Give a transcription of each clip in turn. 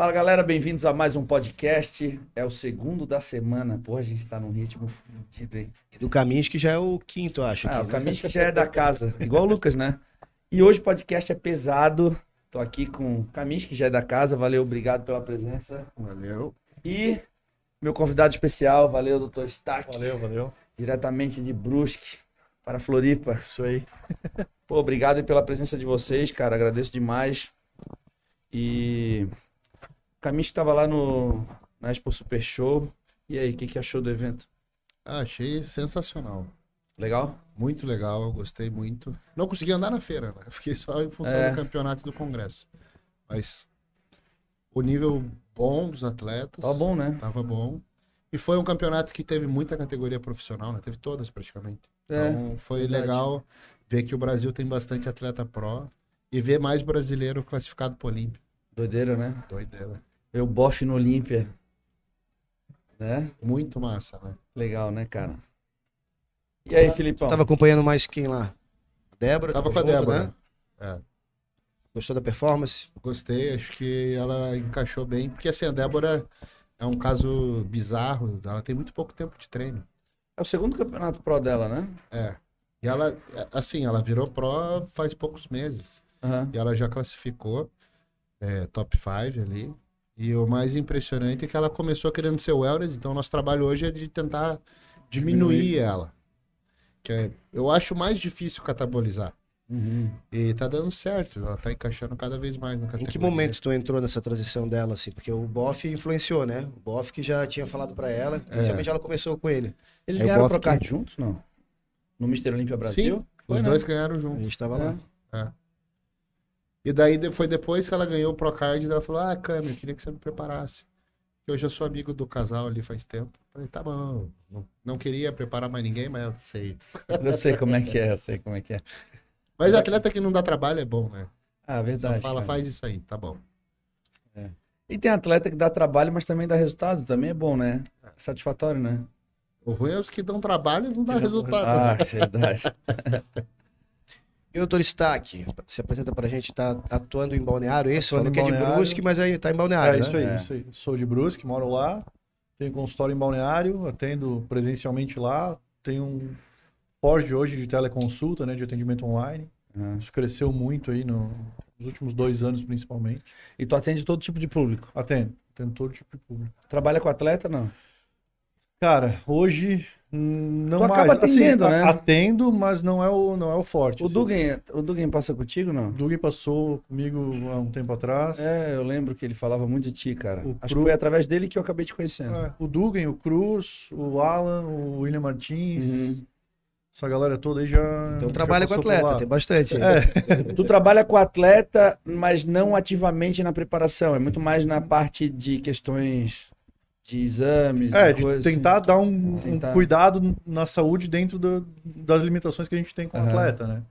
Fala galera, bem-vindos a mais um podcast. É o segundo da semana. Pô, a gente tá num ritmo fudido, hein? E do Caminhos, que já é o quinto, acho. Ah, aqui, o né? que já é da casa, igual o Lucas, né? E hoje o podcast é pesado. Tô aqui com o Caminhos, que já é da casa. Valeu, obrigado pela presença. Valeu. E meu convidado especial, valeu, doutor Stark. Valeu, valeu. Diretamente de Brusque para Floripa. Isso aí. Pô, obrigado aí pela presença de vocês, cara. Agradeço demais. E o Caminhos estava lá no na Expo Super Show. E aí, o que, que achou do evento? Ah, achei sensacional. Legal? Muito legal, gostei muito. Não consegui andar na feira, né? Fiquei só em função É. do campeonato e do congresso. Mas o nível bom dos atletas. Tava bom, né? Tava bom. E foi um campeonato que teve muita categoria profissional, né? Teve todas praticamente. É, Então foi verdade. legal ver que o Brasil tem bastante atleta pró e ver mais brasileiro classificado pro Olímpia. Doideira, né? Doideira. Eu bofe no Olímpia. Né? Muito massa, né? Legal, né, cara? E aí, Filipão? Tava acompanhando mais quem lá? A Débora? Tava com a junto, Débora. né? É. Gostou da performance? Gostei, acho que ela encaixou bem, porque assim, a Débora é um caso bizarro, ela tem muito pouco tempo de treino. É o segundo campeonato pro dela, né? É. E ela, assim, ela virou pró faz poucos meses. Aham. E ela já classificou é, top 5 ali. E o mais impressionante é que ela começou querendo ser wellness, então nosso trabalho hoje é de tentar diminuir, ela. Que é- eu acho mais difícil catabolizar. Uhum. E tá dando certo, ela tá encaixando cada vez mais na Em categoria. que momento tu entrou nessa transição dela, assim? Porque o Boff influenciou, né? O Boff que já tinha falado pra ela. Inicialmente ela começou com ele. Eles Aí o ganharam o Boff Procard que- juntos, não? No Mister Olímpia Brasil? Sim, Foi, os né? dois ganharam A juntos. gente tava É. lá. E daí foi depois que ela ganhou o Procard, ela falou: Ah, Câmara, eu queria que você me preparasse. Eu já sou amigo do casal ali faz tempo. Falei, tá bom. Não, não queria preparar mais ninguém, mas eu sei. Eu sei como é que é, eu sei como é que é. Mas atleta que não dá trabalho é bom, né? Ah, Só verdade. fala, cara. faz isso aí, tá bom. E tem atleta que dá trabalho, mas também dá resultado. Também é bom, né? Satisfatório, né? O ruim é os que dão trabalho e não dá resultado. Ah, né? verdade. E o doutor Stack, se apresenta pra gente, tá atuando em Balneário, é isso? Atuando Falou em que é de. Brusque, mas aí tá em É, Balneário, isso né? aí, É. isso aí. Sou de Brusque, moro lá. Tenho consultório em Balneário, atendo presencialmente lá. Tenho um Ford hoje de teleconsulta, né, de atendimento online. Isso cresceu muito aí no- nos últimos dois anos, principalmente. E tu atende todo tipo de público. Atendo, atendo todo tipo de público. Trabalha com atleta, não? Cara, hoje não Tu acaba mais. Assim, atendendo, a- né? Atendo, mas não é o, não é o forte. O assim. Dugan, o Dugan passa contigo, não? O Dugan passou comigo há um tempo atrás. É, eu lembro que ele falava muito de ti, cara. O Acho Cru- que foi através dele que eu acabei te conhecendo. É, o Dugan, o Cruz, o Alan, o William Martins, Uhum. essa galera toda aí já. Então já trabalha com atleta, tem bastante. É, Tu trabalha com atleta, mas não ativamente na preparação. É muito mais na parte de questões de exames, é, de tentar assim. dar um, um Tentar. cuidado na saúde dentro do- das limitações que a gente tem com o Aham. atleta, né?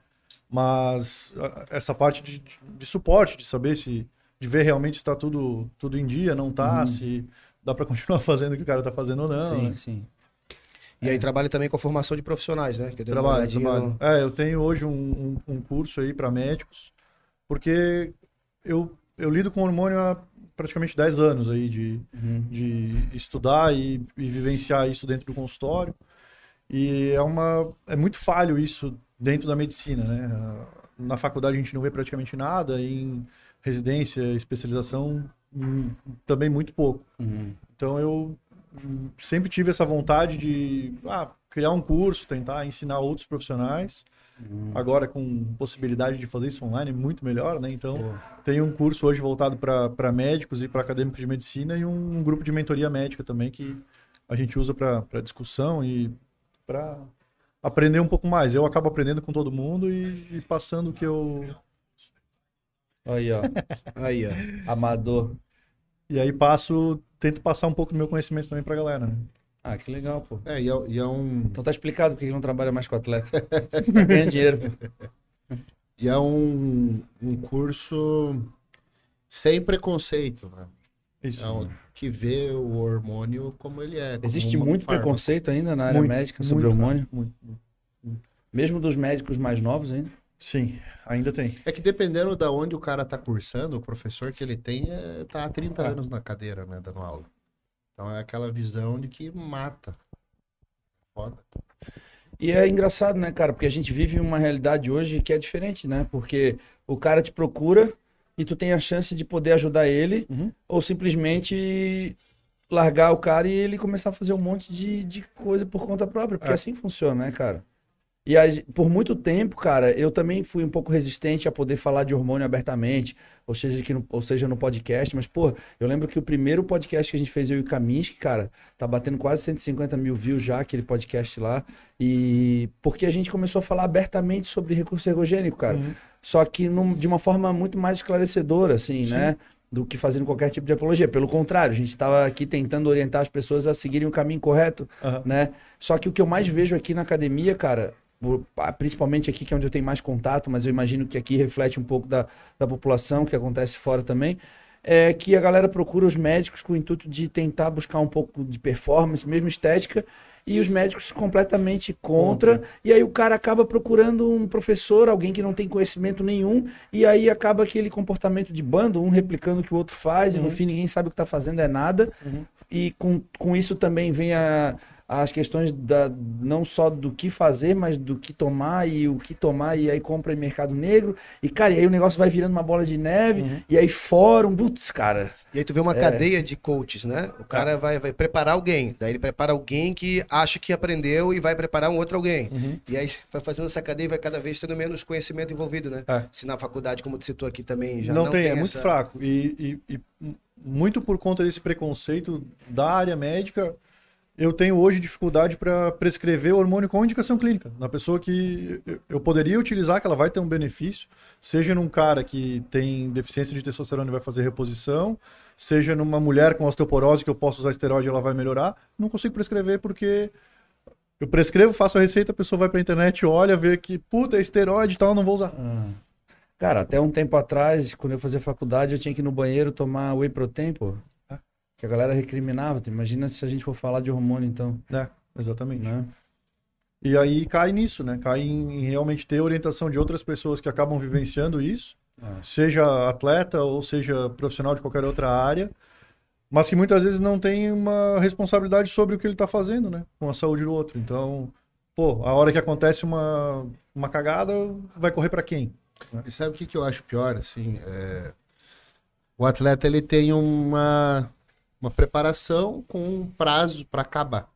Mas essa parte de, de suporte, de saber se. de ver realmente se está tudo, tudo em dia, não tá, Uhum. se dá para continuar fazendo o que o cara tá fazendo ou não. Sim, né? sim. E aí trabalha também com a formação de profissionais, né? Que eu Trabalho, trabalho. no- É, eu tenho hoje um, um, um curso aí para médicos, porque eu, eu lido com hormônio há praticamente 10 anos aí de, Uhum. de estudar e, e vivenciar isso dentro do consultório. E é uma é muito falho isso dentro da medicina, né? Na faculdade a gente não vê praticamente nada, em residência, especialização hum, também muito pouco. Uhum. Então eu hum, sempre tive essa vontade de ah, criar um curso, tentar ensinar outros profissionais. Uhum. Agora com possibilidade de fazer isso online é muito melhor, né? Então Pô. tem um curso hoje voltado para médicos e para acadêmicos de medicina e um, grupo de mentoria médica também que a gente usa para discussão e para aprender um pouco mais. Eu acabo aprendendo com todo mundo e, e passando o que eu Aí, ó. Aí, ó. Amador. e aí passo, tento passar um pouco do meu conhecimento também para a galera. Né? Ah, que legal, pô. É, e é, e é um, Então tá explicado por que não trabalha mais com atleta. Ganha dinheiro. pô. e é um, um curso sem preconceito, né? Isso. É um, que vê o hormônio como ele é. como Existe muito preconceito ainda na área Muito, médica sobre muito, hormônio. muito. Mesmo dos médicos mais novos ainda. Sim, ainda tem. É que dependendo da onde o cara tá cursando, o professor que ele tem é, tá há 30 anos na cadeira, né, dando aula. Então é aquela visão de que mata. Foda. E é engraçado, né, cara? Porque a gente vive uma realidade hoje que é diferente, né? Porque o cara te procura e tu tem a chance de poder ajudar ele, Uhum. ou simplesmente largar o cara e ele começar a fazer um monte de, de coisa por conta própria. Porque É. assim funciona, né, cara? E por muito tempo, cara, eu também fui um pouco resistente a poder falar de hormônio abertamente, ou seja, aqui no, ou seja, no podcast. Mas, pô, eu lembro que o primeiro podcast que a gente fez, eu e o Kaminsky, cara, tá batendo quase 150 mil views já, aquele podcast lá. E porque a gente começou a falar abertamente sobre recurso ergogênico, cara. Uhum. Só que num- de uma forma muito mais esclarecedora, assim, né? Do que fazendo qualquer tipo de apologia. Pelo contrário, a gente estava aqui tentando orientar as pessoas a seguirem o caminho correto, Aham. né? Só que o que eu mais vejo aqui na academia, cara, por- principalmente aqui que é onde eu tenho mais contato, mas eu imagino que aqui reflete um pouco da, da população, que acontece fora também, é que a galera procura os médicos com o intuito de tentar buscar um pouco de performance, mesmo estética, e os médicos completamente contra, e aí o cara acaba procurando um professor, alguém que não tem conhecimento nenhum, e aí acaba aquele comportamento de bando, um replicando o que o outro faz, e no Uhum. fim ninguém sabe o que está fazendo, é nada. Uhum. E com, com isso também vem a, as questões da, não só do que fazer, mas do que tomar e o que tomar, e aí compra em mercado negro. E, cara, e aí o negócio vai virando uma bola de neve, Uhum. e aí fórum, putz, cara. E aí tu vê uma É. cadeia de coaches, né? O cara vai, vai preparar alguém, daí ele prepara alguém que acha que aprendeu e vai preparar um outro alguém. Uhum. E aí vai fazendo essa cadeia e vai cada vez tendo menos conhecimento envolvido, né? É. Se na faculdade, como tu citou aqui também, já não, não, tem, é muito essa- fraco. E, e- e muito por conta desse preconceito da área médica, eu tenho hoje dificuldade para prescrever hormônio com indicação clínica. Na pessoa que eu- poderia utilizar, que ela vai ter um benefício, seja num cara que tem deficiência de testosterona e vai fazer reposição, seja numa mulher com osteoporose que eu posso usar esteroide e ela vai melhorar, não consigo prescrever porque eu prescrevo, faço a receita, a pessoa vai pra internet, olha, vê que, puta, é esteroide e tal, não vou usar. Cara, até um tempo atrás, quando eu fazia faculdade, eu tinha que ir no banheiro tomar whey protein, pô. É. Que a galera recriminava. Imagina se a gente for falar de hormônio, então, É, exatamente. né? E aí cai nisso, né? Cai em, em realmente ter orientação de outras pessoas que acabam vivenciando isso, É. seja atleta ou seja profissional de qualquer outra área, mas que muitas vezes não tem uma responsabilidade sobre o que ele está fazendo, né? Com a saúde do outro. Então, pô, a hora que acontece uma, uma cagada, vai correr para quem? E sabe o que, que eu acho pior, assim? É, O atleta, ele tem uma, uma preparação com um prazo para acabar.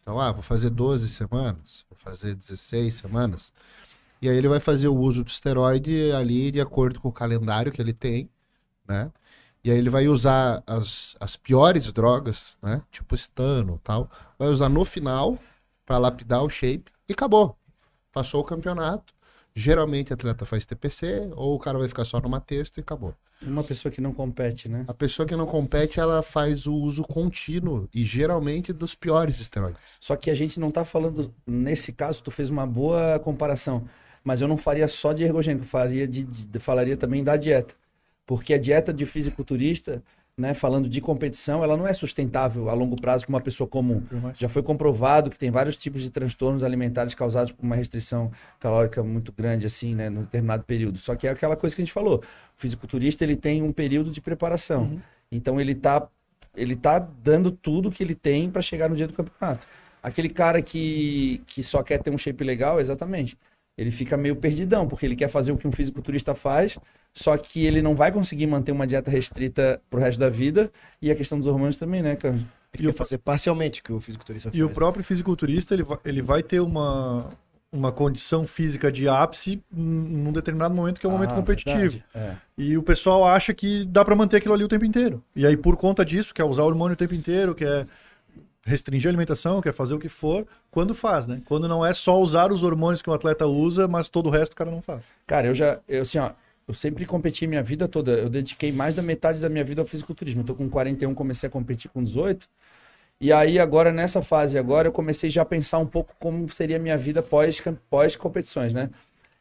Então, ah, vou fazer 12 semanas, vou fazer 16 semanas. E aí ele vai fazer o uso do esteroide ali de acordo com o calendário que ele tem, né? E aí ele vai usar as, as piores drogas, né? Tipo estano tal. Vai usar no final para lapidar o shape e acabou. Passou o campeonato. Geralmente atleta faz TPC, ou o cara vai ficar só numa texto e acabou. Uma pessoa que não compete, né? A pessoa que não compete, ela faz o uso contínuo e geralmente dos piores esteroides. Só que a gente não tá falando, nesse caso, tu fez uma boa comparação. Mas eu não faria só de ergogênico, faria de, de- falaria também da dieta. Porque a dieta de fisiculturista, né, falando de competição, ela não é sustentável a longo prazo como uma pessoa comum. Já foi comprovado que tem vários tipos de transtornos alimentares causados por uma restrição calórica muito grande, assim, né, num determinado período. Só que é aquela coisa que a gente falou. O fisiculturista, ele tem um período de preparação. Então, ele tá, ele tá dando tudo que ele tem para chegar no dia do campeonato. Aquele cara que, que só quer ter um shape legal, exatamente. Ele fica meio perdidão, porque ele quer fazer o que um fisiculturista faz, só que ele não vai conseguir manter uma dieta restrita pro resto da vida. E a questão dos hormônios também, né, cara? Ele quer fazer parcialmente o que o fisiculturista E o faz. próprio fisiculturista, ele vai, ele vai ter uma, uma condição física de ápice num determinado momento que é o momento Ah, competitivo. verdade. É. E o pessoal acha que dá pra manter aquilo ali o tempo inteiro. E aí, por conta disso, quer usar hormônio o tempo inteiro, quer restringir a alimentação, quer fazer o que for, quando faz, né? Quando não é só usar os hormônios que o atleta usa, mas todo o resto o cara não faz. Cara, eu já, eu assim, ó, eu sempre competi minha vida toda. Eu dediquei mais da metade da minha vida ao fisiculturismo. Eu tô com 41, comecei a competir com 18. E aí, agora, nessa fase agora, eu comecei já a pensar um pouco como seria a minha vida pós, pós competições, né?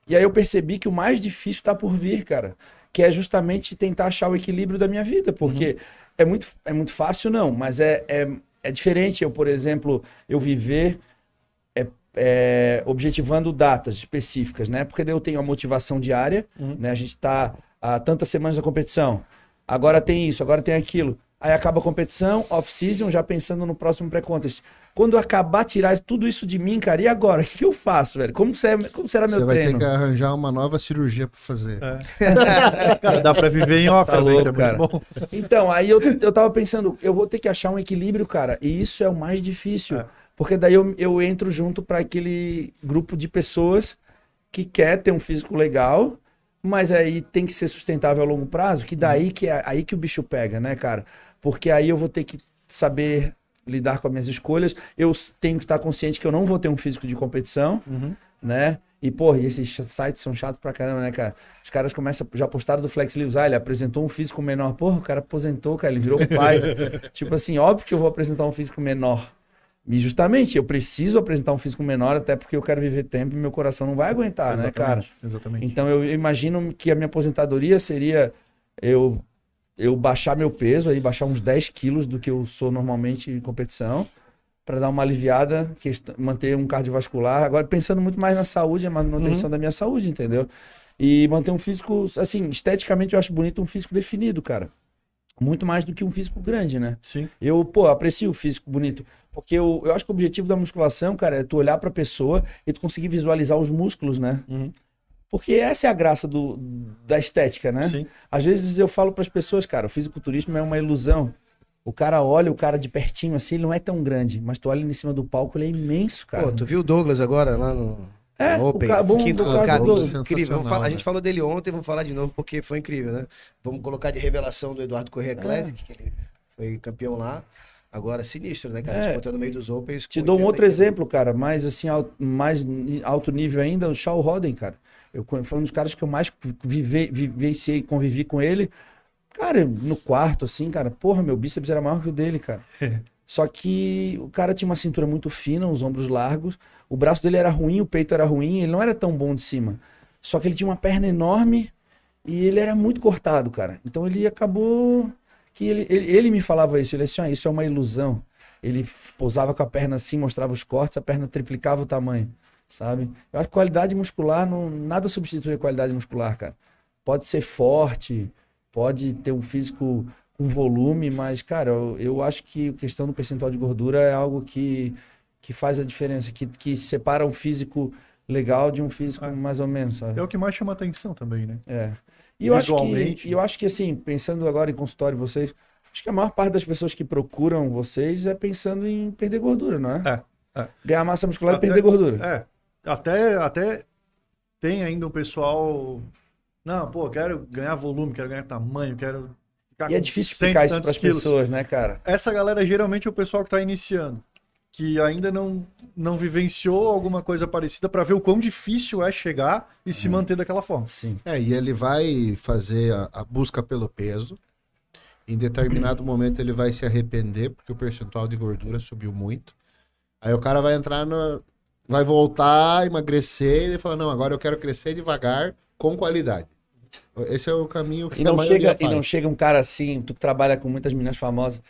E aí eu percebi que o mais difícil tá por vir, cara. Que é justamente tentar achar o equilíbrio da minha vida. Porque é, muito, é muito fácil, não, mas é, é, é diferente eu, por exemplo, eu viver é, é, objetivando datas específicas, né? Porque daí eu tenho a motivação diária, Uhum. né? A gente está há tantas semanas na competição. Agora tem isso, agora tem aquilo. Aí acaba a competição, off-season, já pensando no próximo pré-contest. Quando acabar tirar tudo isso de mim, cara, e agora? O que, que eu faço, velho? Como, será, como será meu Você vai treino? ter que arranjar uma nova cirurgia pra fazer. É. Cara, dá pra viver em off Tá também, louco, é cara. muito bom. Então, aí eu, eu tava pensando, eu vou ter que achar um equilíbrio, cara. E isso é o mais difícil. É. Porque daí eu, eu entro junto para aquele grupo de pessoas que quer ter um físico legal, mas aí tem que ser sustentável a longo prazo, que daí que é aí que o bicho pega, né, cara? Porque aí eu vou ter que saber lidar com as minhas escolhas. Eu tenho que estar consciente que eu não vou ter um físico de competição, Uhum. né? E, porra, e esses sites são chatos pra caramba, né, cara? Os caras começam, já postaram do Flex Livros, ah, ele apresentou um físico menor. Porra, o cara aposentou, cara, ele virou pai. tipo assim, óbvio que eu vou apresentar um físico menor. E justamente, eu preciso apresentar um físico menor, até porque eu quero viver tempo e meu coração não vai aguentar, né, cara? Exatamente, Exatamente. Então eu imagino que a minha aposentadoria seria eu, eu baixar meu peso, aí baixar uns 10 quilos do que eu sou normalmente em competição, para dar uma aliviada, manter um cardiovascular. Agora pensando muito mais na saúde, na manutenção da minha saúde, entendeu? E manter um físico, assim, esteticamente eu acho bonito um físico definido, cara. Muito mais do que um físico grande, né? Sim. Eu, pô, aprecio o físico bonito. Porque eu, eu acho que o objetivo da musculação, cara, é tu olhar pra pessoa e tu conseguir visualizar os músculos, né? Uhum. Porque essa é a graça do, da estética, né? Sim. Às vezes eu falo pras pessoas, cara, o fisiculturismo é uma ilusão. O cara olha o cara de pertinho assim, ele não é tão grande, mas tu olha ele em cima do palco, ele é imenso, cara. Pô, tu viu o Douglas agora lá no, É, no o Open? ca- bom Quinto, do caso cara, do incrível. Vamos falar- a Sensacional, gente né? falou dele ontem, vamos falar de novo porque foi incrível, né? Vamos colocar de revelação do Eduardo Corrêa Classic, que ele foi campeão lá. Agora, sinistro, né, cara? É. Disputando no meio dos Opens. Te dou um 80 outro exemplo, cara, mais assim, al- mais alto nível ainda, o Shaw Roden, cara. Eu foi um dos caras que eu mais vive, vivenciei, convivi com ele. Cara, no quarto, assim, cara, porra, meu bíceps era maior que o dele, cara. Só que o cara tinha uma cintura muito fina, os ombros largos, o braço dele era ruim, o peito era ruim, ele não era tão bom de cima. Só que ele tinha uma perna enorme e ele era muito cortado, cara. Então ele acabou que ele, ele, ele me falava isso, ele disse assim, ah, isso é uma ilusão. Ele pousava com a perna assim, mostrava os cortes, a perna triplicava o tamanho, sabe? Eu acho que qualidade muscular, não, nada substitui a qualidade muscular, cara. Pode ser forte, pode ter um físico com volume, mas, cara, eu, eu acho que a questão do percentual de gordura é algo que, que faz a diferença, que, que separa um físico legal de um físico É. mais ou menos, sabe? É o que mais chama atenção também, né? É. E eu acho que, eu acho que assim, pensando agora em consultório vocês, acho que a maior parte das pessoas que procuram vocês é pensando em perder gordura, não é? É, é. Ganhar massa muscular e perder gordura. É. Até, até tem ainda um pessoal. Não, pô, quero ganhar volume, quero ganhar tamanho, quero. Ficar E é difícil explicar isso para as pessoas, né, cara? Essa galera geralmente é o pessoal que está iniciando, que ainda não, não vivenciou alguma coisa parecida para ver o quão difícil é chegar e se manter daquela forma. Sim. É, e ele vai fazer a, a busca pelo peso. Em determinado momento ele vai se arrepender, porque o percentual de gordura subiu muito. Aí o cara vai entrar no. Vai voltar, emagrecer e ele fala: Não, agora eu quero crescer devagar, com qualidade. Esse é o caminho que E não, chega, e não chega um cara assim, tu que trabalha com muitas meninas famosas.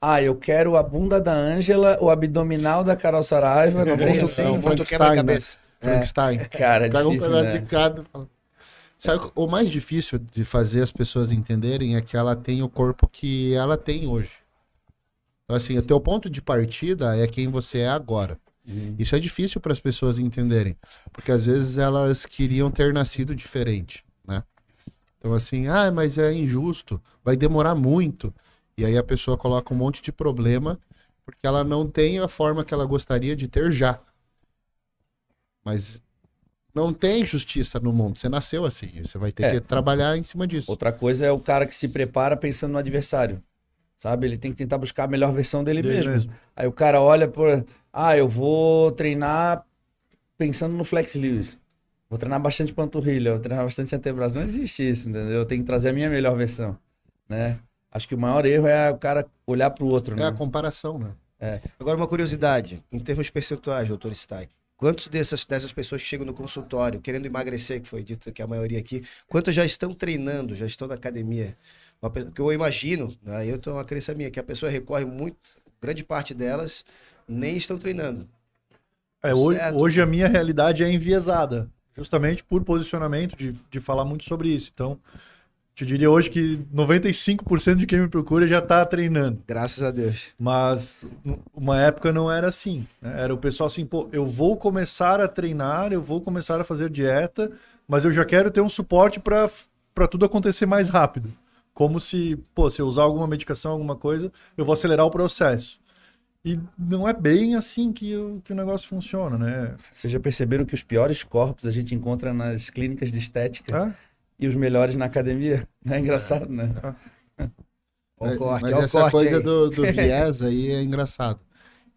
Ah, eu quero a bunda da Ângela, o abdominal da Carol Saraiva. Não tem Tem assim. assim, um um Frankenstein, quebra-cabeça. Frankenstein. Cara, é Pega um difícil, pedaço né? de cada. Sabe, o mais difícil de fazer as pessoas entenderem é que ela tem o corpo que ela tem hoje. Então, assim, o teu ponto de partida é quem você é agora. Isso é difícil para as pessoas entenderem, porque às vezes elas queriam ter nascido diferente, né? Então, assim, ah, mas é injusto, vai demorar muito. E aí a pessoa coloca um monte de problema porque ela não tem a forma que ela gostaria de ter já. Mas não tem justiça no mundo. Você nasceu assim. Você vai ter É. que trabalhar em cima disso. Outra coisa é o cara que se prepara pensando no adversário. Sabe? Ele tem que tentar buscar a melhor versão dele, Dele mesmo. mesmo. Aí o cara olha por. Ah, eu vou treinar pensando no Flex Lewis. Vou treinar bastante panturrilha, vou treinar bastante antebraço. Não existe isso, entendeu? Eu tenho que trazer a minha melhor versão, né? Acho que o maior erro é o cara olhar pro outro, É né? a comparação, né? Agora, uma curiosidade, em termos percentuais, doutor Stein. Quantos dessas, dessas pessoas que chegam no consultório querendo emagrecer, que foi dito que a maioria aqui, quantas já estão treinando, já estão na academia? Uma Porque eu imagino, aí eu tenho uma crença minha, que a pessoa recorre muito, grande parte delas nem estão treinando. É, hoje, Certo. hoje a minha realidade é enviesada, justamente por posicionamento, de, de falar muito sobre isso. Então, te diria hoje que 95% de quem me procura já está treinando. Graças a Deus. Mas uma época não era assim. né? Era o pessoal assim, pô, eu vou começar a treinar, eu vou começar a fazer dieta, mas eu já quero ter um suporte para tudo acontecer mais rápido. Como se, pô, se eu usar alguma medicação, alguma coisa, eu vou acelerar o processo. E não é bem assim que o, que o negócio funciona, né? Vocês já perceberam que os piores corpos a gente encontra nas clínicas de estética É? e os melhores na academia? Não é engraçado, né? Ó o Mas- corte, mas o essa corte coisa aí. do, do viés aí é engraçado.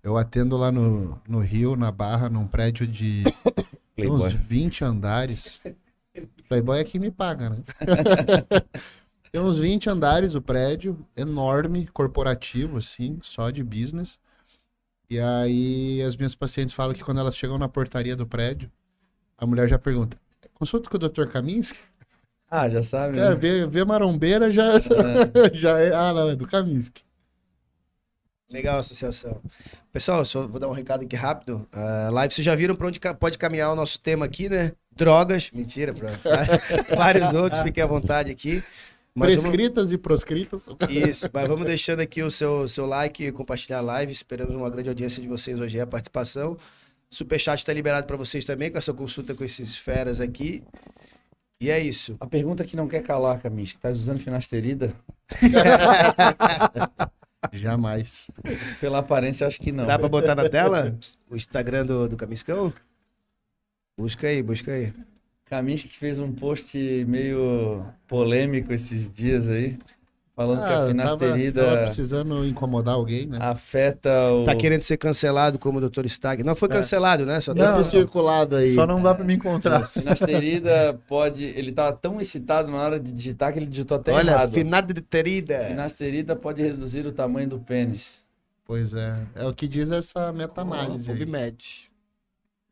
Eu atendo lá no, no Rio, na Barra, num prédio de uns Playboy. 20 andares. Playboy é quem me paga, né? tem uns 20 andares o prédio, enorme, corporativo, assim, só de business. E aí as minhas pacientes falam que quando elas chegam na portaria do prédio, a mulher já pergunta: consulta com o Dr. Kaminsky? Ah, já sabe, É, né? vê, vê marombeira já, já é. Ah, não, é do Kaminsky. Legal a associação. Pessoal, só vou dar um recado aqui rápido. A live, vocês já viram para onde pode caminhar o nosso tema aqui, né? Drogas. Mentira, pra... vários outros, fiquem à vontade aqui. Mas vamos- Prescritas e proscritas. Isso, mas vamos deixando aqui o seu, seu like e compartilhar a live. Esperamos uma grande audiência de vocês hoje, a participação. Superchat está liberado para vocês também, com essa consulta com esses feras aqui. E é isso. A pergunta que não quer calar, Camis, que tá usando finasterida? Jamais. Pela aparência, acho que não. Dá para botar na tela o Instagram do, do Camiscão? Busca aí, busca aí. Que fez um post meio polêmico esses dias aí, falando que a Ah, tava, finasterida tava precisando incomodar alguém, né? afeta o... Tá querendo ser cancelado como o Dr. Stag. Não foi cancelado, né? Só Não, tá... Deve ter circulado aí. Só não dá para me encontrar. Finasterida pode... Ele tava tão excitado na hora de digitar que ele digitou até Olha, errado. finada de terida. Finasterida pode reduzir o tamanho do pênis. Pois é. É o que diz essa meta-análise. PubMed.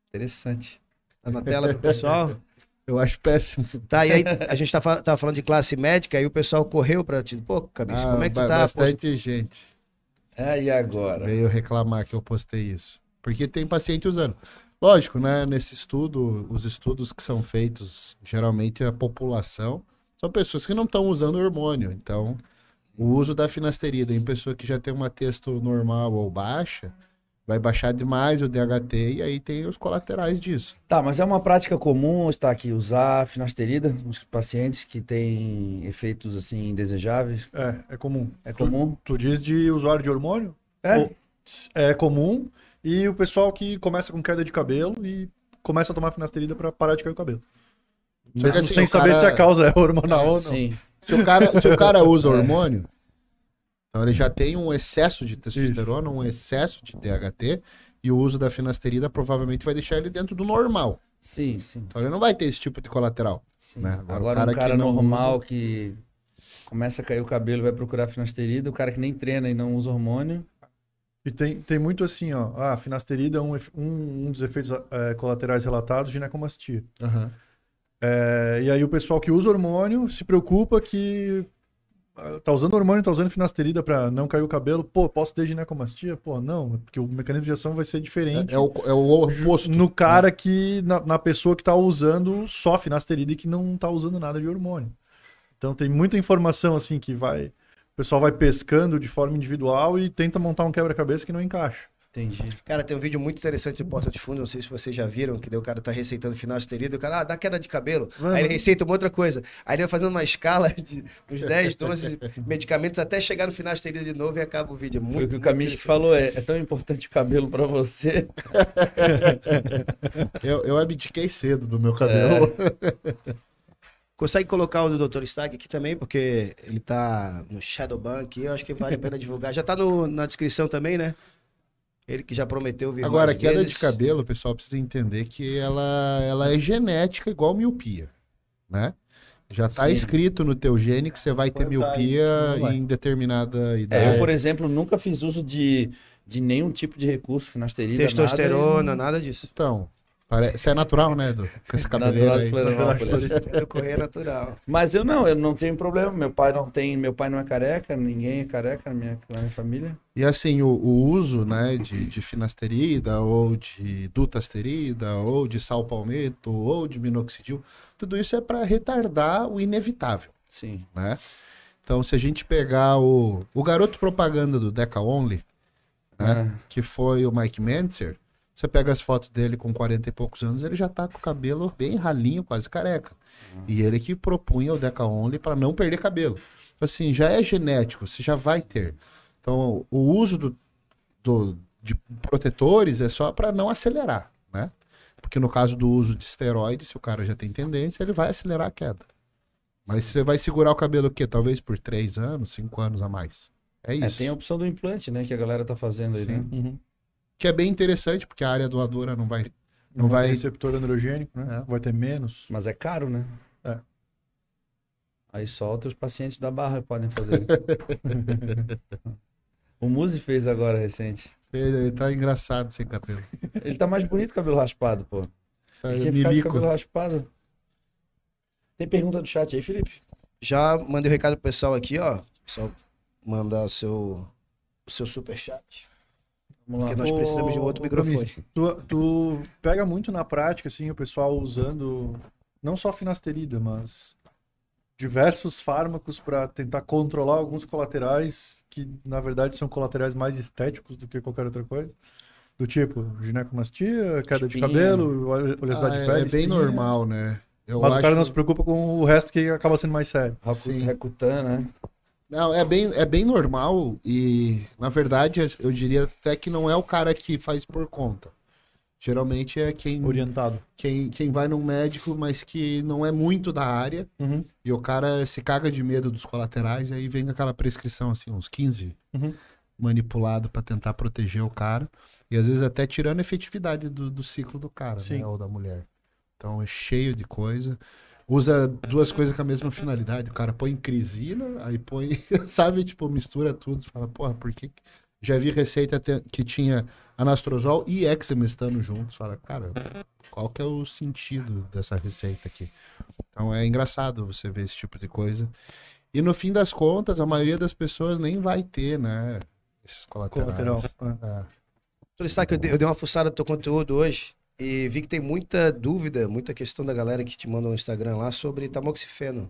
Interessante. Tá na tela pro pessoal? Eu acho péssimo. Tá, e aí a gente tá, fal- tava falando de classe médica, aí o pessoal correu pra ti. Pô, cabeça, Ah, como é que tu tá? Bastante gente É, e agora? veio reclamar que eu postei isso. Porque tem paciente usando. Lógico, né? Nesse estudo, os estudos que são feitos, geralmente a população, são pessoas que não estão usando hormônio. Então, o uso da finasterida em pessoa que já tem uma texto normal ou baixa, vai baixar demais o DHT e aí tem os colaterais disso. Tá, mas é uma prática comum estar aqui usar finasterida nos pacientes que têm efeitos assim indesejáveis? É, é comum. É comum? Tu diz de usuário de hormônio? É? É comum. E o pessoal que começa com queda de cabelo e começa a tomar finasterida para parar de cair o cabelo. Mesmo assim, sem saber cara- se a causa é hormonal ou não. Sim. Se o cara, se o cara usa É. hormônio, então ele já tem um excesso de testosterona, um excesso de DHT, e o uso da finasterida provavelmente vai deixar ele dentro do normal. Sim, sim. Então ele não vai ter esse tipo de colateral. sim. Né? Agora, Agora, o cara um cara que normal usa- que começa a cair o cabelo e vai procurar finasterida, o cara que nem treina e não usa hormônio. E tem, tem muito assim, ó. Ah, finasterida é um, um, um dos efeitos é, colaterais relatados de ginecomastia. Aham. É, e aí o pessoal que usa hormônio se preocupa que tá usando hormônio, tá usando finasterida para não cair o cabelo. Pô, posso ter ginecomastia? Pô, não, porque o mecanismo de ação vai ser diferente. É, é o, é o oposto. no cara que na, na pessoa que tá usando só finasterida e que não tá usando nada de hormônio. Então tem muita informação assim que vai o pessoal vai pescando de forma individual e tenta montar um quebra-cabeça que não encaixa. Entendi. Cara, tem um vídeo muito interessante de Porta de Fundo, não sei se vocês já viram, que daí o cara tá receitando finasterida, e o cara, ah, dá queda de cabelo. Vamos. Aí ele receita uma outra coisa. Aí ele vai fazendo uma escala de uns 10, 12 medicamentos até chegar no finasterida de novo e acaba o vídeo. É Foi o muito, que o muito Camis falou, é, é tão importante o cabelo pra você. Eu, eu abdiquei cedo do meu cabelo. Consegue colocar o do Dr. Stag aqui também, porque ele tá no Shadowban eu acho que vale a pena divulgar. Já tá no- na descrição também, né? Ele que já prometeu vir Agora, mais queda vezes. de cabelo, o pessoal precisa entender que ela, ela é genética igual miopia, né? Já tá Sim. escrito no teu gene que você vai ter miopia vai. em determinada idade. É, eu, por exemplo, nunca fiz uso de, de nenhum tipo de recurso, finasterida, Testosterona, nada, nada disso. Então, Parece, é natural, né, Edu? Com esse cabelo Natural de aí. Florianópolis. Eu correr natural. Mas eu não, eu não tenho problema. Meu pai não tem, meu pai não é careca, ninguém é careca na minha, na minha família. E assim, o, o uso né, de, de finasterida, ou de dutasterida, ou de sal palmeto, ou de minoxidil, tudo isso é para retardar o inevitável, Sim. né? Então, se a gente pegar o, o garoto propaganda do Deca Only, né, Ah, que foi o Mike Mentzer, você pega as fotos dele com 40 e poucos anos, ele já tá com o cabelo bem ralinho, quase careca. E ele que propunha o Deca Only para não perder cabelo. Assim, já é genético, você já vai ter. Então, o uso do, do- de protetores é só para não acelerar, né? Porque no caso do uso de esteroide, se o cara já tem tendência, ele vai acelerar a queda. Mas você vai segurar o cabelo o quê? Talvez por três anos, cinco anos a mais. É é, isso. tem a opção do implante, né, que a galera tá fazendo aí, Sim. né? Uhum. Que é bem interessante, porque a área doadora não vai. Não Não vai receptor androgênico, né? É. Vai ter menos. Mas é caro, né? É. Aí só os pacientes da barra podem fazer. o Muzi fez agora recente. Ele, ele tá engraçado sem cabelo. Ele tá mais bonito com cabelo raspado, pô. Tá Ele tinha ficado cabelo raspado. Tem pergunta do chat aí, Felipe? Já mandei o recado pro pessoal aqui, ó. Só mandar seu, o seu superchat. Vamos lá. Porque nós precisamos de um outro microfone. Tu, tu pega muito na prática, assim, o pessoal usando não só finasterida, mas diversos fármacos para tentar controlar alguns colaterais que, na verdade, são colaterais mais estéticos do que qualquer outra coisa. Do tipo, ginecomastia, queda de Espinha. cabelo, oleosidade Ah, de é, pele. é bem espinha. normal, né? Eu Mas acho... o cara não se preocupa com o resto que acaba sendo mais sério. Racu- Sim. Recutan, né? Não, é bem, é bem normal e, na verdade, eu diria até que não é o cara que faz por conta. Geralmente é quem, Orientado. quem, quem vai num médico, mas que não é muito da área, Uhum. e o cara se caga de medo dos colaterais, e aí vem aquela prescrição, assim, uns 15 Uhum. manipulado para tentar proteger o cara, e às vezes até tirando a efetividade do, do ciclo do cara, né, ou da mulher. Então é cheio de coisa. Usa duas coisas com a mesma finalidade. O cara põe crisina, aí põe, sabe, tipo, mistura tudo. Fala, porra, por que. que-" Já vi receita que tinha anastrozol e hexamestano juntos. Fala, cara, qual que é o sentido dessa receita aqui? Então é engraçado você ver esse tipo de coisa. E no fim das contas, a maioria das pessoas nem vai ter, né? Esses colaterais. Colateral. é. É. Eu dei, eu dei uma fuçada no teu conteúdo hoje e vi que tem muita dúvida, muita questão da galera que te manda no Instagram lá sobre tamoxifeno.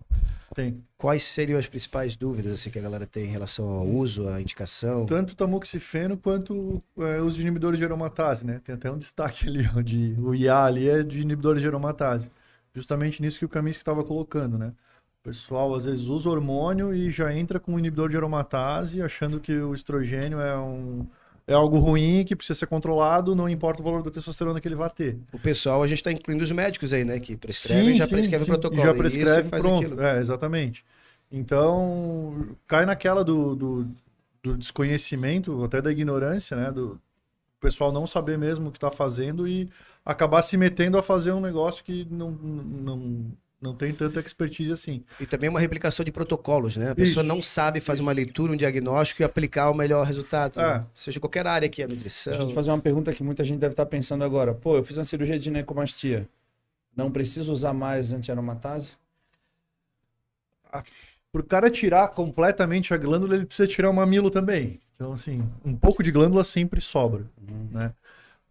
Tem. Quais seriam as principais dúvidas assim, que a galera tem em relação ao uso, à indicação? Tanto tamoxifeno quanto é, os inibidores de aromatase, né? Tem até um destaque ali, ó, de, o IA ali é de inibidores de aromatase. Justamente nisso que o Camis estava colocando, né? O pessoal às vezes usa hormônio e já entra com um inibidor de aromatase, achando que o estrogênio é um é algo ruim que precisa ser controlado, não importa o valor da testosterona que ele vai ter. O pessoal, a gente está incluindo os médicos aí, né? Que prescrevem e já prescreve o protocolo. Já e prescreve, isso, faz pronto. aquilo. É, exatamente. Então, cai naquela do, do, do desconhecimento, até da ignorância, né? Do pessoal não saber mesmo o que está fazendo e acabar se metendo a fazer um negócio que não, não, não tem tanta expertise assim. E também uma replicação de protocolos, né? A pessoa Isso. não sabe fazer uma leitura, um diagnóstico e aplicar o melhor resultado. É. né? Seja qualquer área aqui, a Deixa eu nutrição. te fazer uma pergunta que muita gente deve estar pensando agora. Pô, eu fiz uma cirurgia de ginecomastia. Não preciso usar mais antiaromatase? Para o cara tirar completamente a glândula, ele precisa tirar o mamilo também. Então, assim, um pouco de glândula sempre sobra. né?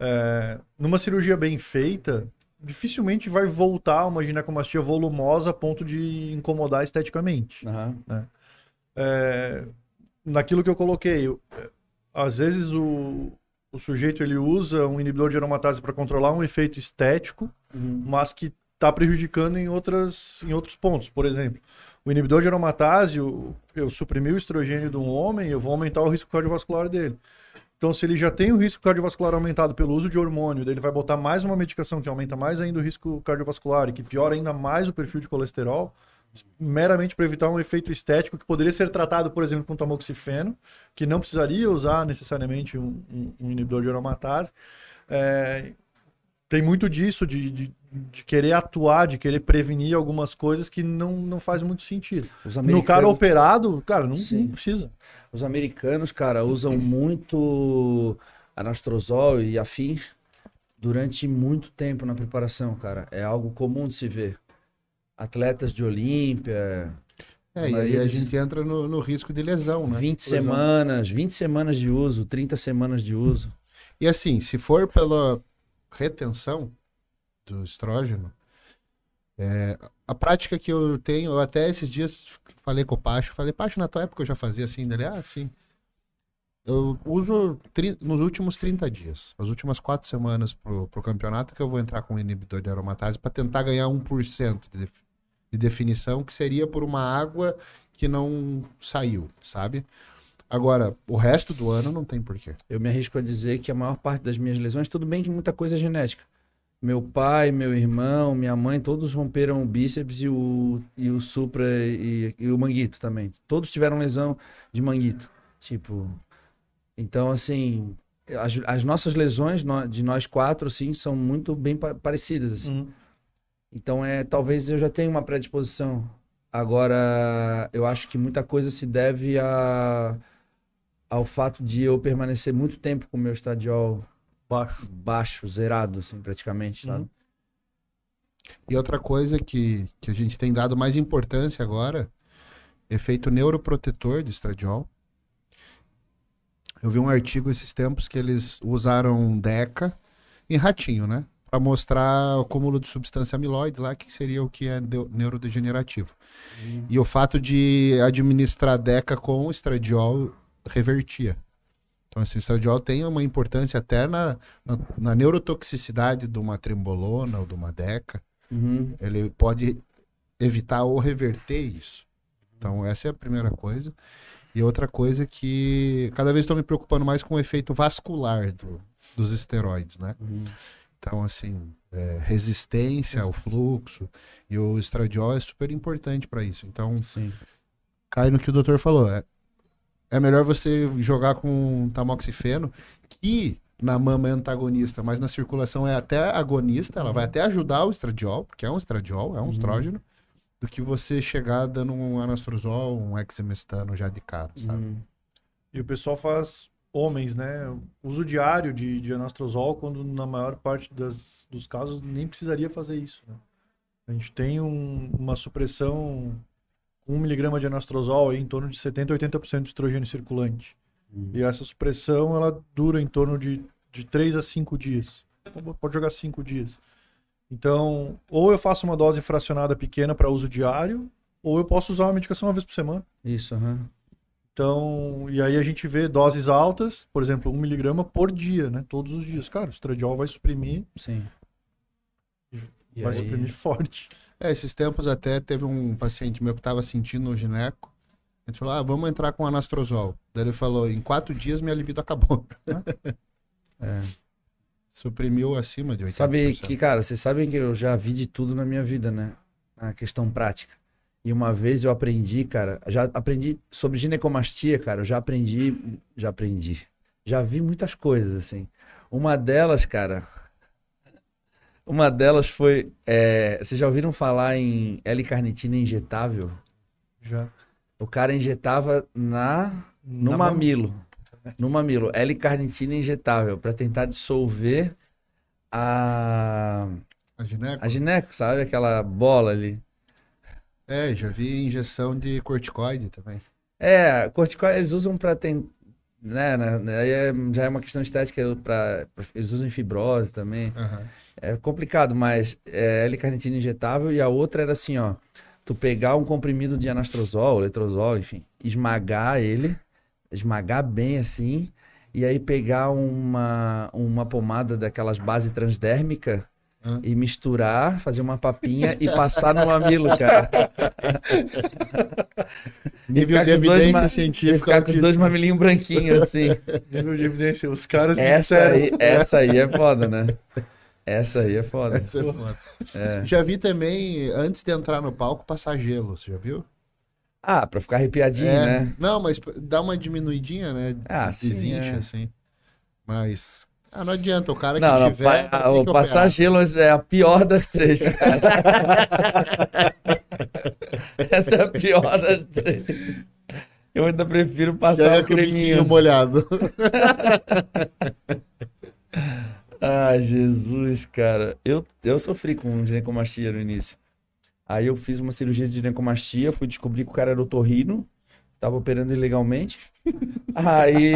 É, numa cirurgia bem feita, dificilmente vai voltar uma ginecomastia volumosa a ponto de incomodar esteticamente. Aham. É, naquilo que eu coloquei, é, às vezes o, o sujeito ele usa um inibidor de aromatase para controlar um efeito estético, Uhum. mas que está prejudicando em, outras, em outros pontos. Por exemplo, o inibidor de aromatase, eu, eu suprimir o estrogênio de um homem, eu vou aumentar o risco cardiovascular dele. Então, se ele já tem o risco cardiovascular aumentado pelo uso de hormônio, ele vai botar mais uma medicação que aumenta mais ainda o risco cardiovascular e que piora ainda mais o perfil de colesterol, meramente para evitar um efeito estético que poderia ser tratado, por exemplo, com tamoxifeno, que não precisaria usar necessariamente um, um- um inibidor de aromatase. É, tem muito disso, de, de, de querer atuar, de querer prevenir algumas coisas que não, não faz muito sentido. No cara operado, cara, não, não precisa. Os americanos, cara, usam muito anastrozol e afins durante muito tempo na preparação, cara. É algo comum de se ver. Atletas de Olímpia, É, e aí a gente entra no, no risco de lesão, né? 20 semanas, 20 semanas de uso, 30 semanas de uso. E assim, se for pela retenção do estrógeno, é, a prática que eu tenho, eu até esses dias falei com o Pacho, falei, Pacho, na tua época eu já fazia assim, dele, ah, sim. Eu uso nos últimos 30 dias, as últimas quatro semanas pro, pro campeonato, que eu vou entrar com um inibidor de aromatase para tentar ganhar 1% de, de definição, que seria por uma água que não saiu, sabe? Agora, o resto do ano não tem porquê. Eu me arrisco a dizer que a maior parte das minhas lesões, tudo bem que muita coisa é genética. Meu pai, meu irmão, minha mãe, todos romperam o bíceps e o, e o supra e, e o manguito também. Todos tiveram lesão de manguito. Tipo, então assim, as, as nossas lesões de nós quatro, assim, são muito bem pa- parecidas, assim. Uhum. Então é, talvez eu já tenha uma predisposição. Agora, eu acho que muita coisa se deve a, ao fato de eu permanecer muito tempo com o meu estradiol Baixo. baixo, zerado, assim, praticamente, sabe? Uhum. E outra coisa que, que a gente tem dado mais importância agora, efeito neuroprotetor de estradiol. Eu vi um artigo esses tempos que eles usaram DECA em ratinho, né? Para mostrar o cúmulo de substância amiloide lá, que seria o que é neurodegenerativo. E o fato de administrar DECA com estradiol revertia. Então, esse estradiol tem uma importância até na, na, na neurotoxicidade de uma trembolona ou de uma DECA Uhum. ele pode evitar ou reverter isso. Então, essa é a primeira coisa. E outra coisa que cada vez estou me preocupando mais com o efeito vascular do- dos esteroides, né? Uhum. Então, assim, é, resistência ao fluxo e o estradiol é super importante para isso. Então, Sim. cai no que o doutor falou. É, é melhor você jogar com tamoxifeno, que na mama é antagonista, mas na circulação é até agonista, ela vai até ajudar o estradiol, porque é um estradiol, é um Uhum. estrógeno, do que você chegar dando um anastrozol, um hexamestano já de cara, sabe? Uhum. E o pessoal faz homens, né? Uso diário de, de anastrozol, quando na maior parte das, dos casos nem precisaria fazer isso. né? A gente tem um- uma supressão com 1 miligrama de anastrozol em torno de 70 a 80% de estrogênio circulante. Uhum. E essa supressão ela dura em torno de, de 3 a 5 dias. Então, Pode jogar 5 dias. Então, ou eu faço uma dose fracionada pequena para uso diário, ou eu posso usar uma medicação uma vez por semana. Isso, aham. Então, e aí a gente vê doses altas, por exemplo, 1 miligrama por dia, né? Todos os dias. Cara, o estradiol vai suprimir, Sim. E vai aí- suprimir forte. É, esses tempos até teve um paciente meu que estava sentindo o gineco, a gente falou, ah, vamos entrar com anastrozol. Daí ele falou, em quatro dias minha libido acabou. É. Suprimiu acima de 80%. Sabe que, cara, vocês sabem que eu já vi de tudo na minha vida, né? Na questão prática. E uma vez eu aprendi, cara, já aprendi sobre ginecomastia, cara, eu já aprendi, já aprendi. Já vi muitas coisas, assim. Uma delas, cara, uma delas foi, é, vocês já ouviram falar em L-carnitina injetável? Já. O cara injetava na no Na mamilo. No mamilo. L-carnitina injetável para tentar dissolver a, A gineco? a gineco, sabe? Aquela bola ali. É, já vi injeção de corticoide também. É, corticoide eles usam para tem, né, né, aí é- já é uma questão estética para eles usam fibrose também. Aham. É complicado, mas é L-carnitina injetável e a outra era assim, ó, tu pegar um comprimido de anastrozol, letrozol, enfim, esmagar ele, esmagar bem assim, e aí pegar uma, uma pomada daquelas base transdérmica Hã? e misturar, fazer uma papinha e passar no mamilo, cara. Nível de dois evidência ma- E científica. ficar com os dois mamilinhos branquinhos, assim. Nível de evidência, os caras Essa aí, essa aí é foda, né? Essa aí é foda. Essa é foda. É. Já vi também, antes de entrar no palco, passar gelo. Você já viu? Ah, pra ficar arrepiadinho, É, né? Não, mas dá uma diminuidinha, né? Ah, sim, Desincha, é. assim. Mas. Ah, não adianta. O cara que Não, não, tiver. pa- tem o que passar operar. gelo é a pior das três, cara. Essa é a pior das três. Eu ainda prefiro passar Chega o creminho. molhado. Ah, Jesus, cara. Eu, eu sofri com ginecomastia no início. Aí eu fiz uma cirurgia de ginecomastia, fui descobrir que o cara era otorrino, tava operando ilegalmente. Aí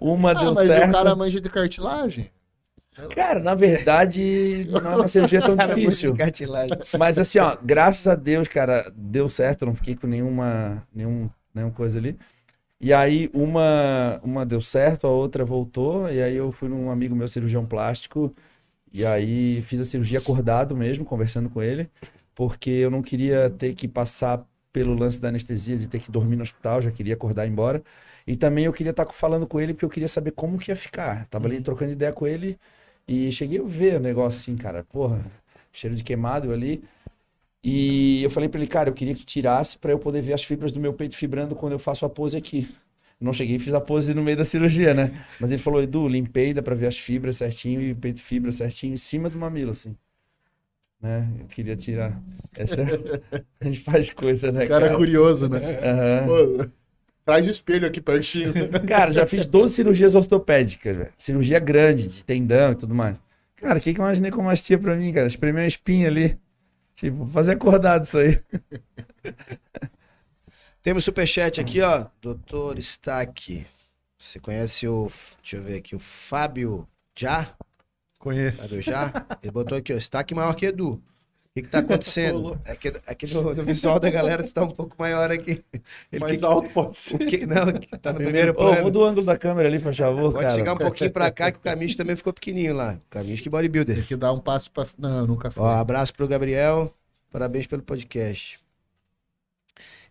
uma Ah, deu mas certo. o cara manja de cartilagem. Cara, na verdade, não é uma cirurgia tão difícil. Mas assim, ó, graças a Deus, cara, deu certo, eu não fiquei com nenhuma, nenhum, nenhuma coisa ali. E aí uma, uma deu certo, a outra voltou, e aí eu fui num amigo meu cirurgião plástico, e aí fiz a cirurgia acordado mesmo, conversando com ele, porque eu não queria ter que passar pelo lance da anestesia, de ter que dormir no hospital, já queria acordar e ir embora. E também eu queria estar falando com ele, porque eu queria saber como que ia ficar. Tava ali trocando ideia com ele, e cheguei a ver o negócio assim, cara, porra, cheiro de queimado ali. E eu falei pra ele, cara, eu queria que tirasse pra eu poder ver as fibras do meu peito fibrando quando eu faço a pose aqui. Não cheguei e fiz a pose no meio da cirurgia, né? Mas ele falou, Edu, limpei, dá pra ver as fibras certinho e o peito fibra certinho em cima do mamilo, assim. Né? Eu queria tirar. Essa é- A gente faz coisa, né, O cara é cara? curioso, né? Aham. Pô, traz o espelho aqui pertinho. Cara, já fiz 12 cirurgias ortopédicas, velho. Cirurgia grande, de tendão e tudo mais. Cara, o que que eu imaginei com mastia pra mim, cara? Espremer uma espinha ali. Tipo, fazer acordado isso aí. Temos superchat aqui, ó. Doutor Stack. Você conhece o. Deixa eu ver aqui, o Fábio Já? Conheço. Fábio Já? Ele botou aqui, ó. Stack maior que Edu. O que, que tá acontecendo? Aqui, aqui no, no visual da galera está um pouco maior aqui. Ele Mais que- alto pode ser. que, não, que tá no primeiro Ô, plano. muda o ângulo da câmera ali, por favor, Pode cara. chegar um pouquinho pra cá que o Camis também ficou pequenininho lá. Camis que bodybuilder. Tem que dar um passo pra. Não, nunca foi. Ó, abraço pro Gabriel. Parabéns pelo podcast.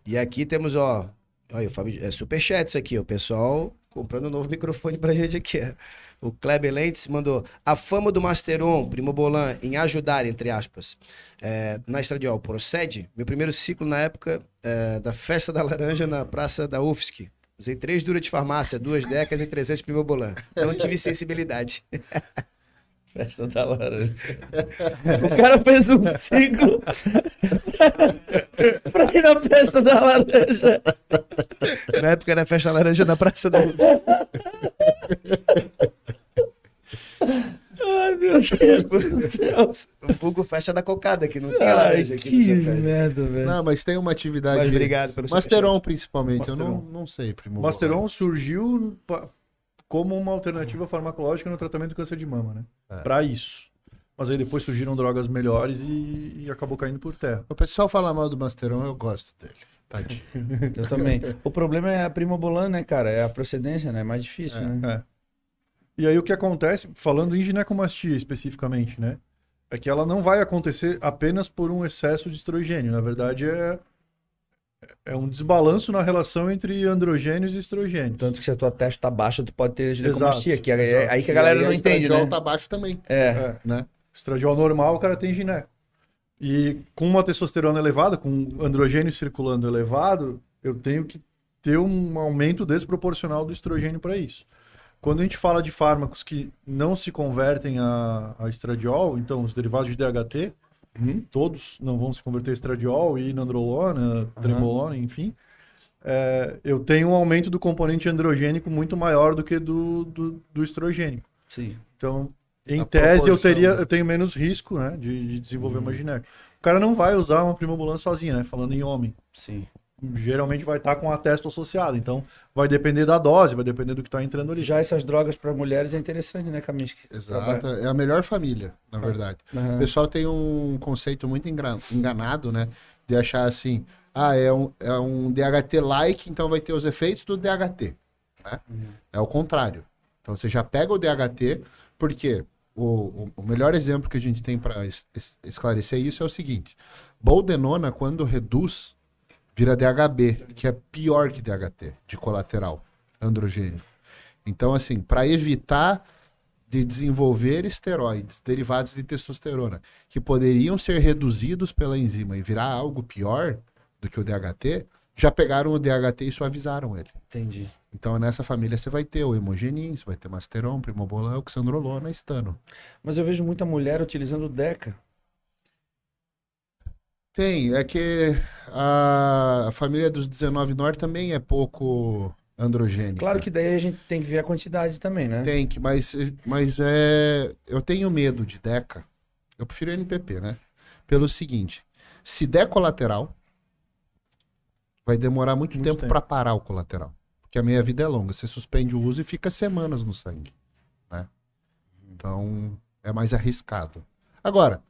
E aqui temos, ó. Olha, o Fábio, é superchat isso aqui, ó. O pessoal comprando um novo microfone pra gente aqui. ó. O Kleber Lentes mandou a fama do Masteron, Primo Bolan, em ajudar, entre aspas, é, na Estradiol, procede? Meu primeiro ciclo na época é, da Festa da Laranja na Praça da UFSC. Usei três duras de farmácia, duas decas e 300 Primo Bolan. Não tive sensibilidade. Festa da laranja. o cara fez um ciclo pra ir na festa da laranja. Na época era Festa Laranja na Praça da UFSC. Ai, meu Deus do céu. O Vulgo Festa da Cocada, que não tinha Ai, laranja aqui que merda, velho. Não, mas tem uma atividade. Mas obrigado pelo Masteron, principalmente. Eu Masteron. não, não sei, primo. Masteron surgiu como uma alternativa farmacológica no tratamento do câncer de mama, né? É. Pra isso. Mas aí depois surgiram drogas melhores e, e acabou caindo por terra. O pessoal fala mal do Masteron, eu gosto dele. Tadinho. Eu também. O problema é a primobolan, né, cara? É a procedência, né? É mais difícil, É. né? É. E aí o que acontece, falando em ginecomastia especificamente, né? É que ela não vai acontecer apenas por um excesso de estrogênio. Na verdade, é, é um desbalanço na relação entre androgênios e estrogênios. Tanto que se a tua testa tá baixa, tu pode ter ginecomastia, que é, é aí que a galera aí não entende, estradiol né? tá baixo também, É. É. né? Estradiol normal, o cara tem gineco. E com uma testosterona elevada, com androgênio circulando elevado, eu tenho que ter um aumento desproporcional do estrogênio para isso. Quando a gente fala de fármacos que não se convertem a, a estradiol, então os derivados de DHT, Uhum. todos não vão se converter a estradiol e nandrolona, trembolona, enfim. é, eu tenho um aumento do componente androgênico muito maior do que do, do, do estrogênico. Sim. Então, em A tese, eu proporção, teria, né? eu tenho menos risco, né, de, de desenvolver uma gineco. O cara não vai usar uma primobolan sozinha, né, falando em homem. Sim. Geralmente vai estar com a testo associado, então vai depender da dose, vai depender do que está entrando ali. Já essas drogas para mulheres é interessante, né, Kaminsky? Exato. É a melhor família, na verdade. O Aham. pessoal tem um conceito muito enganado, né? De achar assim, ah, é um, é um DHT-like, então vai ter os efeitos do DHT. Né? É o contrário. Então você já pega o DHT, porque o, o, o melhor exemplo que a gente tem para esclarecer isso é o seguinte: boldenona, quando reduz, vira DHB, que é pior que DHT, de colateral, androgênio. Então, assim, para evitar de desenvolver esteroides derivados de testosterona que poderiam ser reduzidos pela enzima e virar algo pior do que o DHT, já pegaram o DHT e suavizaram ele. Entendi. Então, nessa família você vai ter o hemogenin, você vai ter masteron, primobolan, oxandrolona, estano. Mas eu vejo muita mulher utilizando Deca. Tem, é que a, a família dos 19 Nor também é pouco androgênica. Claro que daí a gente tem que ver a quantidade também, né? Tem que, mas, mas é. Eu tenho medo de DECA. Eu prefiro NPP, né? Pelo seguinte: se der colateral, vai demorar muito, Muito tempo tempo. para parar o colateral. Porque a meia vida é longa. Você suspende o uso e fica semanas no sangue. Né? Então é mais arriscado. Agora,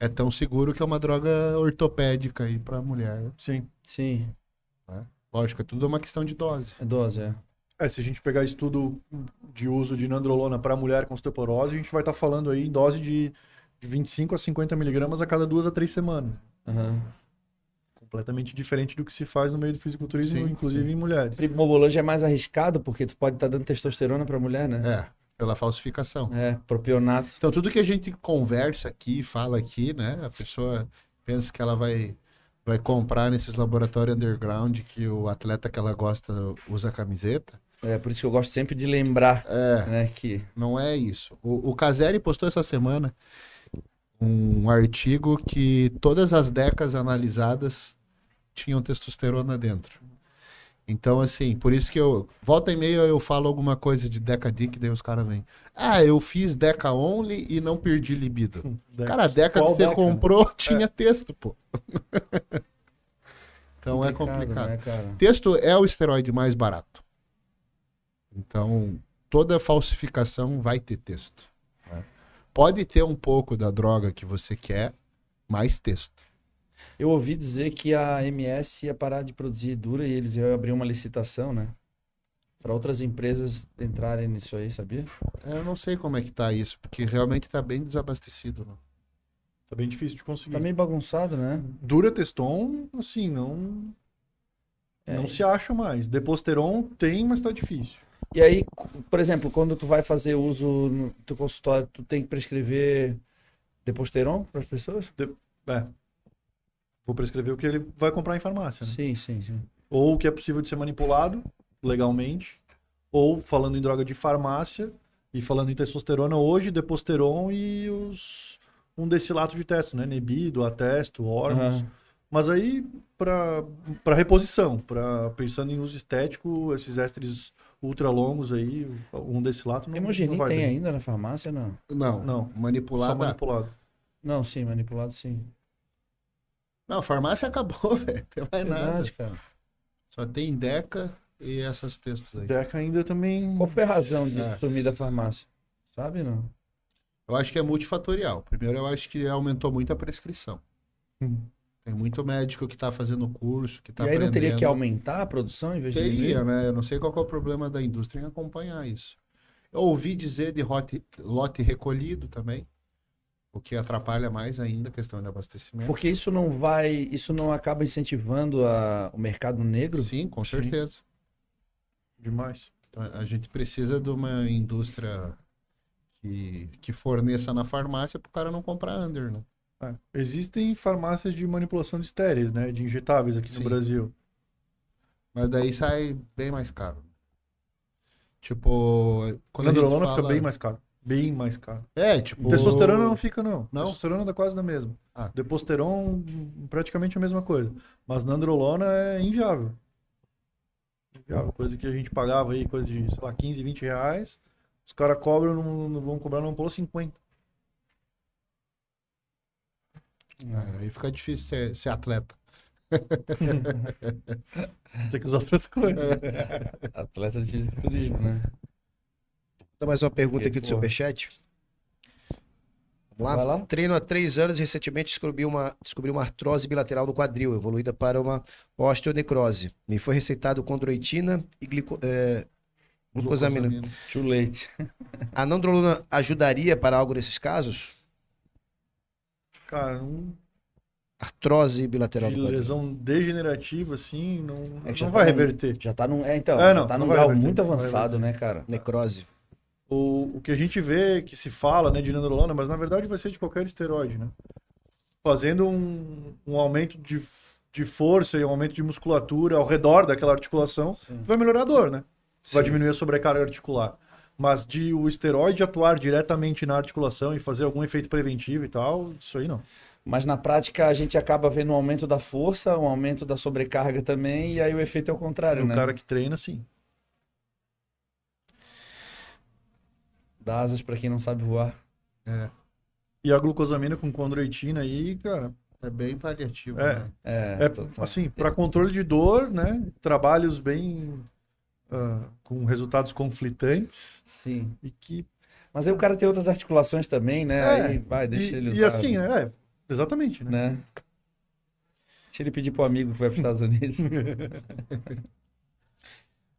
é tão seguro que é uma droga ortopédica aí para mulher. Sim. Sim, Lógico, é tudo uma questão de dose. é dose, é. É, se a gente pegar estudo de uso de nandrolona para mulher com osteoporose, a gente vai estar falando aí em dose de de 25 a 50 miligramas a cada duas a três semanas. Aham. Completamente diferente do que se faz no meio do fisiculturismo, Sim, inclusive sim. em mulheres. Primobologia é mais arriscado porque tu pode estar dando testosterona pra mulher, né? É, pela falsificação. É, propionato. Então, tudo que a gente conversa aqui, fala aqui, né? A pessoa pensa que ela vai, vai comprar nesses laboratórios underground que o atleta que ela gosta usa camiseta. É, por isso que eu gosto sempre de lembrar, É, né, que não é isso. O, o Caseri postou essa semana um artigo que todas as decas analisadas tinham testosterona dentro. Então, assim, por isso que eu. Volta e meia eu falo alguma coisa de Deca Dick, daí os caras vêm. Ah, eu fiz Deca Only e não perdi libido. Cara, a Deca Qual que você Deca? comprou tinha texto, pô. então é complicado. né? Texto é o esteroide mais barato. Então, toda falsificação vai ter texto. né? Pode ter um pouco da droga que você quer, mais texto. Eu ouvi dizer que a MS ia parar de produzir dura e eles iam abrir uma licitação, né? Para outras empresas entrarem nisso aí, sabia? Eu não sei como é que tá isso, porque realmente tá bem desabastecido. Né? Tá bem difícil de conseguir. Tá meio bagunçado, né? Dura teston, assim, não, É. não se acha mais. Deposteron tem, mas tá difícil. E aí, por exemplo, quando tu vai fazer uso no teu consultório, tu tem que prescrever Deposteron para as pessoas? É. Vou prescrever o que ele vai comprar em farmácia. né? Sim, sim, sim. Ou o que é possível de ser manipulado legalmente, ou falando em droga de farmácia e falando em testosterona hoje, deposteron e os um destilato de testo, né? Nebido, atesto, órgãos. Aham. Mas aí para para reposição, para pensando em uso estético, esses ésteres ultra longos aí, um destilato não, não Hemogenin vai tem bem. ainda na farmácia, não? Não, Não. Só manipulada. manipulado. Não, sim, manipulado sim. Não, farmácia acabou, velho. Não tem mais nada. Verdade, cara. Só tem Deca e essas textos aí. Deca ainda também Qual foi a razão de É. sumir da farmácia? Sabe, não? Eu acho que é multifatorial. Primeiro, eu acho que aumentou muito a prescrição. Hum. Tem muito médico que tá fazendo curso, que tá e aí não teria que aprendendo. aumentar a produção em vez de Teria, né? Eu não sei qual que é o problema da indústria em acompanhar isso. Eu ouvi dizer de lote, lote recolhido também, o que atrapalha mais ainda a questão de abastecimento. Porque isso não vai, isso não acaba incentivando a- o mercado negro? Sim, com Sim. certeza. demais. Então, a gente precisa de uma indústria que, que forneça na farmácia para o cara não comprar under, né? É. Existem farmácias de manipulação de estéreis, né? De injetáveis aqui Sim. no Brasil. Mas daí sai bem mais caro. Tipo, quando a gente fala... fica bem mais caro. Bem mais caro. É, tipo... Testosterona não fica, não. Não? Testosterona dá quase na mesma. Ah. Deposteron, praticamente a mesma coisa. Mas nandrolona é inviável. Inviável. Coisa que a gente pagava aí, coisa de, sei lá, 15, 20 reais. Os caras cobram, não, não vão cobrar, não pulou 50. É, aí fica difícil ser, ser atleta. Tem que usar outras coisas. Atleta de fisiculturismo, né? Então, mais uma pergunta Que aqui do porra. Superchat. Vamos Vai lá? lá? Treino há três anos e recentemente descobri uma, descobri uma artrose bilateral no quadril, evoluída para uma osteonecrose. Me foi receitado condroitina e glico, é, glucosamina. Too late. A nandrolona ajudaria para algo nesses casos? Cara, um Artrose bilateral de do quadril. lesão degenerativa, assim, não, É não tá vai num- reverter. Já tá num, é, então, É, já não, tá não num grau reverter, muito não avançado, né, cara? Necrose. O, o que a gente vê, que se fala, né, de nandrolona, mas na verdade vai ser de qualquer esteroide, né? Fazendo um, um aumento de, de força e um aumento de musculatura ao redor daquela articulação, Sim. vai melhorar a dor, né? Vai Sim. diminuir a sobrecarga articular. Mas de o esteroide atuar diretamente na articulação e fazer algum efeito preventivo e tal, isso aí não. Mas na prática a gente acaba vendo um aumento da força, um aumento da sobrecarga também, e aí o efeito é o contrário, o né? cara que treina, sim. Dá asas pra quem não sabe voar. É, E a glucosamina com condroitina aí, cara, é bem paliativo. É. né? É, é, tô- tô- assim, para controle de dor, né? Trabalhos bem ah, com resultados conflitantes Sim. e que Mas aí o cara tem outras articulações também, né? É, aí vai, deixa e, ele e usar. assim, é, exatamente, né? né? Deixa ele pedir pro amigo que vai pros Estados Unidos.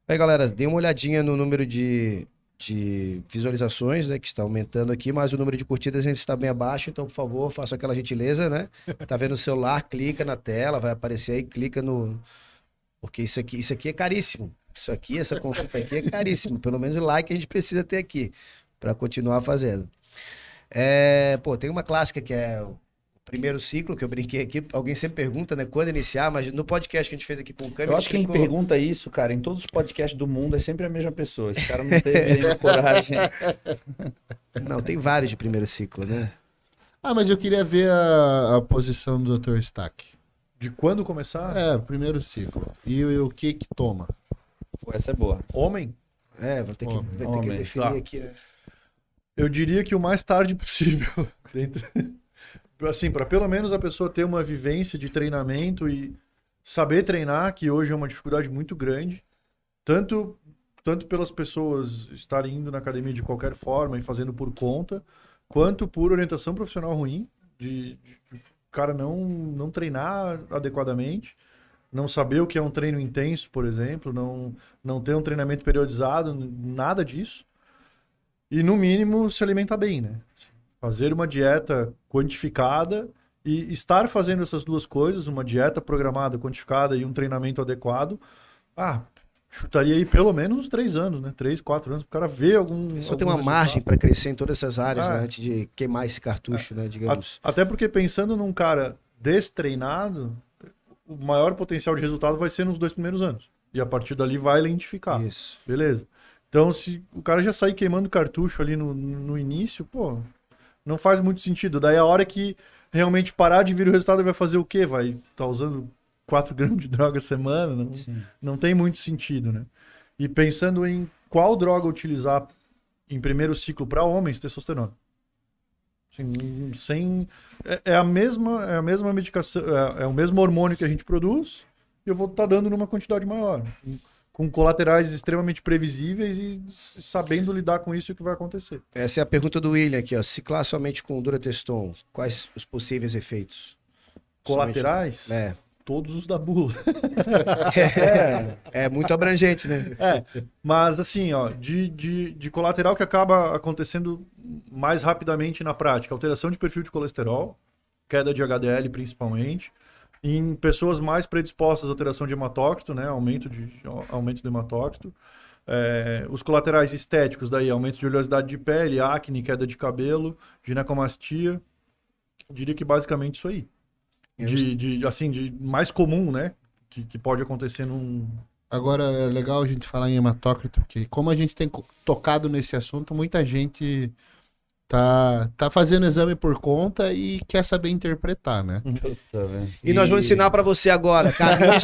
Aí, galera, dê uma olhadinha no número de, de visualizações, né, que está aumentando aqui, mas o número de curtidas ainda está bem abaixo, então, por favor, faça aquela gentileza, né? Tá vendo o celular, clica na tela, vai aparecer aí, clica no... Porque isso aqui, isso aqui é caríssimo. Isso aqui, essa consulta aqui é caríssimo. Pelo menos o like a gente precisa ter aqui para continuar fazendo. É, pô, tem uma clássica que é primeiro ciclo, que eu brinquei aqui. Alguém sempre pergunta, né, quando iniciar, mas no podcast que a gente fez aqui com o Câmbio... Eu acho que quem pergunta isso, cara, em todos os podcasts do mundo é sempre a mesma pessoa. Esse cara não teve coragem. Não, tem vários de primeiro ciclo, né? Ah, mas eu queria ver a, a posição do Dr. Stack. De quando começar? É, primeiro ciclo. E, o- o que que toma? Pô, essa é boa. Homem, É, vou ter que, Homem. vai ter que Homem, definir tá. aqui, né? eu diria que o mais tarde possível. Dentro- assim, para pelo menos a pessoa ter uma vivência de treinamento e saber treinar, que hoje é uma dificuldade muito grande, tanto tanto pelas pessoas estarem indo na academia de qualquer forma e fazendo por conta, quanto por orientação profissional ruim, de, de cara não não treinar adequadamente, não saber o que é um treino intenso, por exemplo, não não ter um treinamento periodizado, nada disso. E no mínimo se alimentar bem, né? Fazer uma dieta quantificada e estar fazendo essas duas coisas, uma dieta programada, quantificada e um treinamento adequado. Ah, chutaria aí pelo menos uns três anos, né? Três, quatro anos, para o cara ver algum. Só tem algum uma margem resultado. para crescer em todas essas áreas, Ah. né? Antes de queimar esse cartucho, né? Digamos. Até porque pensando num cara destreinado, o maior potencial de resultado vai ser nos dois primeiros anos. E a partir dali vai lentificar. Isso. Beleza. Então, se o cara já sair queimando cartucho ali no, no início, pô, não faz muito sentido. Daí a hora que realmente parar de vir o resultado, vai fazer o quê? Vai estar tá usando 4 gramas de droga a semana? Não, Sim. não tem muito sentido, né? E pensando em qual droga utilizar em primeiro ciclo para homens, testosterona. Assim, sem é, é a mesma é a mesma medicação, é, é o mesmo hormônio que a gente produz e eu vou estar dando numa quantidade maior, com colaterais extremamente previsíveis e sabendo lidar com isso o que vai acontecer. Essa é a pergunta do William aqui, ó. Ciclar somente com Durateston, quais os possíveis efeitos? Colaterais, Somente- É. todos os da bula. É muito abrangente, né? É, mas assim, ó, de, de, de colateral que acaba acontecendo mais rapidamente na prática, alteração de perfil de colesterol, queda de HDL principalmente, em pessoas mais predispostas à alteração de hematócrito, né, aumento, de, aumento do hematócrito, É, os colaterais estéticos, daí, aumento de oleosidade de pele, acne, queda de cabelo, ginecomastia, diria que basicamente isso aí. De, de, assim, de mais comum, né, que, que pode acontecer num, Agora é legal a gente falar em hematócrito, porque como a gente tem tocado nesse assunto, muita gente tá, tá fazendo exame por conta e quer saber interpretar, né? Puta, velho. E nós vamos ensinar para você agora. Carlos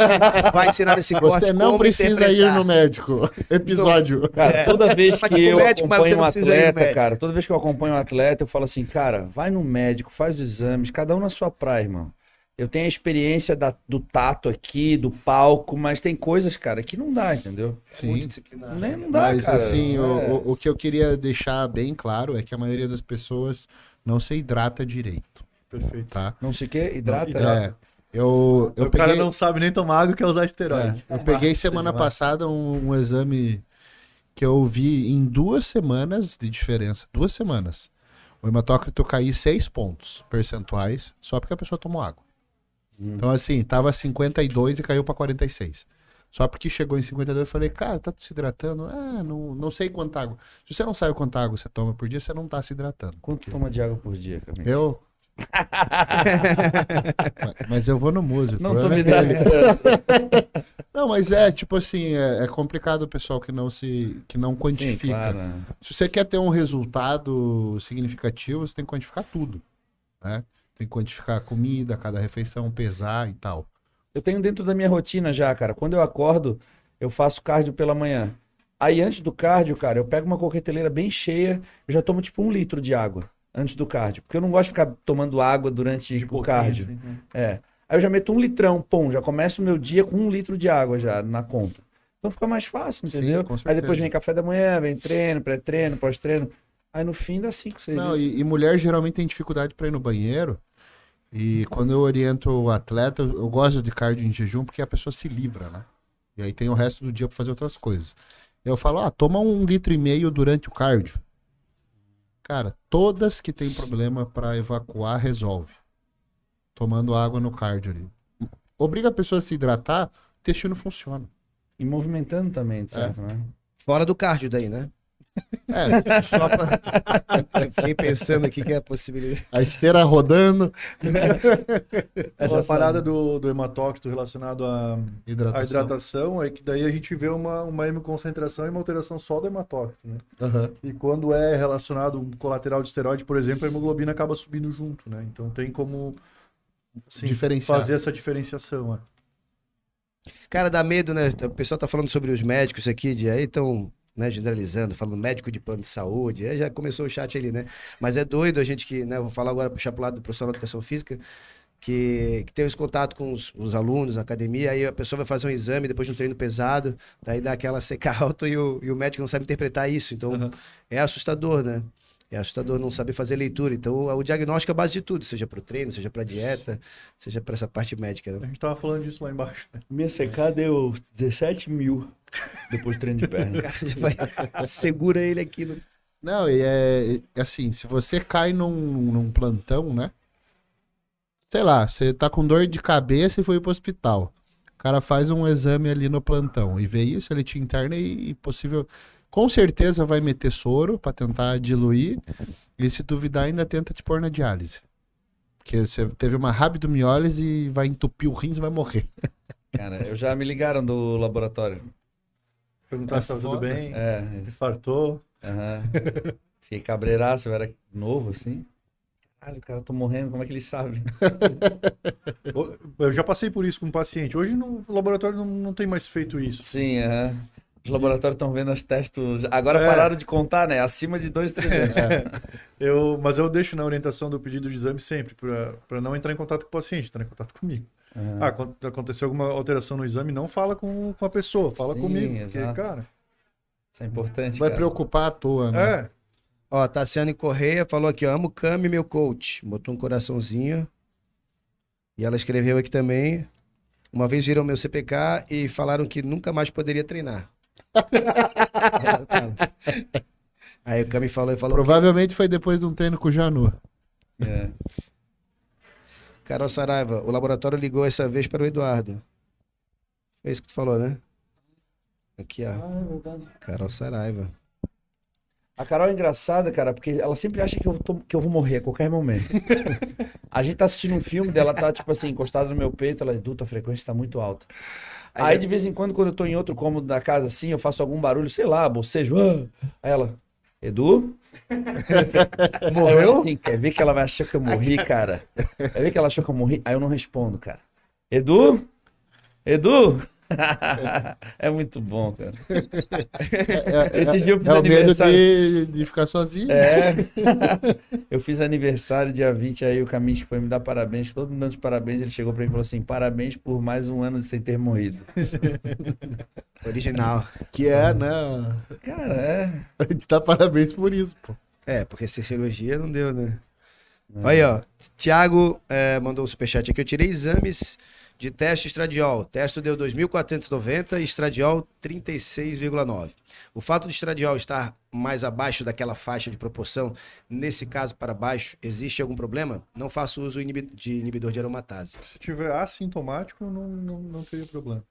vai ensinar nesse corte Você não como precisa ir no médico. Episódio. Cara, toda vez que eu médico, acompanho um atleta, cara, toda vez que eu acompanho um atleta, eu falo assim, cara, vai no médico, faz os exames, cada um na sua praia, irmão. Eu tenho a experiência da- do tato aqui, do palco, mas tem coisas, cara, que não dá, entendeu? Sim. Multidisciplinar. Nem não dá, Mas cara. assim, o, É. o, o que eu queria deixar bem claro é que a maioria das pessoas não se hidrata direito, Perfeito. tá? Não sei o que, hidrata. hidrata. É, eu, eu o cara peguei, não sabe nem tomar água e quer usar esteroide. é, eu peguei Nossa, semana demais. passada um, um exame que eu vi em duas semanas de diferença. Duas semanas. O hematócrito cair seis pontos percentuais só porque a pessoa tomou água. Hum. Então, assim, tava 52 e caiu para 46. Só porque chegou em 52, eu falei, cara, tá se hidratando? Ah, não, não sei quanta água. Se você não sabe quanta água você toma por dia, você não tá se hidratando. Quanto toma de água por dia, Camille? Eu. Mas- eu vou no músico. Não tô me dando. Não, mas é tipo assim, é, é complicado o pessoal que não se que não Sim, quantifica. claro. né? Se você quer ter um resultado significativo, você tem que quantificar tudo, né? Tem que quantificar a comida, cada refeição, pesar e tal. Eu tenho dentro da minha rotina já, cara. Quando eu acordo, eu faço cardio pela manhã. Aí antes do cardio, cara, eu pego uma coqueteleira bem cheia, eu já tomo tipo um litro de água antes do cardio. Porque eu não gosto de ficar tomando água durante o cardio. assim, né? É. Aí eu já meto um litrão, pum, já começo o meu dia com um litro de água já na conta. Então fica mais fácil, Sim, entendeu? com Aí depois vem café da manhã, vem treino, pré-treino, pós-treino. Aí no fim dá 5, 6 Não, e, e mulher geralmente tem dificuldade para ir no banheiro. E quando eu oriento o atleta, eu eu gosto de cardio em jejum porque a pessoa se livra, né? E aí tem o resto do dia para fazer outras coisas. Eu falo, ah, toma um litro e meio durante o cardio. Cara, todas que tem problema para evacuar, resolve. Tomando água no cardio ali. Obriga a pessoa a se hidratar, o intestino funciona. E movimentando também, de certo, né? Fora do cardio daí, né? É, Só pra... Eu Fiquei pensando aqui que é a possibilidade. a esteira rodando, Essa Nossa, parada do, do hematócrito relacionado à hidratação. à hidratação é que daí a gente vê uma, uma hemoconcentração e uma alteração só do hematócrito, né? Aham. E quando é relacionado um colateral de esteroide, por exemplo, a hemoglobina acaba subindo junto, né? Então tem como assim, fazer essa diferenciação. né? Cara, dá medo, né? O pessoal tá falando sobre os médicos aqui, de aí estão né, generalizando, falando médico de plano de saúde. Aí já começou o chat ali, né? Mas é doido a gente que, né? Vou falar agora, puxar pro lado do profissional de educação física, que, que tem esse contato com os, os alunos na academia, aí a pessoa vai fazer um exame depois de um treino pesado, daí dá aquela seca alta e o, e o médico não sabe interpretar isso. Então Uhum. é assustador, né? É assustador não saber fazer leitura. Então, o diagnóstico é a base de tudo, seja para o treino, seja para dieta, seja para essa parte médica. Né? A gente tava falando disso lá embaixo. né? Minha secada deu 17 mil depois do treino de perna. Cara vai, segura ele aqui no, Não, e é, é assim, se você cai num, num plantão, né? Sei lá, você tá com dor de cabeça e foi pro hospital. O cara faz um exame ali no plantão e vê isso, ele te interna e, e possível. Com certeza vai meter soro pra tentar diluir. E se duvidar, ainda tenta te pôr na diálise. Porque você teve uma rabdomiólise e vai entupir o rins e vai morrer. Cara, eu já me ligaram do laboratório. Perguntar É se tava tudo bem, É, infartou. aham. Fiquei cabreiraço, eu era novo assim. Caralho, o cara, tô morrendo, como é que ele sabe? Eu já passei por isso com um paciente. Hoje no laboratório não, não tem mais feito isso. Sim, aham. Os laboratórios estão vendo as testes. Agora É. pararam de contar, né? Acima de 2, 300. Eu, mas eu deixo na orientação do pedido de exame sempre, para não entrar em contato com o paciente, entrar em contato comigo. Ah, quando aconteceu alguma alteração no exame, não fala com, com a pessoa, fala Sim, comigo. Porque, exato. cara, Isso é importante. Vai cara. preocupar à toa, né? é. Ó, Tassiane Correia falou aqui, ó, amo Cami, meu coach. Botou um coraçãozinho. E ela escreveu aqui também. Uma vez viram meu CPK e falaram que nunca mais poderia treinar. Aí o Cami falou e falou. Provavelmente foi depois de um treino com o Janu. É. Carol Saraiva, o laboratório ligou essa vez para o Eduardo. É isso que tu falou, né? Aqui, ó. Carol Saraiva. A Carol é engraçada, cara, porque ela sempre acha que eu, tô- que eu vou morrer a qualquer momento. a gente tá assistindo um filme dela, tá, tipo assim, encostada no meu peito, ela, Edu, tua frequência tá muito alta. Aí, de vez em quando, quando eu tô em outro cômodo da casa, assim, eu faço algum barulho, sei lá, bocejo. ah. Aí ela, Edu? Morreu? Assim, quer ver que ela vai achar que eu morri, cara? Quer ver que ela achou que eu morri? Aí eu não respondo, cara. Edu? Edu? é muito bom, cara. É, Esses dias eu fiz é o medo aniversário. de, de ficar sozinho. É. eu fiz aniversário dia 20, aí o Camis foi me dar parabéns, todo mundo dando os parabéns, ele chegou pra mim e falou assim: parabéns por mais um ano sem ter morrido. Original. Que é, né? Cara, é. A gente dá parabéns por isso, pô. É, porque sem cirurgia não deu, né? Aí, ó. Tiago é, mandou um superchat aqui. Eu tirei exames de teste estradiol. Teste deu 2.490 e estradiol 36,9. O fato de estradiol estar mais abaixo daquela faixa de proporção, nesse caso para baixo, existe algum problema? Não faço uso de inibidor de aromatase. Se tiver assintomático, não, não, não teria problema.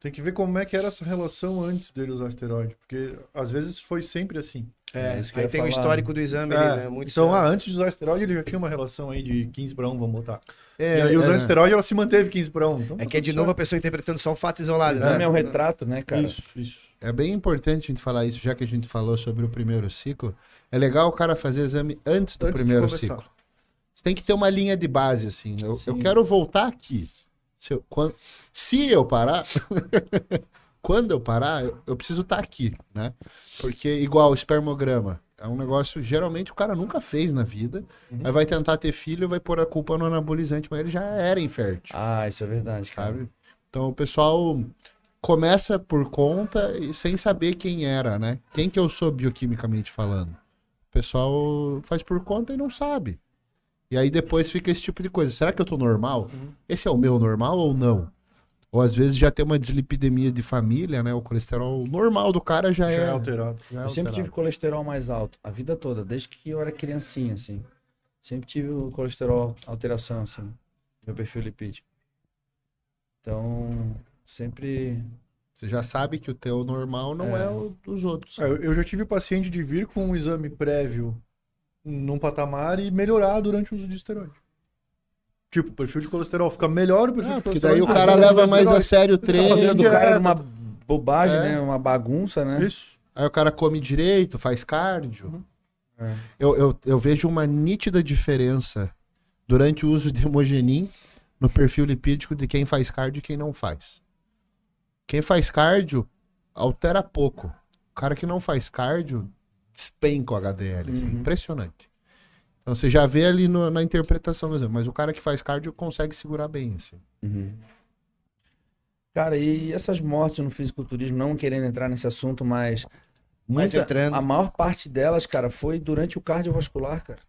Tem que ver como é que era essa relação antes dele usar esteroide, porque às vezes foi sempre assim. É, É, isso que aí tem o falar. histórico do exame, É, ali, né? Muito então, ah, antes de usar esteroide, ele já tinha uma relação aí de 15 para 1, vamos botar. É, e aí, usando é. esteroide, ela se manteve 15 para 1. Então, É tá que é de novo a pessoa interpretando só um fato O isolado. exame né? é um retrato, né, cara? Isso, isso. É bem importante a gente falar isso, já que a gente falou sobre o primeiro ciclo. É legal o cara fazer exame antes do Antes primeiro ciclo. Você tem que ter uma linha de base, assim. Eu, eu quero voltar aqui. Se eu, quan- se eu parar, quando eu parar, eu, eu preciso estar aqui, né? Porque, igual o espermograma, é um negócio, geralmente, o cara nunca fez na vida. Aí vai tentar ter filho, vai pôr a culpa no anabolizante, mas ele já era infértil, Ah, isso é verdade, cara. sabe? Então o pessoal começa por conta e sem saber quem era, né? Quem que eu sou bioquimicamente falando. O pessoal faz por conta e não sabe. E aí depois fica esse tipo de coisa. Será que eu tô normal? Esse é o meu normal ou não? Ou às vezes já tem uma dislipidemia de família, né? O colesterol normal do cara já, Já é, é alterado. já é Eu sempre tive alterado. colesterol mais alto, a vida toda, desde que eu era criancinha, assim. Sempre tive o colesterol, alteração, assim, meu perfil lipídico. Então, sempre. Você já sabe que o teu normal não é, É. o dos outros. É, eu- eu já tive paciente de vir com um exame prévio num patamar e melhorar durante o uso de esteroide. Tipo, o perfil de colesterol fica melhor, o perfil Ah, de porque daí o Ah, cara leva mais a esteroide. sério o treino. Do cara dieta. uma bobagem, É. né? Uma bagunça, né? Isso. Aí o cara come direito, faz cardio. É. Eu, eu, eu vejo uma nítida diferença durante o uso de hemogenin no perfil lipídico de quem faz cardio e quem não faz. Quem faz cardio altera pouco. O cara que não faz cardio despenca o HDL. assim, Uhum. impressionante. Então você já vê ali no- na interpretação exame, mas o cara que faz cardio consegue segurar bem. Assim. Uhum. Cara, e essas mortes no fisiculturismo, não querendo entrar nesse assunto, mas. Mas muita- entrando. A maior parte delas, cara, foi durante o cardiovascular, cara.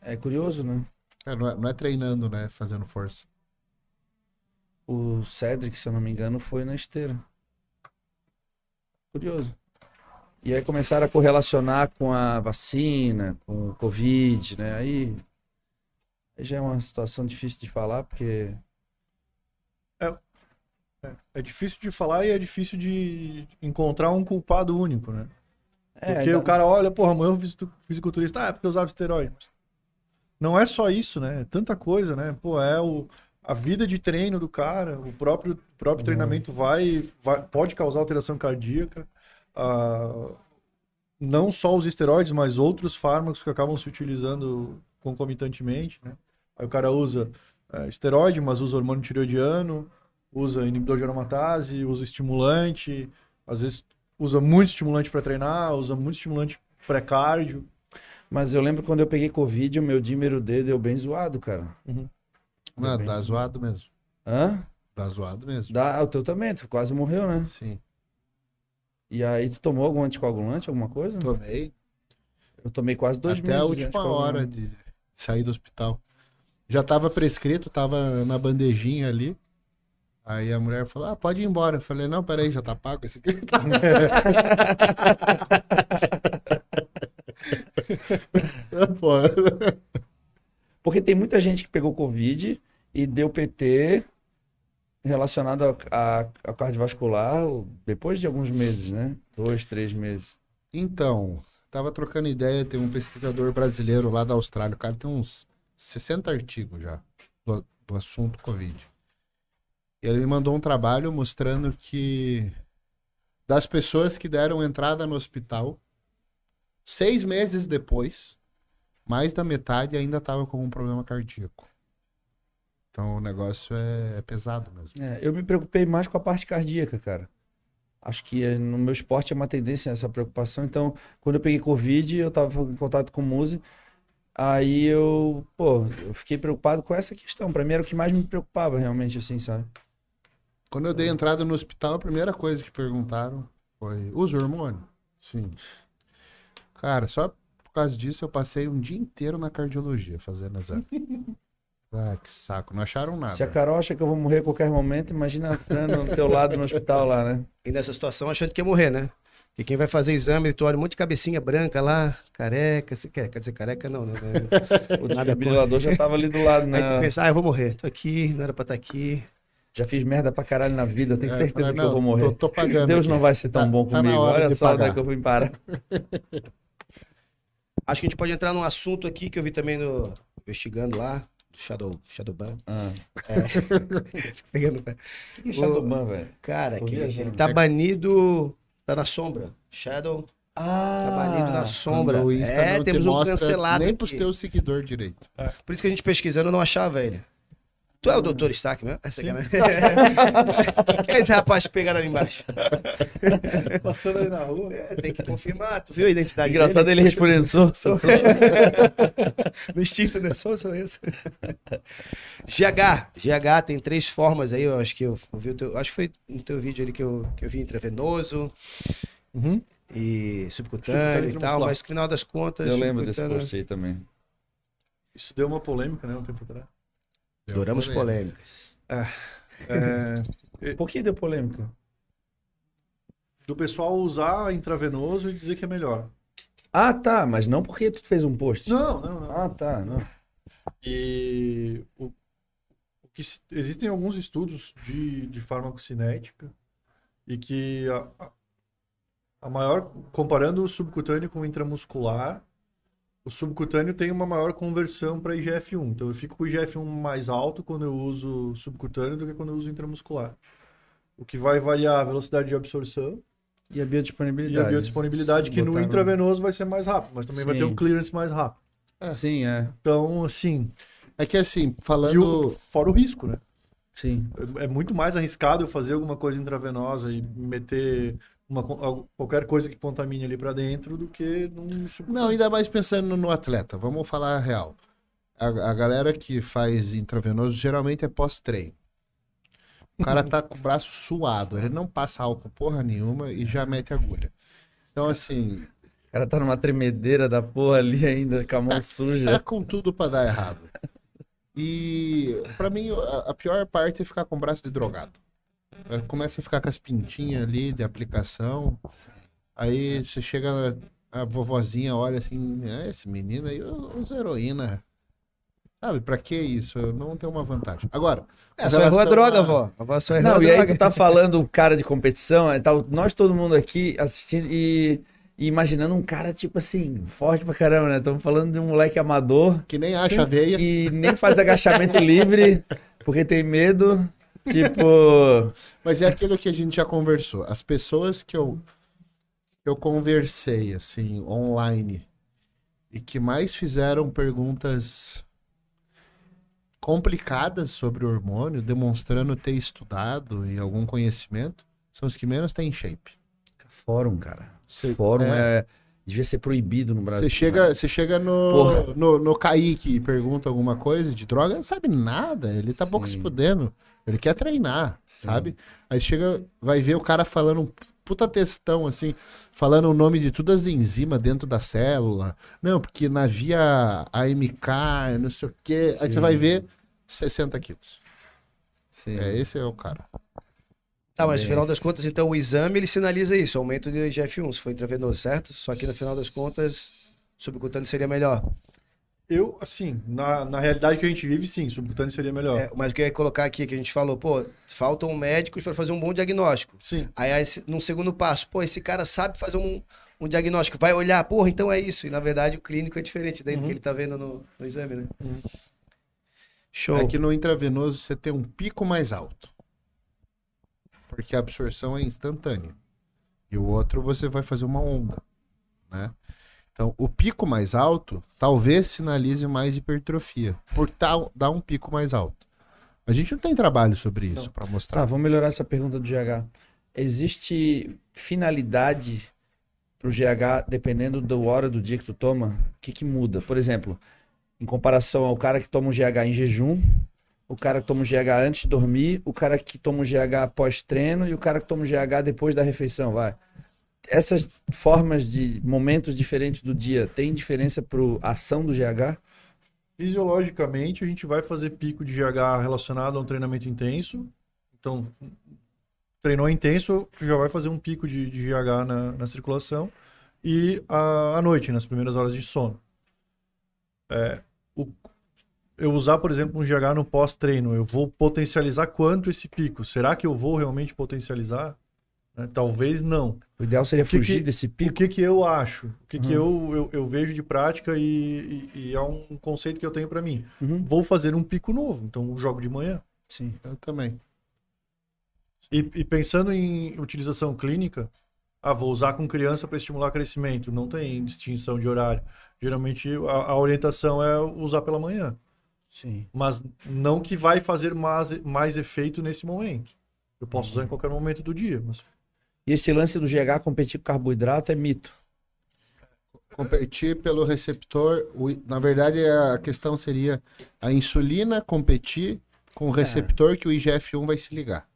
É curioso, né? É, não, é, não é treinando, né? Fazendo força. O Cedric, se eu não me engano, foi na esteira. Curioso. E aí começaram a correlacionar com a vacina, com o Covid, né? Aí, aí já é uma situação difícil de falar, porque. É, é difícil de falar e é difícil de encontrar um culpado único, né? É, Porque ainda- o cara olha, porra, morreu um fisicu- fisiculturista, ah, é porque eu usava esteroide. Não é só isso, né? É tanta coisa, né? Pô, é o, a vida de treino do cara, o próprio, Uhum. próprio treinamento vai, vai- pode causar alteração cardíaca. Ah, não só os esteroides, mas outros fármacos que acabam se utilizando concomitantemente, né? Aí o cara usa eh, esteroide, mas usa hormônio tireoidiano, usa inibidor de aromatase, usa estimulante, às vezes usa muito estimulante para treinar, usa muito estimulante pré-cardio. Mas eu lembro quando eu peguei Covid, o meu dímero D deu bem zoado, cara. Não, bem. dá zoado mesmo. Hã? Dá zoado mesmo. Dá, o teu também, tu quase morreu, né? Sim. E aí tu tomou algum anticoagulante, alguma coisa? Tomei. Eu tomei quase dois Até a última hora de sair do hospital. Já tava prescrito, tava na bandejinha ali. Aí a mulher falou: Ah, pode ir embora. Eu falei: Não, peraí, já tá pago esse aqui. Porque tem muita gente que pegou Covid e deu PT relacionado ao, cardiovascular depois de alguns meses, né? Dois, três meses. Então, tava trocando ideia, tem um pesquisador brasileiro lá da Austrália. O cara tem uns 60 artigos já do, do assunto Covid. E ele me mandou um trabalho mostrando que das pessoas que deram entrada no hospital, seis meses depois, mais da metade ainda estava com um problema cardíaco. Então o negócio é, é pesado mesmo. É, eu me preocupei mais com a parte cardíaca, cara. Acho que eh, no meu esporte é uma tendência essa preocupação. Então, quando eu peguei Covid, eu tava em contato com o Muse. Aí eu, pô, eu fiquei preocupado com essa questão. Pra mim era o que mais me preocupava, realmente, assim, sabe? Quando eu dei entrada no hospital, a primeira coisa que perguntaram foi: usa hormônio? Sim. Cara, só por causa disso eu passei um dia inteiro na cardiologia fazendo exame. ah, que saco. Não acharam nada. Se a Carol acha que eu vou morrer a qualquer momento, imagina a Fran no teu lado no hospital lá, né? E nessa situação achando que ia morrer, né? Porque quem vai fazer exame, tu olha um monte de cabecinha branca lá, careca, você quer, quer dizer careca não, né? O desfibrilador já tava ali do lado, Aí tu né? pensa, ah, eu vou morrer, tô aqui, não era pra estar aqui. Já fiz merda pra caralho na vida, eu tenho É, certeza falei, que eu não, vou morrer. Tô, tô pagando. Deus aqui. não vai ser tão Tá- bom tá comigo. hora Olha só onde é pagar. que eu fui parar. Acho que a gente pode entrar num assunto aqui que eu vi também no investigando lá, Shadow, Shadowban. Ah. Pegando o pé. O que é Shadowban, velho? Cara, que ele, viajando. ele tá banido, tá na sombra. Shadow Ah, tá banido na sombra. É, não te temos um cancelado Nem aqui. pros teus seguidores direito. Por isso que a gente pesquisando não achava ele. Tu é o doutor Stark mesmo? Essa aqui, né? Quem é esse rapaz que pegaram ali embaixo? Passando aí na rua. É, tem que confirmar. Tu viu a identidade Engraçado dele? ele respondendo, sou, sou, sou. no instinto, né? Sou, sou isso. GH. GH tem três formas aí. Eu acho que eu, eu vi o teu, acho que foi no teu vídeo ali que eu, que eu vi intravenoso Uhum. e subcutâneo, Subcutâneo e tal, mas no final das contas. Eu lembro desse post aí também. Isso deu uma polêmica, né, um tempo atrás. Adoramos polêmicas. É, Por que deu polêmica? do pessoal usar intravenoso e dizer que é melhor. Ah, tá, mas não porque tu fez um post. Não, não, não. Ah, tá, não. E o, o que existem alguns estudos de, de farmacocinética e que a- a maior, comparando o subcutâneo com o intramuscular, o subcutâneo tem uma maior conversão para IGF-1. Então eu fico com o IGF-1 mais alto quando eu uso subcutâneo do que quando eu uso intramuscular. O que vai variar a velocidade de absorção E a biodisponibilidade. e a biodisponibilidade, que no intravenoso vai ser mais rápido, mas também vai ter Sim. um clearance mais rápido. Sim, é. Então, assim, É que assim, e o, falando. fora o risco, né? Sim. É é muito mais arriscado eu fazer alguma coisa intravenosa e meter uma, qualquer coisa que contamine ali pra dentro do que num sub- Não, ainda mais pensando no atleta. Vamos falar a real. A, a galera que faz intravenoso geralmente é pós-treino. O cara tá com o braço suado, ele não passa álcool porra nenhuma e já mete agulha. Então, assim, O cara tá numa tremedeira da porra ali ainda, com a mão tá suja. com tudo pra dar errado. E pra mim, a, a pior parte é ficar com o braço de drogado. É, Começa a ficar com as pintinhas ali de aplicação. Aí você chega, a vovozinha olha assim, "É, esse menino aí usa heroína. Sabe, pra que isso? Eu não tenho uma vantagem. Agora, É, só errou a droga, vó. A vó só errou Não, a e aí droga. tu tá falando o cara de competição, é, tá, nós todo mundo aqui assistindo e, e imaginando um cara, tipo assim, forte pra caramba, né? Estamos falando de um moleque amador Que nem acha veia. que nem faz agachamento livre porque tem medo. Tipo, Mas é aquilo que a gente já conversou. As pessoas que eu, que eu conversei, assim, online, e que mais fizeram perguntas complicadas sobre o hormônio, demonstrando ter estudado e algum conhecimento, são os que menos têm shape. fórum, cara. Cê- Fórum é. é. devia ser proibido no Brasil. Você chega, você chega no, Porra. no, no Kaique e pergunta alguma coisa de droga, não sabe nada, ele tá pouco se Sim. fudendo. Ele quer treinar, Sim. sabe? Aí chega, vai ver o cara falando um puta textão, assim, falando o nome de todas as enzimas dentro da célula. Não, porque na via AMK, não sei o quê. Aí Sim. você vai ver 60 quilos. Sim. É, esse é o cara. Tá, mas no final das contas, então o exame ele sinaliza isso, aumento de IGF-1, se for intravenoso, certo? Só que no final das contas, subcutâneo seria melhor. Eu, assim, na, na realidade que a gente vive, sim, subcutâneo seria melhor. É, mas o que eu ia colocar aqui, que a gente falou, pô, faltam médicos para fazer um bom diagnóstico. Sim. Aí, aí, num segundo passo, pô, esse cara sabe fazer um, um diagnóstico, vai olhar, porra, então é isso. E na verdade o clínico é diferente daí do Uhum. que ele tá vendo no, no exame, né? Uhum. Show. É que no intravenoso você tem um pico mais alto. Porque a absorção é instantânea. E o outro você vai fazer uma onda, né? Então, o pico mais alto talvez sinalize mais hipertrofia, por tal dar um pico mais alto. A gente não tem trabalho sobre isso para Tá, mostrar. vamos melhorar essa pergunta do GH. Existe finalidade pro GH dependendo da hora do dia que tu toma? O que que muda? Por exemplo, em comparação ao cara que toma um GH em jejum, o cara que toma um GH antes de dormir, o cara que toma um GH pós-treino e o cara que toma um GH depois da refeição, vai. Essas formas de momentos diferentes do dia tem diferença pro ação do GH? Fisiologicamente, a gente vai fazer pico de GH relacionado a um treinamento intenso. Então, treinou intenso, já vai fazer um pico de, de GH na, na circulação. E à noite, nas primeiras horas de sono. É, o- eu usar, por exemplo, um GH no pós-treino, eu vou potencializar quanto esse pico? Será que eu vou realmente potencializar? Né, Talvez não. O ideal seria que fugir que- desse O pico. que, que eu acho? O que, que Uhum. eu, eu, eu vejo de prática e, e- e é um conceito que eu tenho para mim. Uhum. Vou fazer um pico novo, então jogo de manhã. Sim. Eu também. E, e pensando em utilização clínica, ah, vou usar com criança para estimular crescimento. Não tem distinção de horário. Geralmente a, a orientação é usar pela manhã. Sim. Mas não que vai fazer mais, mais efeito nesse momento. Eu posso usar em qualquer momento do dia. Mas... E esse lance do GH competir com carboidrato é mito. Competir pelo receptor. o- na verdade, a questão seria a insulina competir com o receptor que o IGF-1 vai se ligar.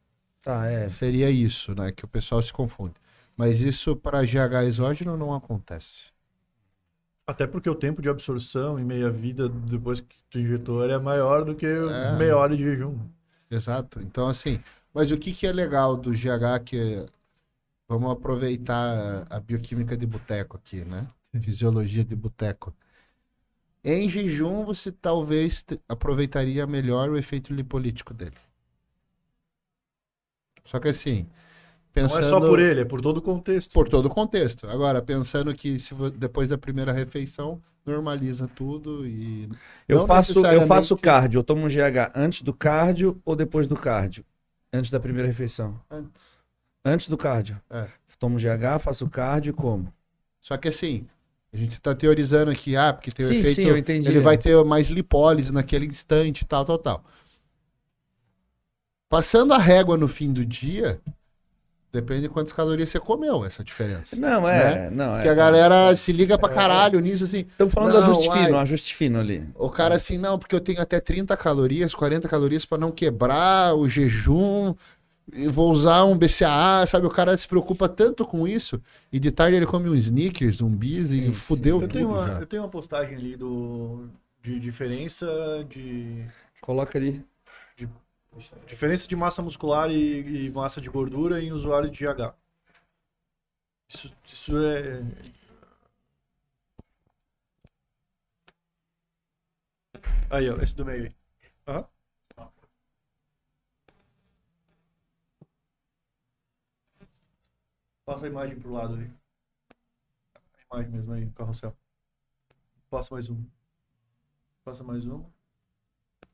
Tá, é. Seria isso, né? Que o pessoal se confunde. Mas isso para GH exógeno não acontece. Até porque o tempo de absorção e meia-vida depois que tu injetou ele é maior do que É. meia hora de jejum. Exato. Então, assim, mas o que, que é legal do GH que vamos aproveitar a bioquímica de boteco aqui, né? Fisiologia de boteco. Em jejum, você talvez aproveitaria melhor o efeito lipolítico dele. Só que assim, pensando Não é só por ele, é por todo o contexto. por todo o contexto. Agora, pensando que se vo- depois da primeira refeição normaliza tudo e Eu Não faço, eu necessariamente- faço cardio, eu tomo um GH antes do cardio ou depois do cardio? Antes da primeira refeição. antes. Antes do cardio. É. Tomo GH, faço cardio e como? Só que assim, a gente tá teorizando aqui, ah, porque tem o Sim, efeito, sim, eu entendi. ele vai ter mais lipólise naquele instante, tal, tal, tal. Passando a régua no fim do dia, depende de quantas calorias você comeu, essa diferença. Não, é. Não, é. Porque a galera se liga pra caralho nisso, assim. Estamos falando Não, do ajuste fino, ajuste fino ali. O cara assim, não, porque eu tenho até 30 calorias, 40 calorias pra não quebrar o jejum, vou usar um BCAA, sabe? O cara se preocupa tanto com isso, e de tarde ele come um Snickers, um bis Sim, e fudeu Eu tudo tenho, uma, já. eu tenho uma postagem ali do, de diferença de Coloca ali. diferença de massa muscular e, e massa de gordura em usuário de GH. Isso, isso é. Aí, ó, esse do meio aí. Aham. Passa a imagem pro lado ali. A imagem mesmo aí, carrossel. Passa mais um. Passa mais um.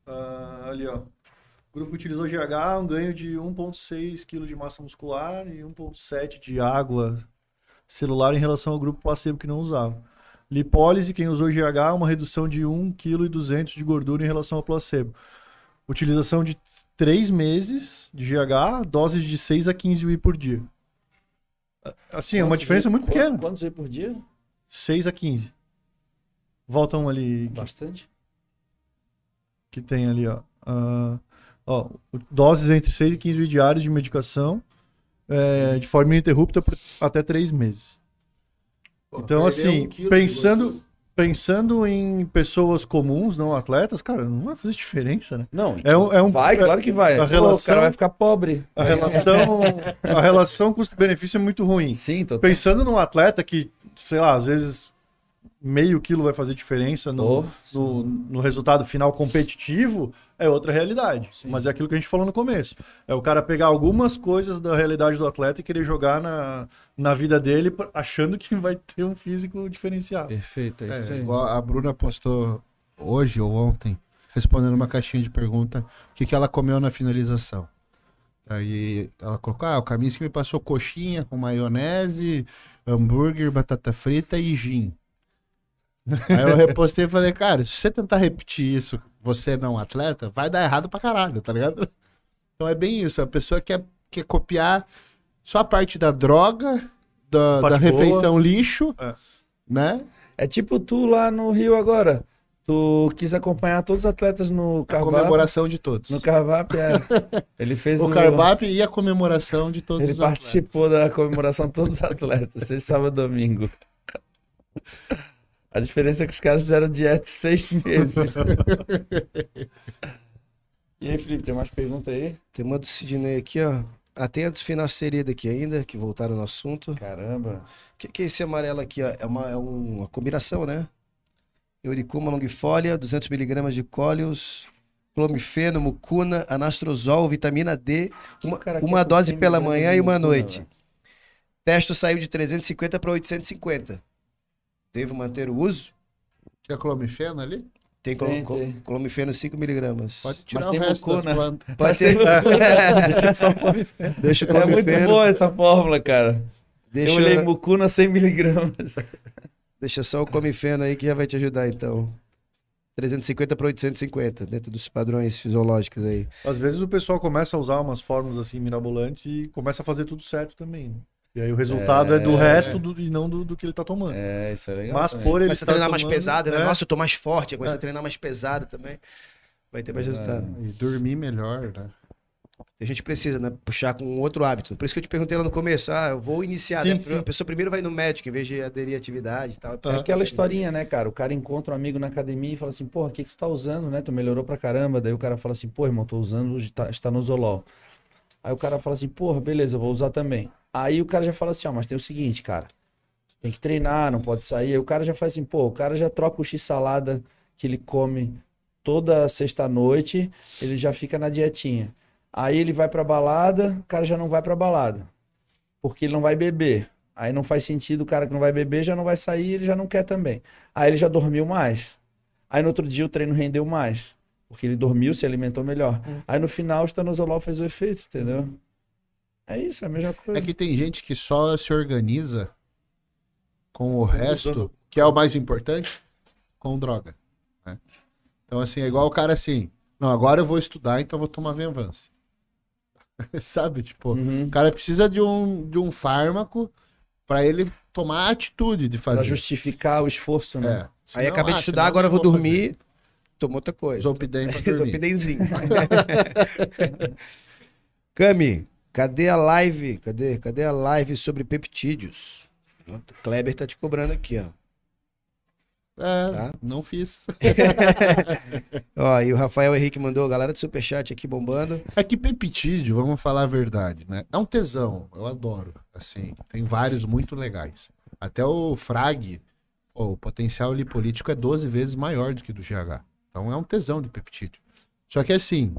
Ah, ali, ó. O grupo utilizou GH, um ganho de 1,6 kg de massa muscular e 1,7 de água celular em relação ao grupo placebo que não usava. Lipólise, quem usou GH, uma redução de 1,2 kg de gordura em relação ao placebo. Utilização de 3 meses de GH, doses de 6 a 15 UI por dia. Assim, é uma diferença muito pequena. Quantos whey por dia? 6 a 15. Volta um ali que- Bastante. que tem ali, ó. Ah, ó, doses entre 6 e 15 diários de medicação é, de forma ininterrupta por até 3 meses. Pô, Então, assim, um pensando. Pensando em pessoas comuns, não atletas, cara, não vai fazer diferença, né? Não, É um, é um, vai, é- claro que vai. a Pô, relação- O cara vai ficar pobre. a relação, a relação custo-benefício é muito ruim. Sim, total. Pensando num atleta que, sei lá, às vezes meio quilo vai fazer diferença no, Oh, no, no resultado final competitivo, é outra realidade. Sim. Mas é aquilo que a gente falou no começo. É o cara pegar algumas coisas da realidade do atleta e querer jogar na, na vida dele achando que vai ter um físico diferenciado. Perfeito, é isso É, aí. igual a Bruna postou hoje ou ontem, respondendo uma caixinha de pergunta, o que, que ela comeu na finalização. Aí ela colocou, ah, o Kaminsky me passou coxinha com maionese, hambúrguer, batata frita e gin. Aí eu repostei e falei, cara, se você tentar repetir isso, você não atleta, vai dar errado pra caralho, tá ligado? Então é bem isso, a pessoa quer, quer copiar só a parte da droga, da, da refeição boa. lixo, É. né? É tipo tu lá no Rio agora. Tu quis acompanhar todos os atletas no A Carvap. comemoração de todos. No Carvap, é. Ele fez O um- Carbap e a comemoração de todos Ele os atletas. participou da comemoração de todos os atletas, sexta, sábado e domingo. A diferença é que os caras fizeram dieta seis meses. E aí, Felipe, tem mais pergunta aí? Tem uma do Sidney aqui, ó. Atentos finasterida aqui ainda, que voltaram no assunto. Caramba. O que, que é esse amarelo aqui, ó? É uma, é uma combinação, né? Euricuma longifolia, 200mg de cóleos, clomifeno, mucuna, anastrozol, vitamina D, uma, uma dose 100 pela manhã e uma mucuna, noite. velho. Testo saiu de 350 para 850. Devo manter o uso? Tinha clomifeno ali? Tem, tem. clomifeno 5mg. Pode tirar tem o resto das mucuna. plantas. Pode ser. Só come Deixa o É muito clomifeno. boa essa fórmula, cara. Deixa, Eu olhei mucuna 100 miligramas. deixa só o clomifeno aí que já vai te ajudar, então. 350 para 850, dentro dos padrões fisiológicos aí. Às vezes o pessoal começa a usar umas fórmulas assim mirabolantes e começa a fazer tudo certo também. E aí o resultado é, do resto do- e não do, do que ele tá tomando. É, isso é legal. Mas também. por ele Começa a treinar mais tomando- pesado, né? é, Nossa, eu tô mais forte, começa É. a treinar mais pesado também. Vai ter mais É. resultado. E dormir melhor, né? A gente precisa, né? Puxar com outro hábito. Por isso que eu te perguntei lá no começo. Ah, eu vou iniciar. Sim, né? sim. A pessoa primeiro vai no médico, em vez de aderir à atividade e tal. Ah. Aquela historinha, né, cara? O cara encontra um amigo na academia e fala assim, porra, o que, que tu tá usando, né? Tu melhorou pra caramba. Daí o cara fala assim, pô, irmão, tô usando estanozolol. Aí o cara fala assim, porra, beleza, vou usar também. Aí o cara já fala assim, ó, mas tem o seguinte, cara. Tem que treinar, não pode sair. Aí o cara já faz assim, pô, o cara já troca o x-salada que ele come toda sexta-noite, ele já fica na dietinha. Aí ele vai pra balada, o cara já não vai pra balada. Porque ele não vai beber. Aí não faz sentido, o cara que não vai beber já não vai sair, ele já não quer também. Aí ele já dormiu mais. Aí no outro dia o treino rendeu mais. Porque ele dormiu, se alimentou melhor. Aí no final o estanozolol fez o efeito, entendeu? É isso, é a mesma coisa. É que tem gente que só se organiza com o resto, que é o mais importante, com droga. né? Então, assim, é igual o cara assim, não, agora eu vou estudar, então eu vou tomar Venvance. Sabe? Tipo, Uhum. o cara precisa de um, de um fármaco pra ele tomar a atitude de Pra fazer. justificar o esforço, né? É. Aí Senão, acabei de ah, estudar, senão agora eu vou não dormir. Tomou outra coisa. Zolpidem pra dormir. Cami, cadê a live? Cadê? Cadê a live sobre peptídeos? O Kleber tá te cobrando aqui, ó. É, Tá. não fiz. Ó, e o Rafael Henrique mandou, galera do Superchat aqui bombando. É que peptídeo, vamos falar a verdade, né? É um tesão, eu adoro. Assim, tem vários muito legais. Até o Frag, pô, o potencial lipolítico é 12 vezes maior do que do GH. Então é um tesão de peptídeo. Só que assim,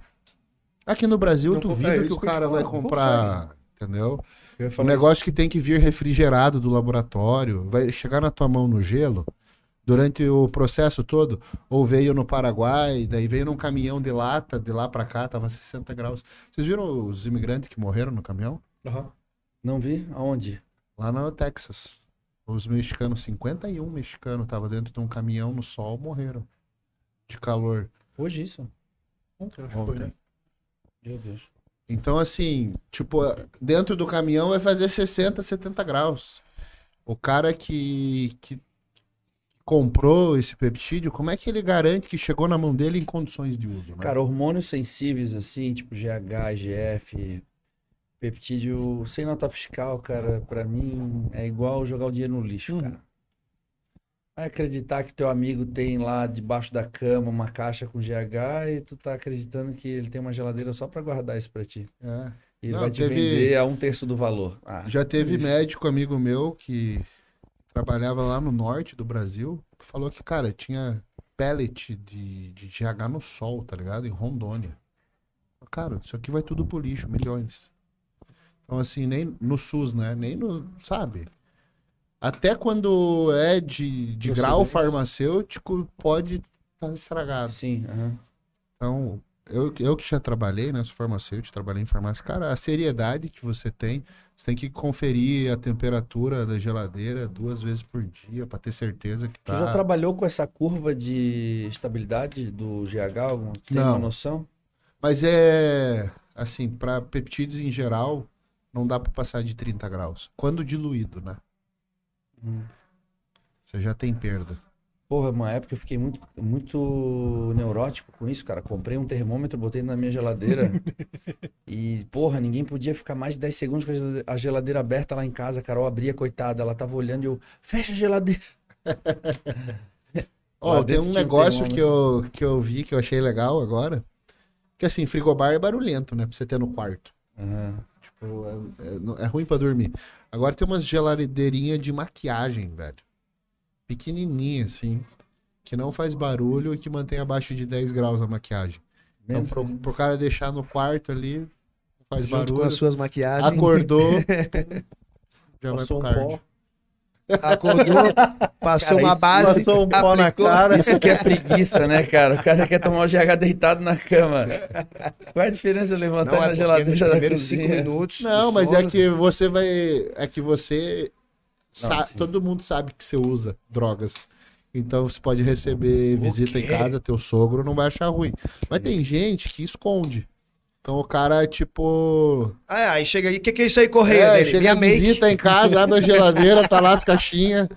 aqui no Brasil, Não duvido isso que o que te cara vai não comprar, entendeu? Um negócio que tem que vir refrigerado do laboratório, vai chegar na tua mão no gelo durante o processo todo, ou veio no Paraguai, daí veio num caminhão de lata, de lá pra cá, tava 60 graus. Vocês viram os imigrantes que morreram no caminhão? Isso. Não vi? Aonde? Lá no Texas. Os mexicanos, 51 mexicanos, tava dentro de um caminhão no sol, morreram. De calor. Hoje isso? Ontem, acho que foi, Ontem. né? Meu Deus. Então, assim, tipo, dentro do caminhão vai fazer 60, 70 graus. O cara que, que comprou esse peptídeo, como é que ele garante que chegou na mão dele em condições de uso? Né? Cara, hormônios sensíveis, assim, tipo GH, GF, peptídeo sem nota fiscal, cara, pra mim é igual jogar o dinheiro no lixo, Uhum. cara. Acreditar que teu amigo tem lá debaixo da cama uma caixa com GH e tu tá acreditando que ele tem uma geladeira só pra guardar isso pra ti. É. E ele Não, vai te teve- vender a um terço do valor. Ah, Já teve isso. médico amigo meu que trabalhava lá no norte do Brasil, que falou que, cara, tinha pellet de, de GH no sol, tá ligado? Em Rondônia. Cara, isso aqui vai tudo pro lixo, milhões. Então, assim, nem no SUS, né? Nem no, sabe? Até quando é de, de grau farmacêutico, pode estar estragado. Sim, aham. Então, eu, eu que já trabalhei, né? Sou farmacêutico, trabalhei em farmácia. Cara, a seriedade que você tem, você tem que conferir a temperatura da geladeira duas vezes por dia para ter certeza que tá. já trabalhou com essa curva de estabilidade do GH? tem Não. uma noção? Mas é assim, para peptídeos em geral, não dá para passar de 30 graus. Quando diluído, né? Hum. Você já tem perda. Porra, uma época eu fiquei muito, muito neurótico com isso, cara. Comprei um termômetro, botei na minha geladeira. e, porra, ninguém podia ficar mais de 10 segundos com a gelade- a geladeira aberta lá em casa. A Carol abria, coitada. Ela tava olhando e eu, fecha a geladeira. Ó, Lá tem um tinha um negócio que eu, que eu vi que eu achei legal agora. Que assim, frigobar é barulhento, né? Pra você ter no quarto. Aham. É, é- é ruim pra dormir. Agora tem umas geladeirinhas de maquiagem, velho. Pequenininha, assim. Que não faz barulho e que mantém abaixo de 10 graus a maquiagem. Então, Menos- pro, pro cara deixar no quarto ali, faz Junto barulho. com as suas maquiagens. Acordou, já vai pro um cardio. pó. Acordou, passou Cara, uma base. Passou um pó na cara. Isso que é preguiça, né, cara? O cara quer tomar o GH deitado na cama. Qual é a diferença levantar Não, é na geladeira nos primeiros cinco minutos. Não, mas é sono, que você vai. É que você. Não, sa- todo mundo sabe que você usa drogas. Então você pode receber visita em casa, teu sogro não vai achar ruim. Mas tem gente que esconde. Então o cara, tipo. Ah, aí chega aí, o que, que é isso aí, correio É, dele? chega Minha a make. visita em casa, abre a geladeira, tá lá as caixinhas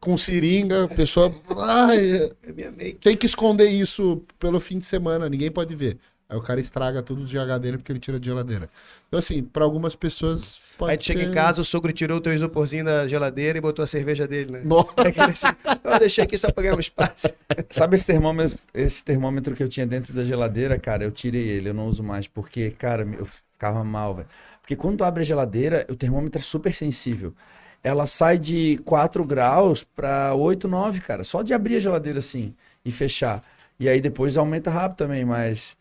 com seringa, a pessoa. Ai, É tem que esconder isso pelo fim de semana, ninguém pode ver. Aí o cara estraga tudo de GH dele porque ele tira de geladeira. Então, assim, pra algumas pessoas pode Aí tu chega ser- em casa, o sogro tirou o teu isoporzinho da geladeira e botou a cerveja dele, né? Nossa. É assim, "Não, eu deixei aqui só pra ganhar um espaço. Sabe esse termômetro, esse termômetro que eu tinha dentro da geladeira, cara? Eu tirei ele, eu não uso mais, porque, cara, eu ficava mal, velho. Porque quando tu abre a geladeira, o termômetro é super sensível. Ela sai de 4 graus pra 8, 9, cara. Só de abrir a geladeira assim e fechar. E aí depois aumenta rápido também, mas.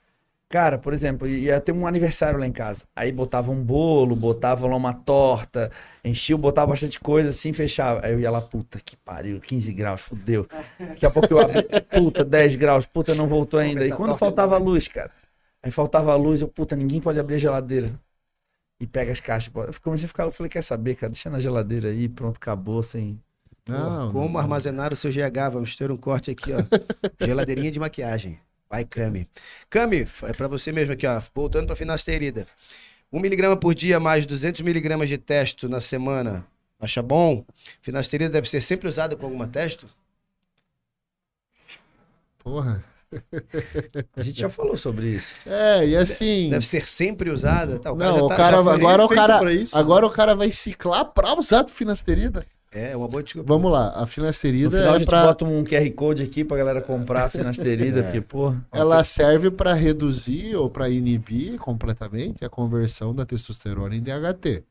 Cara, por exemplo, ia ter um aniversário lá em casa. Aí botava um bolo, botava lá uma torta, enchia, botava bastante coisa assim, fechava. Aí eu ia lá, puta que pariu, 15 graus, fudeu. Daqui a pouco eu abri, puta, 10 graus, puta, não voltou ainda. E quando faltava luz, cara? Aí faltava luz, eu, puta, ninguém pode abrir a geladeira. E pega as caixas. pô. Eu comecei a ficar, eu falei, quer saber, cara? Deixa na geladeira aí, pronto, acabou, sem. Não, Como não. armazenar o seu GH? Vamos ter um corte aqui, ó. Geladeirinha de maquiagem. Vai, Cami. Cami, é pra você mesmo aqui, ó. Voltando pra finasterida. 1 miligrama por dia, mais 200 miligramas de testo na semana. Acha bom? Finasterida deve ser sempre usada com alguma testo? Porra. A gente já falou sobre isso. É, e assim. Deve ser sempre usada? Tá, Não, já o tá- cara, agora o cara, isso, agora o cara vai ciclar pra usar do finasterida. É, uma boa desculpa. Vamos lá, a No finasterida final a é gente pra, bota um QR Code aqui pra galera comprar a finasterida, É. porque, pô. ela serve para reduzir ou para inibir completamente a conversão da testosterona em DHT,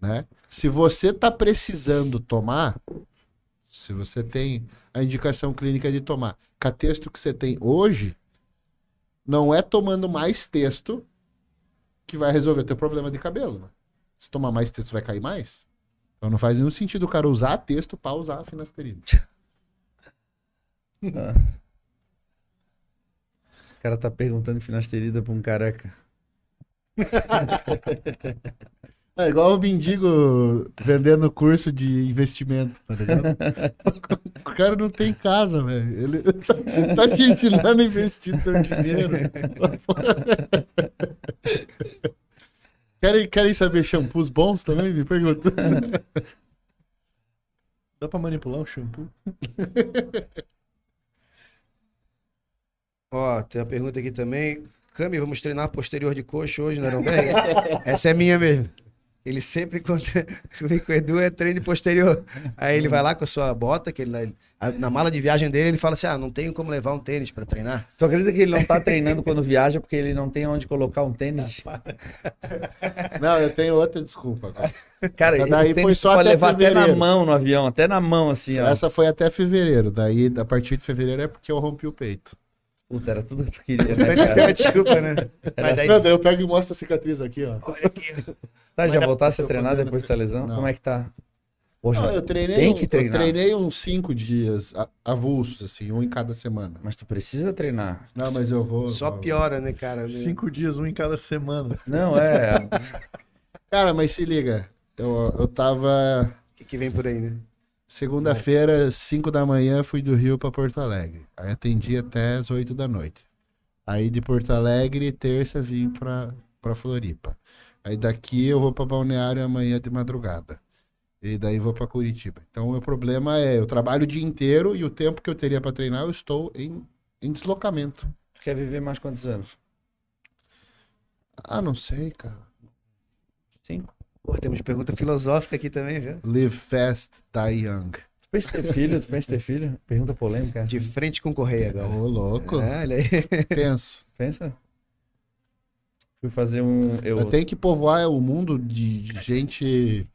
né? Se você tá precisando tomar, se você tem a indicação clínica de tomar, com a texto que você tem hoje, não é tomando mais texto que vai resolver teu problema de cabelo, né? Se tomar mais texto vai cair mais? Então não faz nenhum sentido o cara usar texto para usar a finasterida. O cara tá perguntando finasterida pra um careca. É igual o mendigo vendendo curso de investimento, tá ligado? o cara não tem casa, velho. Ele tá, tá te ensinando a investir seu dinheiro. Querem, querem saber shampoos bons também? Me pergunta. Dá pra manipular o shampoo? Ó, tem uma pergunta aqui também. Cami, vamos treinar posterior de coxa hoje, não é? Essa é minha mesmo. Ele sempre, quando vem com o Edu, é treino posterior. Aí ele vai lá com a sua bota, que ele, na, na mala de viagem dele, ele fala assim, ah, não tenho como levar um tênis pra treinar. Tu acredita que ele não tá treinando quando viaja porque ele não tem onde colocar um tênis? Não, eu tenho outra desculpa. cara. Cara, Essa daí foi só pode até levar até na fevereiro. mão no avião, até na mão, assim, ó. Essa foi até fevereiro. Daí, a partir de fevereiro é porque eu rompi o peito. Puta, era tudo que tu queria, né, desculpa, né? Mas daí, Não, daí eu pego e mostro a cicatriz aqui, ó. olha aqui. Tá, já Mas voltasse a treinar depois dessa lesão? Não. Como é que tá? Poxa, Não, eu treinei, tem que eu treinar. treinei uns cinco dias avulsos, assim, um em cada semana. mas tu precisa treinar. Não, mas eu vou. Só vou- piora, né, cara? Cinco dias, um em cada semana. Não, é. Cara, mas se liga. Eu, eu tava. O que, que vem por aí, né? Segunda-feira, 5 da manhã, fui do Rio pra Porto Alegre. Aí atendi até as 8 da noite. Aí de Porto Alegre, terça, vim pra, pra Floripa. Aí daqui eu vou pra Balneário amanhã de madrugada. E daí vou pra Curitiba. Então o meu problema é, eu trabalho o dia inteiro e o tempo que eu teria pra treinar, eu estou em, em deslocamento. Tu quer viver mais quantos anos? Ah, não sei, cara. Cinco. Pô, temos pergunta filosófica aqui também, viu? Live fast, die young. Tu pensa ter filho? Tu pensa ter filho? Pergunta polêmica. essa. De frente com o Correia agora. Ô, louco. É, olha aí. Penso. Pensa? Fui fazer um. Eu, Eu tenho que povoar o mundo de, de gente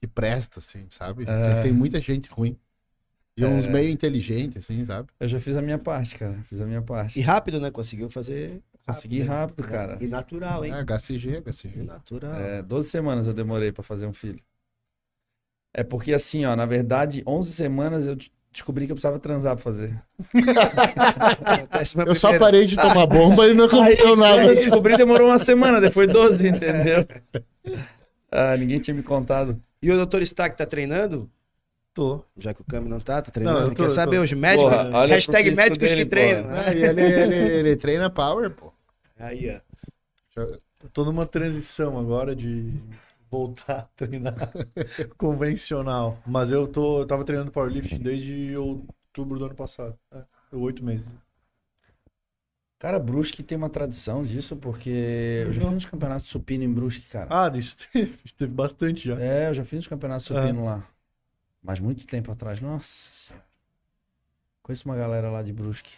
que presta, assim, sabe? É. Porque Tem muita gente ruim. E É. uns meio inteligentes, assim, sabe? eu já fiz a minha parte, cara. Fiz a minha E parte. rápido, né? Conseguiu fazer. Consegui né? rápido, cara. E natural, hein? É, HCG, E HCG. natural. É, 12 semanas eu demorei pra fazer um filho. É porque assim, ó, na verdade, 11 semanas eu descobri que eu precisava transar pra fazer. Décima Eu só parei de tomar bomba e não aconteceu Quando eu nada. descobri demorou uma semana, depois foi 12, entendeu? Ah, ninguém tinha me contado. E o doutor Stack tá treinando? Tô. Já que o Cami não tá, tá treinando. Não, tô- Quer saber tô. os médicos? Porra, olha hashtag médicos dele, que treinam. né? Ah, e ele, ele, ele treina power, pô. Aí, ó. Eu tô numa transição agora de voltar a treinar convencional. Mas eu tô, eu tava treinando powerlifting desde outubro do ano passado. É, oito meses. Cara, Brusque tem uma tradição disso, porque eu já fiz uns campeonatos supino em Brusque, cara. Ah, disso teve, teve bastante já. É, eu já fiz uns campeonatos supino lá. Mas muito tempo atrás. Nossa senhora. Conheço uma galera lá de Brusque.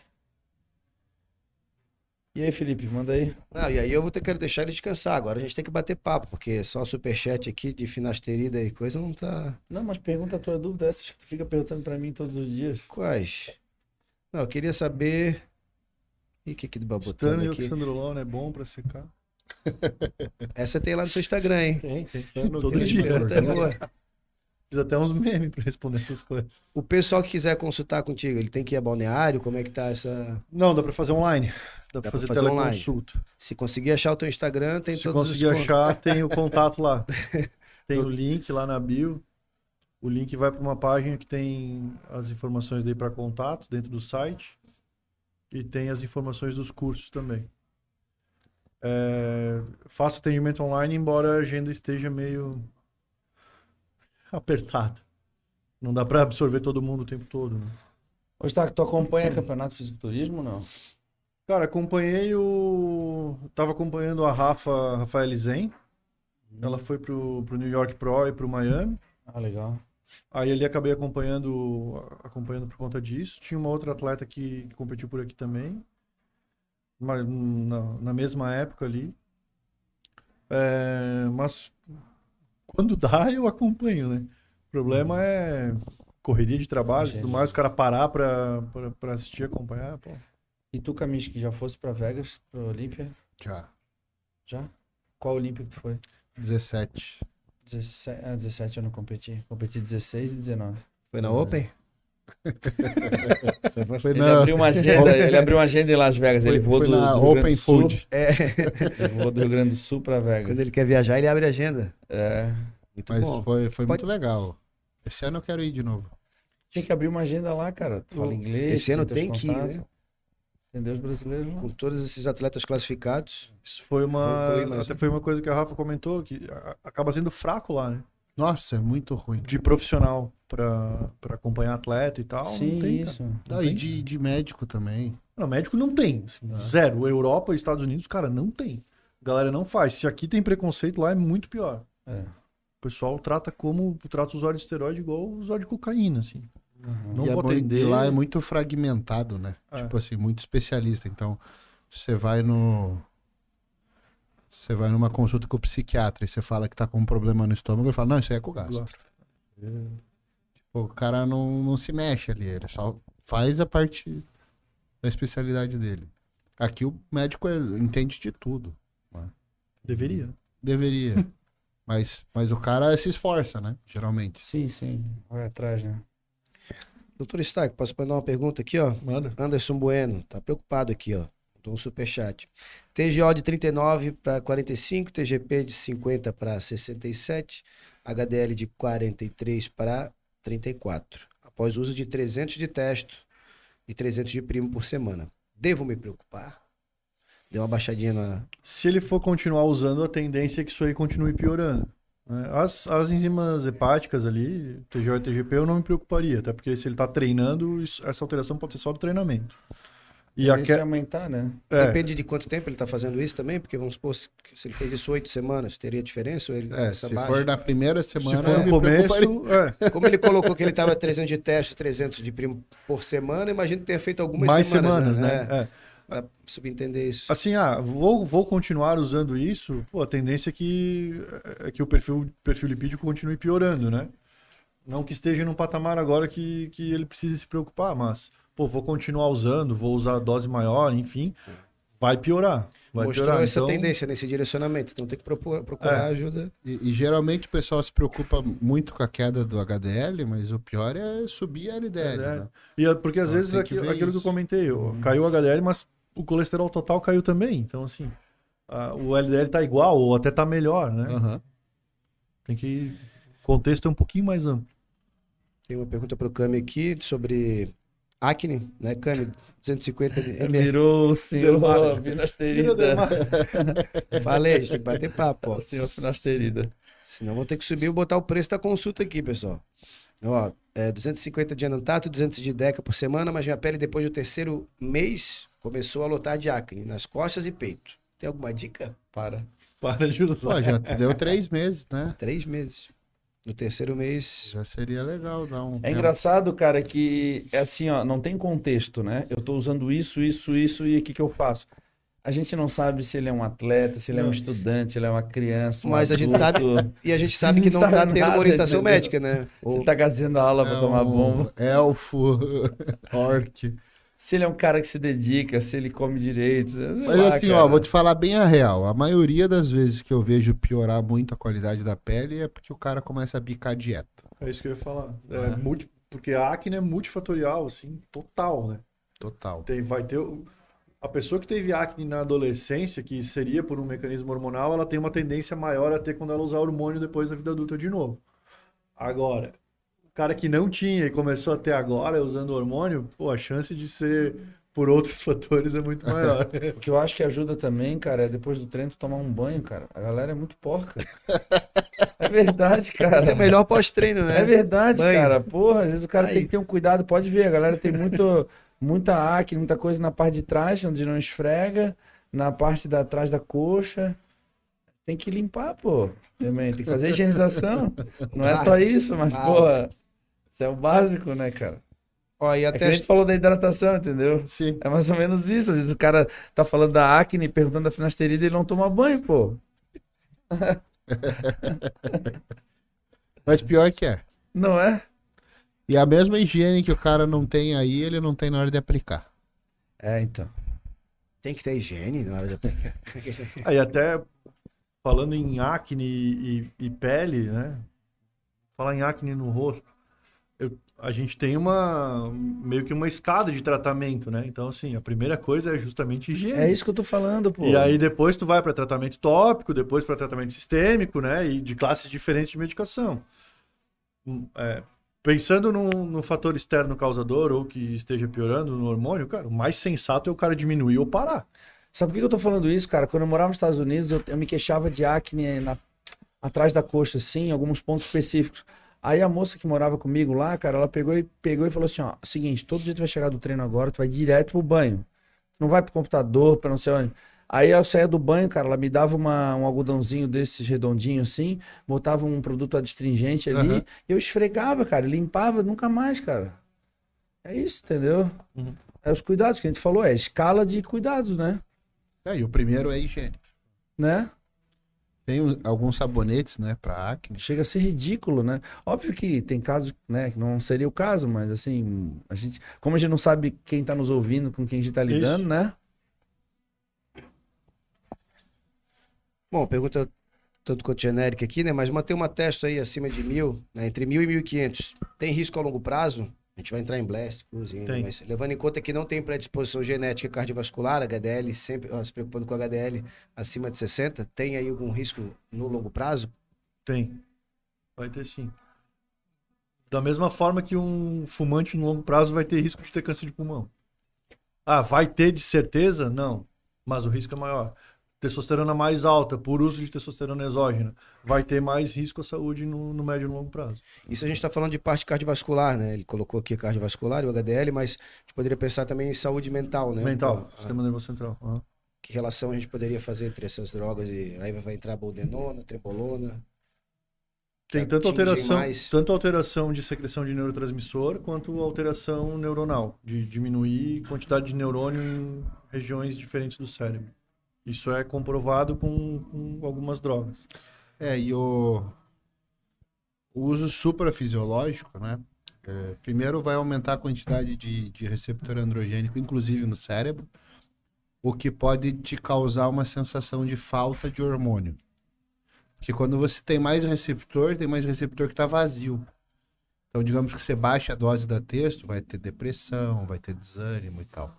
E aí, Felipe, manda aí. Não, e aí eu vou ter que deixar ele descansar. Agora a gente tem que bater papo, porque só superchat aqui de finasterida e coisa não tá. Não, mas pergunta a tua dúvida, essas que tu fica perguntando pra mim todos os dias. Quais? Não, eu queria saber. Ih, o que que vai Stano botando e aqui? oxandrolona é bom pra secar. Essa tem lá no seu Instagram, hein? Tem, tem. Todo Essa dia. pergunta é boa. Fiz até uns memes pra responder essas coisas. O pessoal que quiser consultar contigo, ele tem que ir a balneário? Como é que tá essa. Não, dá pra fazer online. Dá, Dá pra fazer, fazer online. teleconsulta. Se conseguir achar o teu Instagram, tem Se todos conseguir os con- achar, tem o contato lá. Tem o link lá na bio. O link vai para uma página que tem as informações daí para contato dentro do site e tem as informações dos cursos também. É, faço atendimento online, embora a agenda esteja meio apertada. Não dá para absorver todo mundo o tempo todo. Né? Ô, Staco, tu acompanha campeonato de fisiculturismo ou não? Cara, acompanhei o. Tava acompanhando a Rafa, Rafael Zen. Ela foi pro, pro New York Pro e pro Miami. Ah, legal. Aí ali acabei acompanhando, acompanhando por conta disso. Tinha uma outra atleta que competiu por aqui também, mas na, na mesma época ali. É, mas quando dá, eu acompanho, né? O problema é correria de trabalho e tudo mais, o cara parar pra, pra, pra assistir, acompanhar, pô. E tu, Camis, que já fosse pra Vegas, pra Olímpia? Já. Já? Qual Olímpia que tu foi? 17. 17, ah, 17 eu não competi. Competi 16 e 19. Foi na Open? Foi Ele na, abriu uma agenda, ele abriu uma agenda em Las Vegas. Ele foi, voou foi do, na do Rio Grande Open do Sul. Food. É. Ele voou do Rio Grande do Sul Quando Vegas. ele quer viajar, ele abre a agenda. É. Muito Mas bom. foi, foi Pode- muito legal. Esse ano eu quero ir de novo. Tinha que abrir uma agenda lá, cara. Tu fala inglês. Esse ano teus tem que ir, né? Entendeu os brasileiros lá? Com todos esses atletas classificados. Isso foi uma. Foi- até foi uma coisa que a Rafa comentou, que acaba sendo fraco lá, né? Nossa, é muito ruim. De profissional pra, pra acompanhar atleta e tal. Sim, não tem, isso. Não Não, e de, de médico também. Não, médico não tem. assim, Zero. Europa e Estados Unidos, cara, não tem. A galera não faz. Se aqui tem preconceito, lá é muito pior. É. O pessoal trata como trata o usuário de esteroide igual o usuário de cocaína, assim. Não e, é vou muito- atender. e lá é muito fragmentado, né? É. Tipo assim, muito especialista. Então, você vai no. Você vai numa consulta com o psiquiatra e você fala que tá com um problema no estômago, ele fala, não, isso aí é com gastro. Tipo, o cara não, não se mexe ali, ele só faz a parte da especialidade dele. Aqui o médico é- entende de tudo. Deveria. Deveria. mas, mas o cara se esforça, né? Geralmente. Sim, sim. Vai atrás, né? Doutor Stack, posso mandar uma pergunta aqui, ó? Manda. Anderson Bueno, tá preocupado aqui, ó. Dou um superchat. TGO de 39 para 45, TGP de 50 para 67, HDL de 43 para 34. Após uso de 300 de testo e 300 de primo por semana. Devo me preocupar? Deu uma baixadinha na. Se ele for continuar usando, a tendência é que isso aí continue piorando. né? As, as enzimas hepáticas ali, TGO e TGP, eu não me preocuparia, até porque se ele está treinando, isso- essa alteração pode ser só do treinamento. E E aque... aumentar, né? é, Depende de quanto tempo ele está fazendo isso também, porque vamos supor, se se ele fez isso oito semanas, teria diferença? Ou ele É, se baixa? for na primeira se semana, for eu no começo, é, Como ele colocou que ele estava 300 de teste, 300 de primo por semana, imagino que tenha feito algumas mais semanas, semanas, né? É, É. Dá pra subentender isso. Assim, ah, vou, vou continuar usando isso, pô, a tendência é que, é que o perfil, perfil lipídico continue piorando, né? Não que esteja num patamar agora que, que ele precise se preocupar, mas, pô, vou continuar usando, vou usar dose maior, enfim, vai piorar. Vai Mostrou piorar. essa então, tendência nesse direcionamento, então tem que procurar, procurar É. ajuda. E, e geralmente o pessoal se preocupa muito com a queda do HDL, mas o pior é subir a LDL. É, né? E é porque às Então, vezes tem que aquilo, aquilo que eu comentei, ó, caiu o HDL, mas o colesterol total caiu também. Então, assim, a- o LDL tá igual ou até tá melhor, né? Aham. Tem que. O contexto é um pouquinho mais amplo. Tem uma pergunta pro Cami aqui sobre acne, né, Cami? 250 ml. Virou o senhor finasterida. Falei, a gente tem que bater papo, ó. O senhor finasterida. Senão vou ter que subir e botar o preço da consulta aqui, pessoal. Ó, é 250 de anantato, 200 de deca por semana, mas minha pele depois do terceiro mês começou a lotar de acne nas costas e peito. Tem alguma dica? Para. Para de usar. Pô, já deu três meses, né? Três meses. No terceiro mês. Já seria legal dar um. É engraçado, cara, que é assim, ó, não tem contexto, né? Eu tô usando isso, isso, isso e o que que eu faço? A gente não sabe se ele é um atleta, se ele é um estudante, se ele é uma criança, um Mas a gente adulto, E a gente sabe que Não não tá sabe tendo uma orientação entendeu? médica, né? se ele tá gazendo a aula pra É tomar um bomba. Elfo, orc. Se ele é um cara que se dedica, se ele come direito. Mas lá, assim, cara. ó, vou te falar bem a real. A maioria das vezes que eu vejo piorar muito a qualidade da pele é porque o cara começa a bicar a dieta. É isso que eu ia falar. É, É. multi- porque a acne é multifatorial, assim, total, né? Total. Tem, vai ter. A pessoa que teve acne na adolescência, que seria por um mecanismo hormonal, ela tem uma tendência maior a ter quando ela usar hormônio depois da vida adulta de novo. Agora, cara que não tinha e começou a ter agora usando hormônio, pô, a chance de ser por outros fatores é muito maior. O que eu acho que ajuda também, cara, é depois do treino tu tomar um banho, cara. A galera é muito porca. É verdade, cara. Esse é o melhor pós-treino, né? É verdade, Banho. cara. Porra, às vezes o cara Aí. tem que ter um cuidado. Pode ver, a galera tem muito, muita acne, muita coisa na parte de trás, onde não esfrega, na parte da trás da coxa. Tem que limpar, pô. Também tem que fazer higienização. Não é só isso, mas, Básico. Isso é o básico, né, cara? Ó, e É que até a gente falou da hidratação, entendeu? Sim. É mais ou menos isso. Às vezes o cara tá falando da acne, perguntando da finasterida e ele não toma banho, pô. Mas pior que é. Não é? E a mesma higiene que o cara não tem aí, ele não tem na hora de aplicar. É, então. tem que ter higiene na hora de aplicar. Aí até falando em acne e, e pele, né? Falar em acne no rosto. Eu- a gente tem uma meio que uma escada de tratamento, né? Então, assim, a primeira coisa é justamente higiene. É isso que eu tô falando, pô. E aí depois tu vai para tratamento tópico, depois para tratamento sistêmico, né? E de classes diferentes de medicação. Hum, é, pensando num, num fator externo causador ou que esteja piorando no hormônio, cara, o mais sensato é o cara diminuir ou parar. Sabe por que eu tô falando isso, cara? Quando eu morava nos Estados Unidos, eu, eu me queixava de acne na- atrás da coxa, assim, em alguns pontos específicos. Aí a moça que morava comigo lá, cara, ela pegou e pegou e falou assim: ó, seguinte, todo dia tu vai chegar do treino agora, tu vai direto pro banho. Tu não vai pro computador, pra não sei onde. Aí eu saía do banho, cara, ela me dava uma- um algodãozinho desses redondinhos assim, botava um produto adstringente ali, e eu esfregava, cara, limpava nunca mais, cara. É isso, entendeu? Uhum. É os cuidados que a gente falou, é escala de cuidados, né? É, e o primeiro é higiene. Né? Tem alguns sabonetes, né, pra acne. Chega a ser ridículo, né? Óbvio que tem casos, né, que não seria o caso, mas assim, a gente, como a gente não sabe quem tá nos ouvindo, com quem a gente tá lidando, Isso. né? Bom, pergunta tanto quanto genérica aqui, né? Mas manter uma testa aí acima de mil, né? entre mil e mil e quinhentos, tem risco a longo prazo? A gente vai entrar em blast, ainda, Tem. mas levando em conta que não tem predisposição genética cardiovascular, HDL, sempre ó, se preocupando com HDL acima de 60, tem aí algum risco no longo prazo? Tem. Vai ter sim. Da mesma forma que um fumante no longo prazo vai ter risco de ter câncer de pulmão. Ah, vai ter de certeza? Não. Mas o risco é maior. Testosterona mais alta, por uso de testosterona exógena, vai ter mais risco à saúde no, no médio e no longo prazo. Isso a gente está falando de parte cardiovascular, né? Ele colocou aqui cardiovascular e o HDL, mas a gente poderia pensar também em saúde mental, né? Mental, Pô, sistema nervoso central. Aham. Que relação a gente poderia fazer entre essas drogas e aí vai entrar boldenona, trebolona? Tem que tanto alteração, mais. tanto alteração de secreção de neurotransmissor quanto alteração neuronal, de diminuir quantidade de neurônio em regiões diferentes do cérebro. Isso é comprovado com, com algumas drogas. É, e o, o uso suprafisiológico, né? é, primeiro vai aumentar a quantidade de, de receptor androgênico, inclusive no cérebro, o que pode te causar uma sensação de falta de hormônio. Porque quando você tem mais receptor, tem mais receptor que está vazio. Então, digamos que você baixa a dose da texto, vai ter depressão, vai ter desânimo e tal.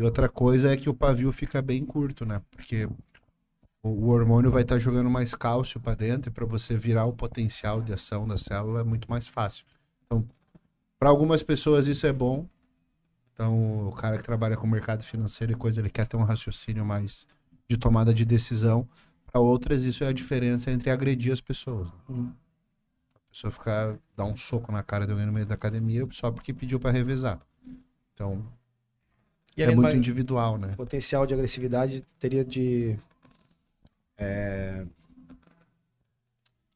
E outra coisa é que o pavio fica bem curto, né? Porque o, hormônio vai estar jogando mais cálcio para dentro e para você virar o potencial de ação da célula é muito mais fácil. Então, Para algumas pessoas isso é bom. Então, o cara que trabalha com mercado financeiro e coisa, ele quer ter um raciocínio mais de tomada de decisão. Para outras, isso é a diferença entre agredir as pessoas. Uhum. A pessoa ficar, dar um soco na cara de alguém no meio da academia só porque pediu para revezar. Então, E é muito individual, né? potencial de agressividade teria de é,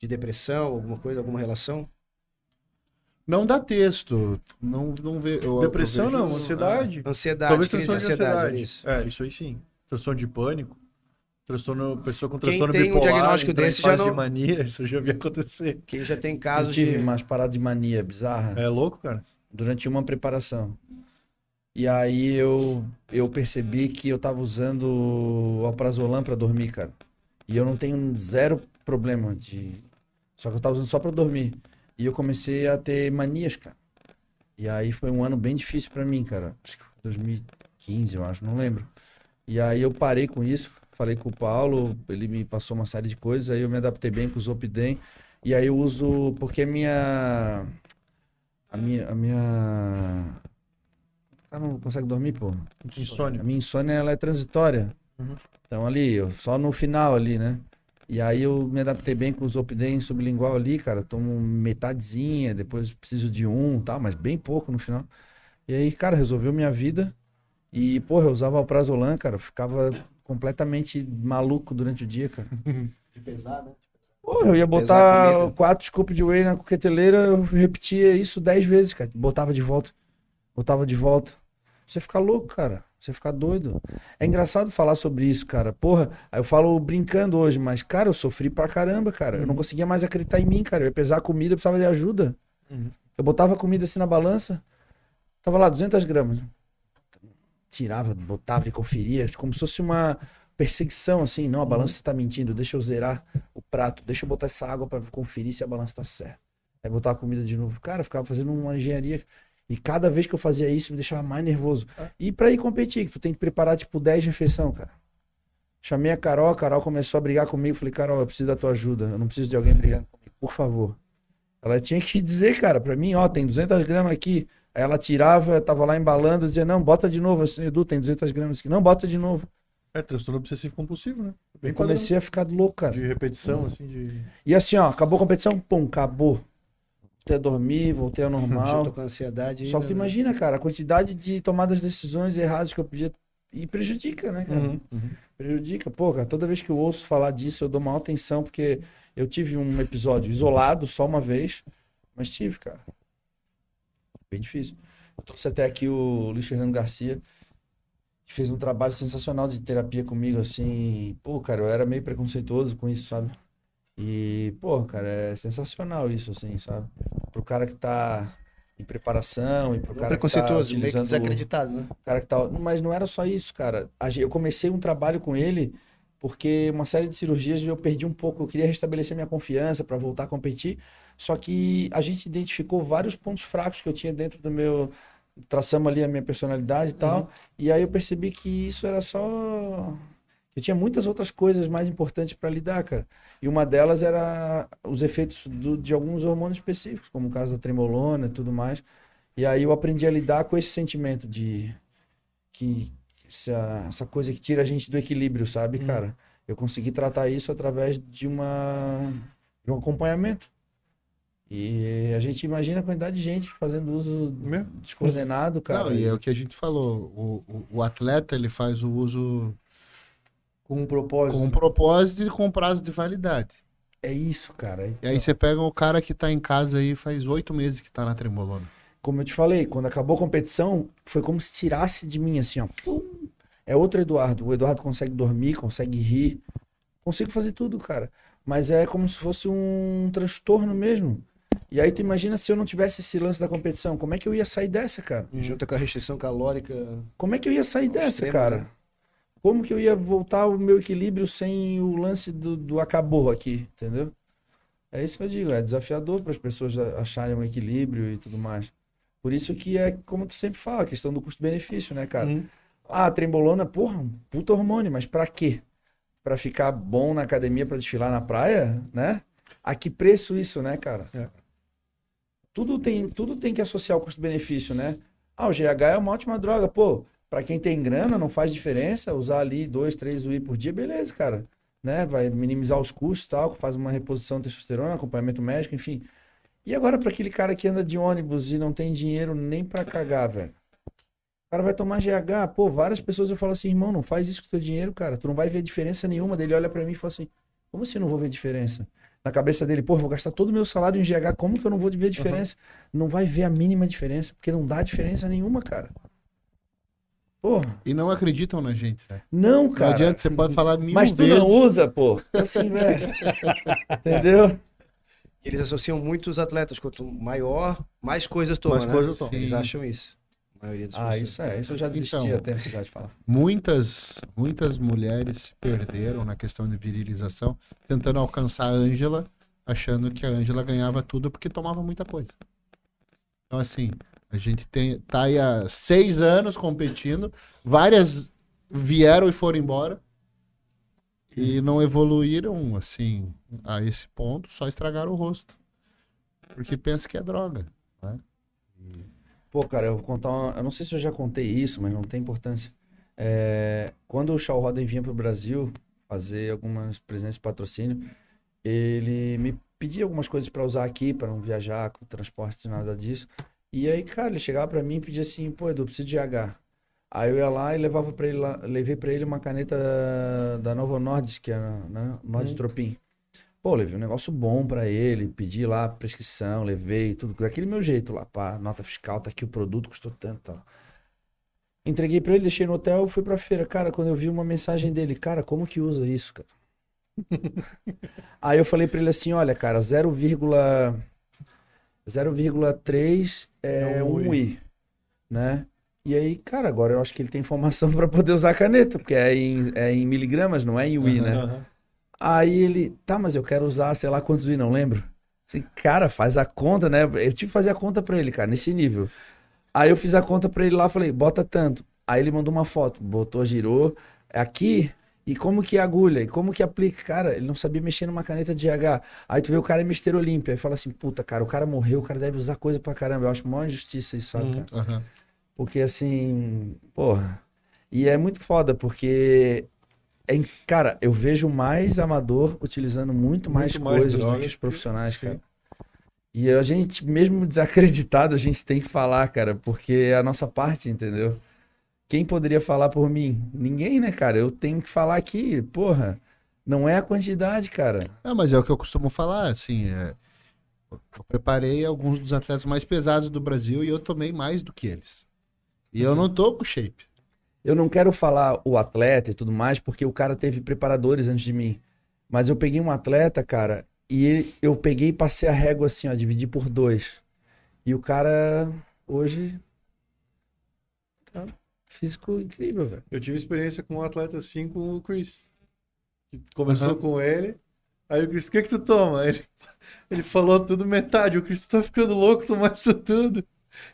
de depressão, alguma coisa, alguma relação? Não dá texto. Não, não vê. eu- eu Depressão vejo- não, ansiedade. Ansiedade, Talvez crise de transtorno de ansiedade, ansiedade. isso. É, isso aí sim. Transtorno de pânico. Transtorno, pessoa com Quem transtorno tem um bipolar. diagnóstico entrar em desse já não- de mania, isso eu já vi acontecer. Quem já tem Eu casos tive de umas paradas de mania bizarra É louco, cara? durante uma preparação. E aí eu, eu percebi que eu tava usando alprazolam pra dormir, cara. E eu não tenho zero problema de... Só que eu tava usando só pra dormir. E eu comecei a ter manias, cara. E aí foi um ano bem difícil pra mim, cara. Acho que foi 2015, eu acho, não lembro. E aí eu parei com isso, falei com o Paulo, ele me passou uma série de coisas, aí eu me adaptei bem com o Zopidem. E aí eu uso, porque a minha... A minha... A minha... O cara não consegue dormir, pô. A Insônia. minha insônia, ela é transitória. Uhum. Então ali, eu, só no final ali, né? E aí eu me adaptei bem com o Zopidem sublingual ali, cara. Tomo metadezinha, depois preciso de um, tal, mas bem pouco no final. E aí, cara, resolveu minha vida. E, porra, eu usava o prazolam, cara. Ficava completamente maluco durante o dia, cara. de pesar, né? Porra, eu ia botar quatro scoops de whey na coqueteleira, eu repetia isso dez vezes, cara. Botava de volta. Botava de volta. Você fica louco, cara. Você fica doido. É engraçado falar sobre isso, cara. Porra, aí eu falo brincando hoje, mas, cara, eu sofri pra caramba, cara. Eu não conseguia mais acreditar em mim, cara. Eu ia pesar a comida, eu precisava de ajuda. Uhum. Eu botava a comida assim na balança, tava lá 200 gramas. Tirava, botava e conferia, como se fosse uma perseguição, assim. Não, a balança tá mentindo, deixa eu zerar o prato, deixa eu botar essa água pra conferir se a balança tá certa. Aí botar a comida de novo. Cara, eu ficava fazendo uma engenharia. E cada vez que eu fazia isso, me deixava mais nervoso. E pra ir competir, que tu tem que preparar, tipo, 10 refeições, cara. Chamei a Carol, a Carol começou a brigar comigo. Falei, Carol, eu preciso da tua ajuda. Eu não preciso de alguém brigando comigo, por favor. Ela tinha que dizer, cara, pra mim, ó, tem 200 gramas aqui. Aí ela tirava, tava lá embalando, dizia, não, bota de novo. Assim, Edu, tem 200 gramas aqui. Não, bota de novo. É transtorno obsessivo compulsivo, né? Bem Eu comecei a ficar louco, cara. padrão. de repetição, assim, de. E assim, ó, acabou a competição, pum, acabou. Voltei a dormir, voltei ao normal. Junto com a ansiedade. Só ainda, que tu né? imagina, cara, a quantidade de tomadas de decisões erradas que eu podia. E prejudica, né, cara? Uhum, uhum. Prejudica. Pô, cara, toda vez que eu ouço falar disso, eu dou maior atenção, porque eu tive um episódio isolado só uma vez, mas tive, cara. Bem difícil. Eu trouxe até aqui o Luiz Fernando Garcia, que fez um trabalho sensacional de terapia comigo, assim. Pô, cara, eu era meio preconceituoso com isso, sabe? E, pô, cara, é sensacional isso, assim, sabe? Pro cara que tá em preparação e pro Não cara que tá preconceituoso, meio que utilizando desacreditado, né? o cara que tá. Mas não era só isso, cara. Eu comecei um trabalho com ele porque uma série de cirurgias eu perdi um pouco. Eu queria restabelecer minha confiança para voltar a competir. Só que a gente identificou vários pontos fracos que eu tinha dentro do meu. Traçamos ali a minha personalidade e tal. E aí eu percebi que isso era só. Eu tinha muitas outras coisas mais importantes para lidar, cara. E uma delas era os efeitos do- de alguns hormônios específicos, como o caso da tremolona e tudo mais. E aí eu aprendi a lidar com esse sentimento de que essa, essa coisa que tira a gente do equilíbrio, sabe, cara? Eu consegui tratar isso através de uma de um acompanhamento. E a gente imagina a quantidade de gente fazendo uso Mesmo? descoordenado, cara. Não, e é o que a gente falou. O, o, o atleta ele faz o uso Com um propósito. com um propósito e com prazo de validade. É isso, cara. E aí você pega o cara que tá em casa aí faz oito meses que tá na trembolona. como eu te falei, quando acabou a competição, foi como se tirasse de mim, assim, ó. É outro Eduardo. O Eduardo consegue dormir, consegue rir. Consigo fazer tudo, cara. Mas é como se fosse um transtorno mesmo. E aí tu imagina se eu não tivesse esse lance da competição, como é que eu ia sair dessa, cara? Junto com a restrição calórica. Como é que eu ia sair dessa, extremo, cara? né? Como que eu ia voltar ao meu equilíbrio sem o lance do, do acabou aqui, entendeu? É isso que eu digo, é desafiador para as pessoas acharem um equilíbrio e tudo mais. Por isso que é, como tu sempre fala, a questão do custo-benefício, né, cara? Uhum. Ah, trembolona, porra, um puta hormônio, mas pra quê? Pra ficar bom na academia pra desfilar na praia, né? A que preço isso, né, cara? tudo tem, tudo tem que associar o custo-benefício, né? Ah, o GH é uma ótima droga. Pô, pra quem tem grana, não faz diferença usar ali dois, três UI por dia, beleza, cara. Né? Vai minimizar os custos tal, faz uma reposição de testosterona, acompanhamento médico, enfim. E agora para aquele cara que anda de ônibus e não tem dinheiro nem para cagar, velho? O cara vai tomar GH, pô, várias pessoas eu falo assim, irmão, não faz isso com teu dinheiro, cara. Tu não vai ver diferença nenhuma. Dele olha para mim e fala assim, como assim não vou ver diferença? Na cabeça dele, pô, vou gastar todo o meu salário em GH, como que eu não vou ver diferença? Uhum. Não vai ver a mínima diferença, porque não dá diferença nenhuma, cara. Porra. E não acreditam na gente, né? Não, cara. Não adianta, você pode falar mil Mas tu vezes. não usa, pô. Assim, velho. Entendeu? Eles associam muito os atletas. Quanto maior, mais coisas tomam, mais né? coisas tomam. Eles acham isso. A maioria das ah, pessoas. isso é. Isso eu já desisti então, até de falar. Muitas, muitas mulheres se perderam na questão de virilização, tentando alcançar a Ângela, achando que a Ângela ganhava tudo porque tomava muita coisa. Então, assim, a gente tem, tá aí há seis anos competindo, várias vieram e foram embora e não evoluíram assim a esse ponto, só estragaram o rosto. Porque pensa que é droga. Né? Pô, cara, eu vou contar uma... Eu não sei se eu já contei isso, mas não tem importância. É... Quando o Shaw Roden vinha para o Brasil fazer algumas presenças de patrocínio, ele me pedia algumas coisas para usar aqui, para não viajar com transporte, nada disso. E aí, cara, ele chegava para mim e pedia assim, pô, Edu, preciso de H. Aí eu ia lá e levava para ele, lá, levei para ele uma caneta da Nova Nordisk, que era, né, Nordstropin. Hum. Pô, levei um negócio bom para ele, pedi lá prescrição, levei tudo, daquele meu jeito lá, pá, nota fiscal, tá aqui o produto, custou tanto, tal. Entreguei para ele, deixei no hotel, fui pra feira. Cara, quando eu vi uma mensagem dele, cara, como que usa isso, cara? Aí eu falei para ele assim, olha, cara, 0, 0,3 é, é um I, né? E aí, cara, agora eu acho que ele tem informação para poder usar a caneta, porque é em, é em miligramas, não é em UI, uhum, né? Uhum. Aí ele, tá, mas eu quero usar, sei lá quantos UI, não lembro. Assim, cara, faz a conta, né? Eu tive que fazer a conta para ele, cara, nesse nível. Aí eu fiz a conta para ele lá, falei, bota tanto. Aí ele mandou uma foto, botou, girou. Aqui e como que agulha? E como que aplica? Cara, ele não sabia mexer numa caneta de H. Aí tu vê o cara em Mister Olímpia e fala assim, puta, cara, o cara morreu, o cara deve usar coisa pra caramba. Eu acho uma injustiça isso, sabe, uhum. cara? Uhum. Porque assim, porra. E é muito foda, porque é, cara, eu vejo mais amador utilizando muito, muito mais, mais coisas do que os profissionais, cara. E a gente, mesmo desacreditado, a gente tem que falar, cara, porque é a nossa parte, entendeu? Quem poderia falar por mim? Ninguém, né, cara? Eu tenho que falar aqui, porra. Não é a quantidade, cara. Ah, mas é o que eu costumo falar, assim. É... Eu preparei alguns dos atletas mais pesados do Brasil e eu tomei mais do que eles. E eu não tô com shape. Eu não quero falar o atleta e tudo mais, porque o cara teve preparadores antes de mim. Mas eu peguei um atleta, cara, e ele, eu peguei e passei a régua assim, ó, dividi por dois. E o cara hoje físico incrível, velho. Eu tive experiência com um atleta assim com o Chris. Que começou uhum. com ele. Aí o Chris, o que que tu toma? Ele, ele falou tudo metade. O Chris tá ficando louco tomar isso tudo.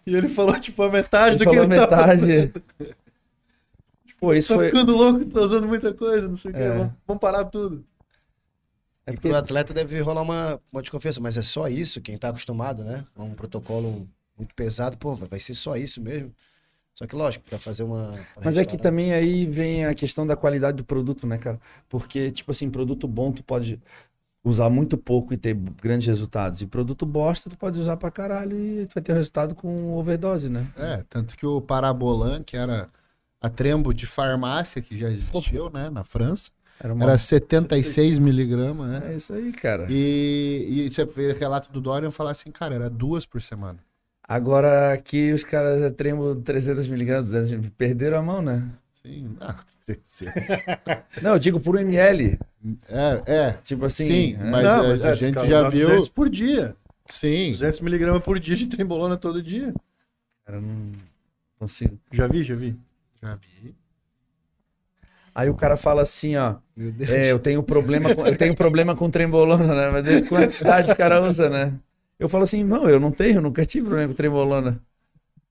E ele falou, tipo, a metade ele do que ele metade. Tá Pô, isso tá foi... ficando louco, tá usando muita coisa, não sei o é. que. Vamos, vamos parar tudo. É porque o atleta deve rolar uma, uma desconfiança, mas é só isso, quem tá acostumado, né? Um protocolo muito pesado, pô, vai ser só isso mesmo. Só que, lógico, para fazer uma. Mas é que também aí vem a questão da qualidade do produto, né, cara? Porque, tipo assim, produto bom tu pode usar muito pouco e ter grandes resultados. E produto bosta tu pode usar pra caralho e tu vai ter resultado com overdose, né? É, tanto que o Parabolan, que era a trembo de farmácia que já existiu, né, na França, era, uma... era 76 miligramas, né? É isso aí, cara. E, e você vê relato do Dorian falar assim, cara, era duas por semana. Agora aqui os caras tremam 300 miligramas, 200 perderam a mão, né? Sim, ah, não, eu digo por ml. É, é. Tipo assim. Sim, é. mas, não, mas a, a gente já viu. 200 por dia. Sim. 200 miligramas por dia de trembolona todo dia. Cara, não consigo. Já vi, já vi. Já vi. Aí o cara fala assim, ó. É, eu tenho problema com, eu tenho problema com trembolona, né? Mas quantidade o cara usa, né? Eu falo assim, não, eu não tenho, nunca tive problema com trembolona.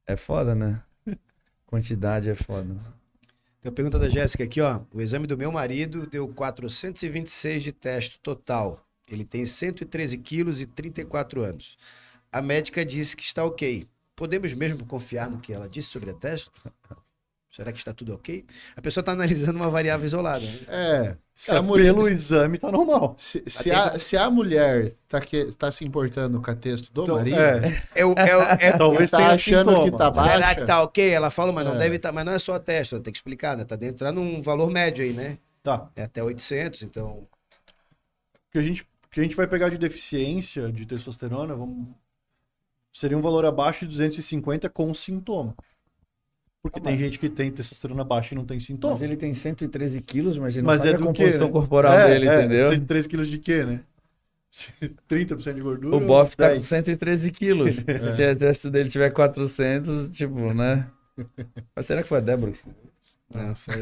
É foda, né? Quantidade é foda. Tem uma pergunta da Jéssica aqui, ó. O exame do meu marido deu 426 de teste total. Ele tem 113 quilos e 34 anos. a médica disse que está ok. Podemos mesmo confiar no que ela disse sobre a teste? Será que está tudo ok? A pessoa está analisando uma variável isolada. Né? É. Se Cara, a mulher, pelo exame tá normal. se, se a, se a mulher tá, que, tá se importando com a texto do Então, marido, é, É, o- é, o- é- talvez tá achando sintoma. que tá baixa. será que tá ok? Ela falou, mas não É. deve estar. mas não é só a teste, tem que explicar, né? Tá dentro, tá num valor médio aí, né? Tá. É até 800, então. O que a gente, o que a gente vai pegar de deficiência de testosterona vamos, seria um valor abaixo de 250 com sintoma. Porque tem gente que tem testosterona baixa e não tem sintoma. Mas ele tem 113 quilos, mas ele não Mas é a do composição quê, né? corporal É, dele, é, entendeu? 33 quilos de quê, né? 30% de gordura. O Boff tá com 10. 113 quilos. Se o teste dele tiver 400, tipo, né? Mas será que foi a Débora? Não, foi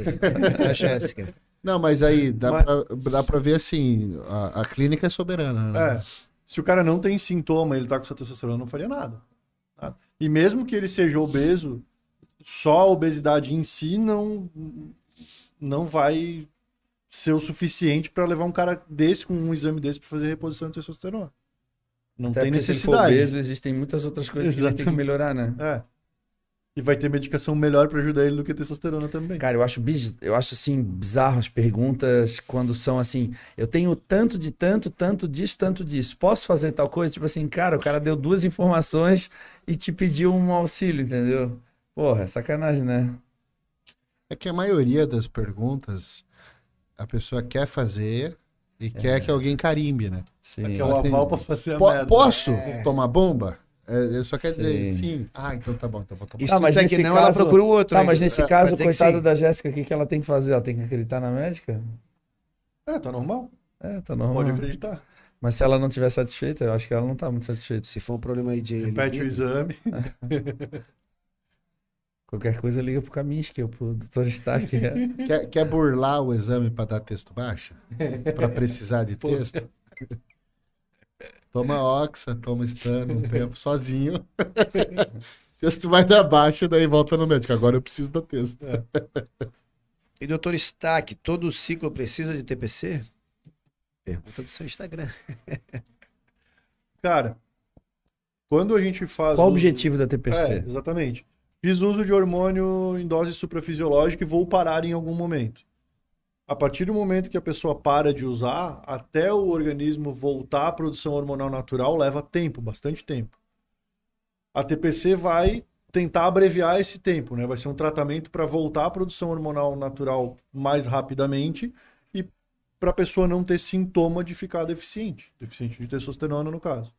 a Jéssica. Não, mas aí dá, Mas- Pra, dá pra ver assim, a, a clínica é soberana, né? É. Se o cara não tem sintoma, ele tá com sua testosterona, não faria nada. Nada. E mesmo que ele seja obeso, só a obesidade em si não, não vai ser o suficiente para levar um cara desse com um exame desse para fazer reposição de testosterona. Não Até tem porque se necessidade. obeso, existem muitas outras coisas que ele tem que Exatamente. melhorar, né? É. E vai ter medicação melhor para ajudar ele do que testosterona também. Cara, eu acho, biz... eu acho assim, bizarro as perguntas quando são assim, eu tenho tanto de tanto, tanto disso, tanto disso. Posso fazer tal coisa? Tipo assim, cara, o cara deu duas informações e te pediu um auxílio, entendeu? Porra, é sacanagem, né? É que a maioria das perguntas a pessoa quer fazer e quer que alguém carimbe, né? Sim. é o assim, aval para fazer a Po- merda. posso É. tomar bomba? É, só quer dizer Sim. Ah, então tá bom, então vou tomar. Isso Ah, ah, mas mas que nesse não, caso- ela procura um outro. Tá, né? mas nesse Pra caso, coitada da Jéssica, o que, que ela tem que fazer? Ela tem que acreditar na médica? É, tá normal. É, tá normal. Pode acreditar. Mas se ela não estiver satisfeita, eu acho que ela não tá muito satisfeita. Se for um problema aí de. Repete o exame. Qualquer coisa liga pro Kaminsky pro Dr. Stark. é. Quer, quer burlar o exame para dar texto baixo? Para precisar de texto? Toma Oxa, toma Stano um tempo sozinho. texto vai dar baixa, daí volta no médico. Agora eu preciso do texto. E doutor Stack, todo ciclo precisa de TPC? Pergunta do seu Instagram. Cara, quando a gente faz. Qual o objetivo da É, TPC? exatamente. Fiz uso de hormônio em dose suprafisiológica e vou parar em algum momento. A partir do momento que a pessoa para de usar, até o organismo voltar à produção hormonal natural, leva tempo, bastante tempo. A TPC vai tentar abreviar esse tempo, né? Vai ser um tratamento para voltar à produção hormonal natural mais rapidamente e para a pessoa não ter sintoma de ficar deficiente, deficiente de testosterona no caso.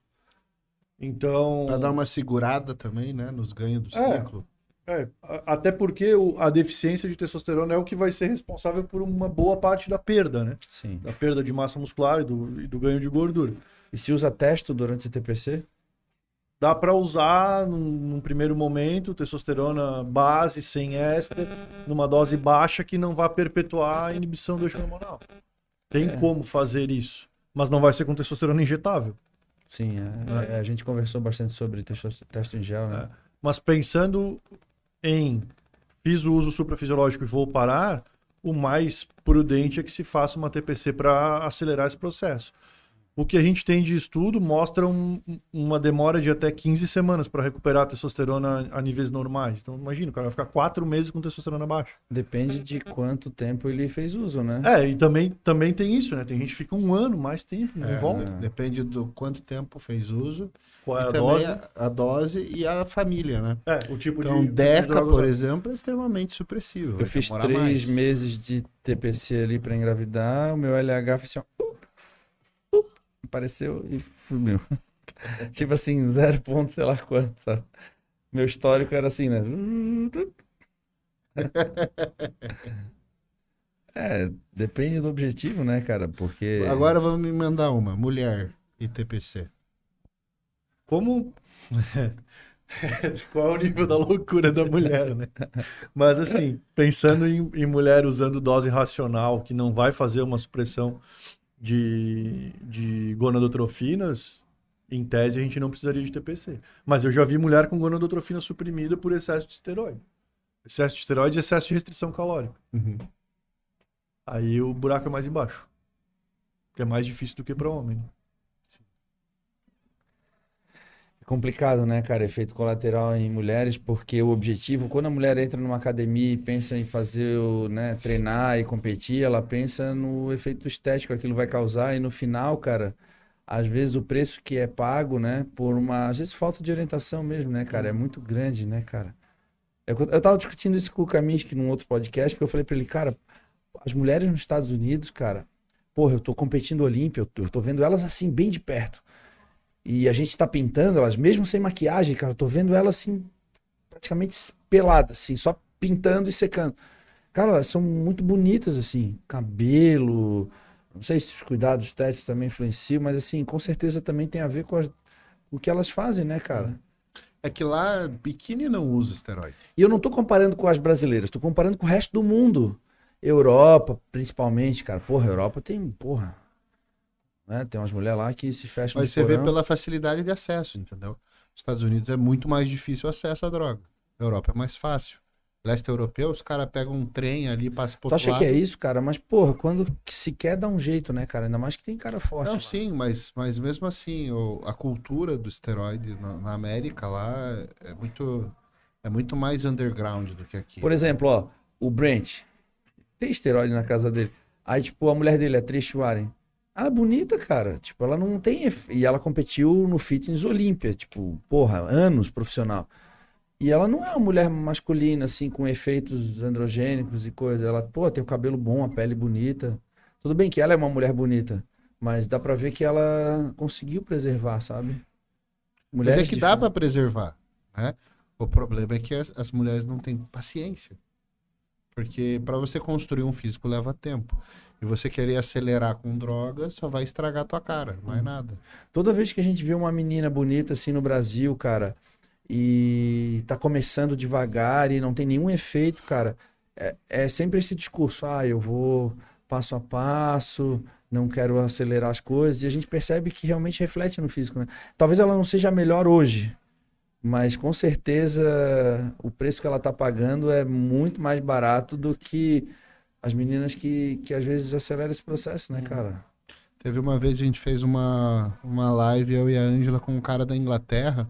Então, Para dar uma segurada também, né? Nos ganhos do É. ciclo. É, até porque o- a deficiência de testosterona é o que vai ser responsável por uma boa parte da perda, né? Sim. Da perda de massa muscular e do, e do ganho de gordura. E se usa testo durante a TPC? Dá para usar num, num primeiro momento testosterona base sem éster, numa dose baixa que não vai perpetuar a inibição do eixo hormonal. Tem É. como fazer isso, mas não vai ser com testosterona injetável. Sim, é, é, a gente conversou bastante sobre testo, testo em gel, né? Mas pensando em fiz o uso suprafisiológico e vou parar, o mais prudente é que se faça uma TPC para acelerar esse processo. O que a gente tem de estudo mostra um- uma demora de até 15 semanas para recuperar a testosterona a níveis normais. Então, imagina, o cara vai ficar quatro meses com testosterona baixa. Depende de quanto tempo ele fez uso, né? É, e também, também tem isso, né? Tem gente que fica um ano, mais tempo, não É, volta. né? Depende do quanto tempo fez uso. Qual é a também dose? A, a dose e a família, né? É, o tipo Então, de. de DECA, droga por exemplo, é extremamente supressivo. Eu fiz três mais. meses de TPC ali pra engravidar, o meu LH fez assim, ó, apareceu e sumiu. tipo assim, zero ponto sei lá quanto, sabe? Meu histórico era assim, né? É, depende do objetivo, né, cara? Porque Agora vamos me mandar uma. Mulher e TPC. Como. Qual é o nível da loucura da mulher, né? Mas assim, pensando em, em mulher usando dose racional, que não vai fazer uma supressão de, de gonadotrofinas, em tese a gente não precisaria de TPC. Mas eu já vi mulher com gonadotrofina suprimida por excesso de esteroide. Excesso de esteroide e excesso de restrição calórica. Aí o buraco é mais embaixo. Que é mais difícil do que para homem. Complicado, né, cara? Efeito colateral em mulheres, porque o objetivo, quando a mulher entra numa academia e pensa em fazer, né, treinar e competir, ela pensa no efeito estético que aquilo vai causar e no final, cara, às vezes o preço que é pago, né, por uma, às vezes falta de orientação mesmo, né, cara, é muito grande, né, cara. Eu, eu tava discutindo isso com o Kaminsky num outro podcast, porque eu falei para ele, cara, as mulheres nos Estados Unidos, cara, porra, eu tô competindo Olímpia, eu eu tô vendo elas assim bem de perto. E a gente tá pintando elas, mesmo sem maquiagem, cara, eu tô vendo elas assim, praticamente peladas, assim, só pintando e secando. Cara, elas são muito bonitas, assim, cabelo. Não sei se os cuidados estéticos também influenciam, mas assim, com certeza também tem a ver com as- o que elas fazem, né, cara? É que lá biquíni não usa esteroide. E eu não tô comparando com as brasileiras, tô comparando com o resto do mundo. Europa, principalmente, cara. Porra, Europa tem, porra. Né? Tem umas mulheres lá que se fecham Mas você vê porão. pela facilidade de acesso, entendeu? Nos Estados Unidos é muito mais difícil o acesso à droga. Na Europa é mais fácil. Leste europeu, os caras pegam um trem ali, passam por Tu acha lado. que é isso, cara? Mas, porra, quando se quer dar um jeito, né, cara? Ainda mais que tem cara forte. Não, lá. sim, mas, mas mesmo assim, o- a cultura do esteroide na, na América lá é muito, é muito mais underground do que aqui. Por exemplo, ó, o Brent tem esteroide na casa dele. Aí, tipo, a mulher dele, a Trish Warren. Ela é bonita, cara. Tipo, ela não tem. E ela competiu no Fitness Olímpia, tipo, porra, anos profissional. E ela não é uma mulher masculina, assim, com efeitos androgênicos e coisa. Ela, pô, tem o cabelo bom, a pele bonita. Tudo bem que ela é uma mulher bonita, mas dá pra ver que ela conseguiu preservar, sabe? Mas Mulheres é que dá pra preservar, né? O problema é que as, as mulheres não têm paciência. Porque para você construir um físico leva tempo. E você querer acelerar com droga só vai estragar a tua cara, mais nada. Toda vez que a gente vê uma menina bonita assim no Brasil, cara, e tá começando devagar e não tem nenhum efeito, cara, é, é sempre esse discurso, ah, eu vou passo a passo, não quero acelerar as coisas, e a gente percebe que realmente reflete no físico, né? Talvez ela não seja a melhor hoje, mas com certeza o preço que ela tá pagando é muito mais barato do que as meninas que, que às vezes aceleram esse processo, né, cara? Teve uma vez a gente fez uma, uma live, eu e a Ângela, com um cara da Inglaterra.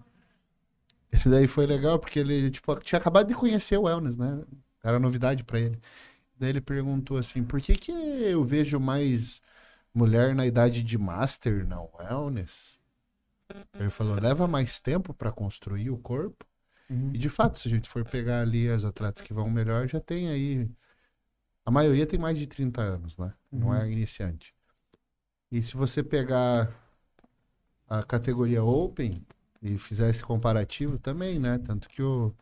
Esse daí foi legal, porque ele tipo, tinha acabado de conhecer o wellness, né? Era novidade pra ele. Daí ele perguntou assim, por que que eu vejo mais mulher na idade de master na wellness? Ele falou, leva mais tempo pra construir o corpo. Uhum. E de fato, se a gente for pegar ali as atletas que vão melhor, já tem aí. A maioria tem mais de 30 anos, né? Não é iniciante. E se você pegar a categoria Open e fizer esse comparativo também, né? Tanto que o,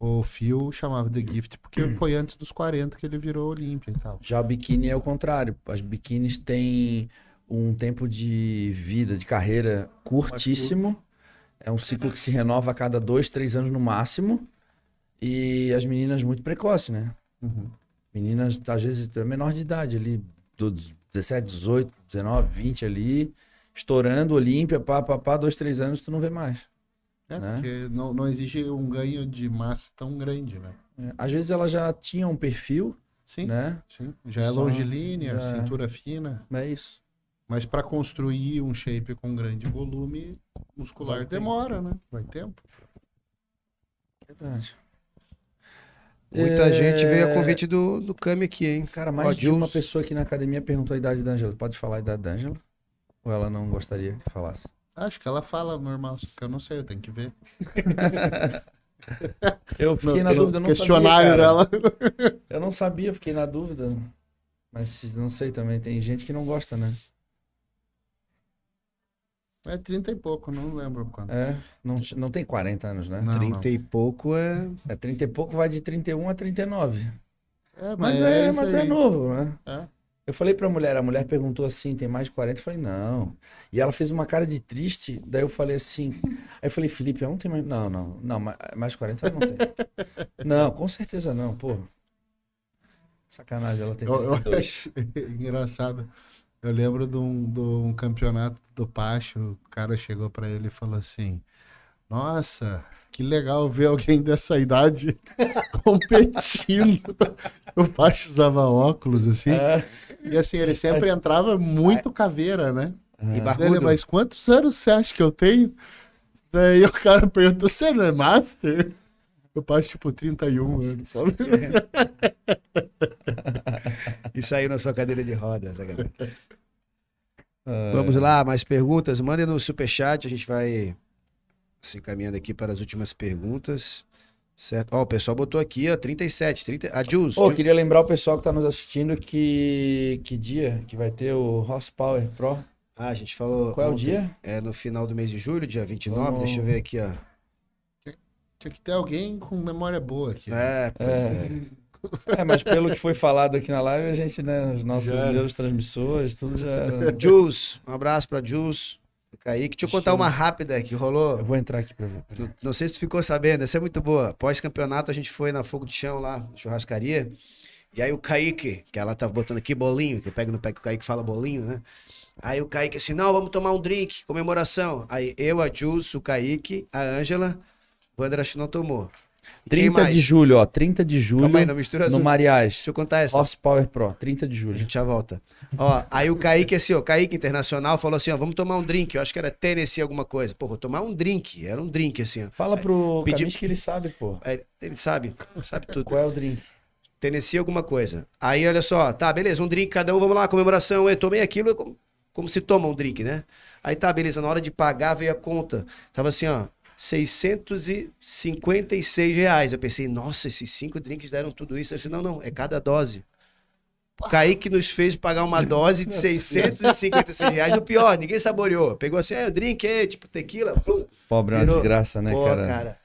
o Phil chamava The Gift porque foi antes dos 40 que ele virou Olímpia e tal. Já o biquíni é o contrário. As biquínis têm um tempo de vida, de carreira curtíssimo. É um ciclo que se renova a cada dois, três anos no máximo. E as meninas muito precoces, né? Uhum. Meninas, às vezes, menor de idade ali, dos 17, 18, 19, 20 ali, estourando Olímpia, pá, pá, pá, dois, três anos, tu não vê mais. É, Né? porque não, não exige um ganho de massa tão grande, né? É, Às vezes elas já tinham um perfil, Sim, né? sim. Já é Só- longilínea, já é. cintura fina. É isso. Mas para construir um shape com grande volume muscular Vai tempo. demora, né? Vai tempo. Verdade. Muita É, gente veio a convite do, do Cami aqui, hein? Cara, mais Ó, de uma pessoa aqui na academia perguntou a idade da Ângela. Pode falar a idade da Ângela? Ou ela não gostaria que falasse? Acho que ela fala normal, só que eu não sei, eu tenho que ver. Eu fiquei No- na dúvida, eu não questionário sabia, cara. dela. Eu não sabia, eu fiquei na dúvida. Mas não sei também, tem gente que não gosta, né? É 30 e pouco, não lembro quanto. É, não, não tem 40 anos, né? Não, 30 e pouco é. É 30 e pouco, vai de 31 a 39. É, Mas, é, isso mas é novo, né? É. Eu falei pra mulher, a mulher perguntou assim, tem mais de 40? Eu falei, não. E ela fez uma cara de triste, daí eu falei assim, aí eu falei, Felipe, eu não tem mais, não, não, não, ma- mais de 40 não tem. não, com certeza não, pô. Sacanagem, ela tem Eu, eu 32. acho engraçado. Eu lembro de um, de um campeonato do Pacho, o cara chegou pra ele e falou assim: Nossa, que legal ver alguém dessa idade competindo. o Pacho usava óculos assim. É, E assim, ele sempre entrava muito caveira, né? E é. Dele, barbudo. mas quantos anos você acha que eu tenho? Daí o cara perguntou, você não é master? Eu passo tipo 31 anos, sabe? E saiu na sua cadeira de rodas. né, galera? Vamos lá, mais perguntas? Mandem no superchat, a gente vai se encaminhando aqui para as últimas perguntas. Certo? Ó, o pessoal botou aqui, ó, 37, 30. A Jules. Pô, Ju- queria lembrar o pessoal que tá nos assistindo que que dia que vai ter o Horsepower Pro. Ah, a gente falou. Qual é o ontem. dia? É no final do mês de julho, dia 29. Vamos- Deixa eu ver aqui, ó. Tinha que ter alguém com memória boa aqui. né? É, pois é. É, mas pelo que foi falado aqui na live, a gente, né, os nossos Já era. neurotransmissores, tudo já era... Jules, um abraço pra Jules. Kaique, deixa eu contar uma rápida que rolou. Eu vou entrar aqui pra ver. Não, não sei se tu ficou sabendo, essa é muito boa. Pós-campeonato, a gente foi na Fogo de Chão lá, na churrascaria. E aí o Kaique, que ela tava botando aqui bolinho, que eu pego no pé que o Kaique fala bolinho, né? Aí o Kaique assim, não, vamos tomar um drink, comemoração. Aí eu, a Jules, o Kaique, a Ângela, o André acho que não tomou. E quem 30 mais? de julho, ó, 30 de julho, Calma aí, não mistura no. Mariais. Deixa eu contar essa. Horsepower Pro, 30 de A julho. gente já volta. Ó, aí o Kaique, assim, ó, Kaique Internacional falou assim, ó, vamos tomar um drink. Eu acho que era Tennessee alguma coisa. Pô, vou tomar um drink. Era um drink, assim, ó. Fala pro Pedi- Camis que ele sabe, pô. Aí ele sabe, sabe tudo. Qual é o drink? Tennessee alguma coisa. Aí, olha só, tá, beleza, um drink cada um, vamos lá, comemoração. Eu tomei aquilo como se toma um drink, né? Aí tá, beleza, na hora de pagar veio a conta. Tava assim, ó, 656 reais. Eu pensei, nossa, esses cinco drinks deram tudo isso. Eu disse, não, não, é cada dose. O Kaique nos fez pagar uma dose de 656 reais. O pior, ninguém saboreou. Pegou assim, é, o drink é tipo tequila. Plum. Pobre é uma Virou- desgraça, né, Pô, cara? cara.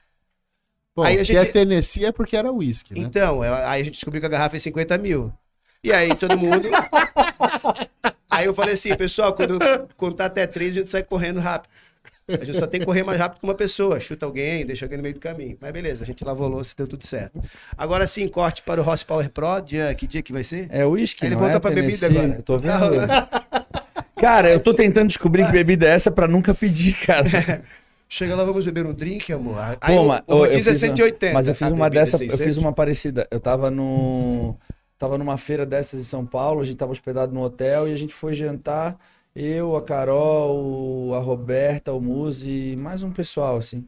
Bom, Aí a se gente- é Tennessee é porque era whisky, né? Então, é, aí a gente descobriu que a garrafa é 50 mil. E aí todo mundo. aí eu falei assim, pessoal, quando contar até três, a gente sai correndo rápido. A gente só tem que correr mais rápido que uma pessoa. Chuta alguém, deixa alguém no meio do caminho. Mas beleza, a gente lavou a louça deu tudo certo. Agora sim, corte para o Horsepower Pro. Dia, que dia que vai ser? É uísque, Ele voltou é pra bebida agora. Eu tô vendo. Cara, eu tô tentando descobrir que bebida é essa pra nunca pedir, cara. Chega lá, vamos beber um drink, amor. Aí Pô, mas o eu rodízio é fiz uma- 180. Mas eu fiz uma é dessa, eu 600. fiz uma parecida. Eu tava no tava numa feira dessas em São Paulo, a gente tava hospedado no hotel e a gente foi jantar, eu, a Carol, a Roberta, o Muzi, mais um pessoal assim.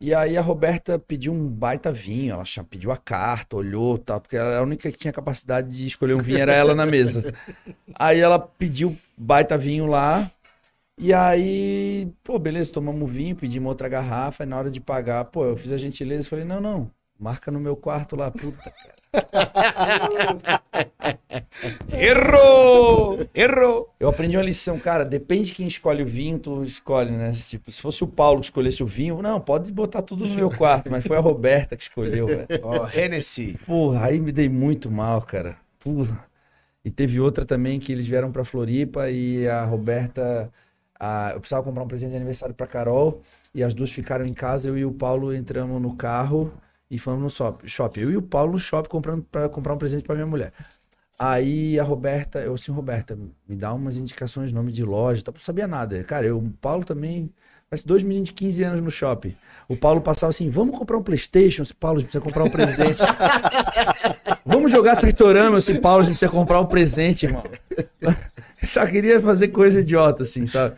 E aí a Roberta pediu um baita vinho, ela pediu a carta, olhou, tal, porque ela era a única que tinha capacidade de escolher um vinho, era ela na mesa. Aí ela pediu baita vinho lá, e aí, pô, beleza, tomamos vinho, pedimos outra garrafa, e na hora de pagar, pô, eu fiz a gentileza e falei, não, não, marca no meu quarto lá, puta, cara. Errou! Errou! Eu aprendi uma lição, cara, depende de quem escolhe o vinho, tu escolhe, né? Tipo, se fosse o Paulo que escolhesse o vinho, não, pode botar tudo no meu quarto, mas foi a Roberta que escolheu, velho. Ó, Hennessy. Porra, aí me dei muito mal, cara. Porra. E teve outra também que eles vieram pra Floripa e a Roberta. a- eu precisava comprar um presente de aniversário pra Carol e as duas ficaram em casa. Eu e o Paulo entramos no carro e fomos no shop- shopping. Eu e o Paulo no shopping comprando para comprar um presente pra minha mulher. Aí a Roberta, eu assim, Roberta, me dá umas indicações, nome de loja, não sabia nada. Cara, eu, o Paulo também, parece dois meninos de 15 anos no shopping. O Paulo passava assim, vamos comprar um Playstation? Disse, Paulo, a gente precisa comprar um presente. vamos jogar Tritorama? Disse, Paulo, a gente precisa comprar um presente, irmão. Só queria fazer coisa idiota, assim, sabe?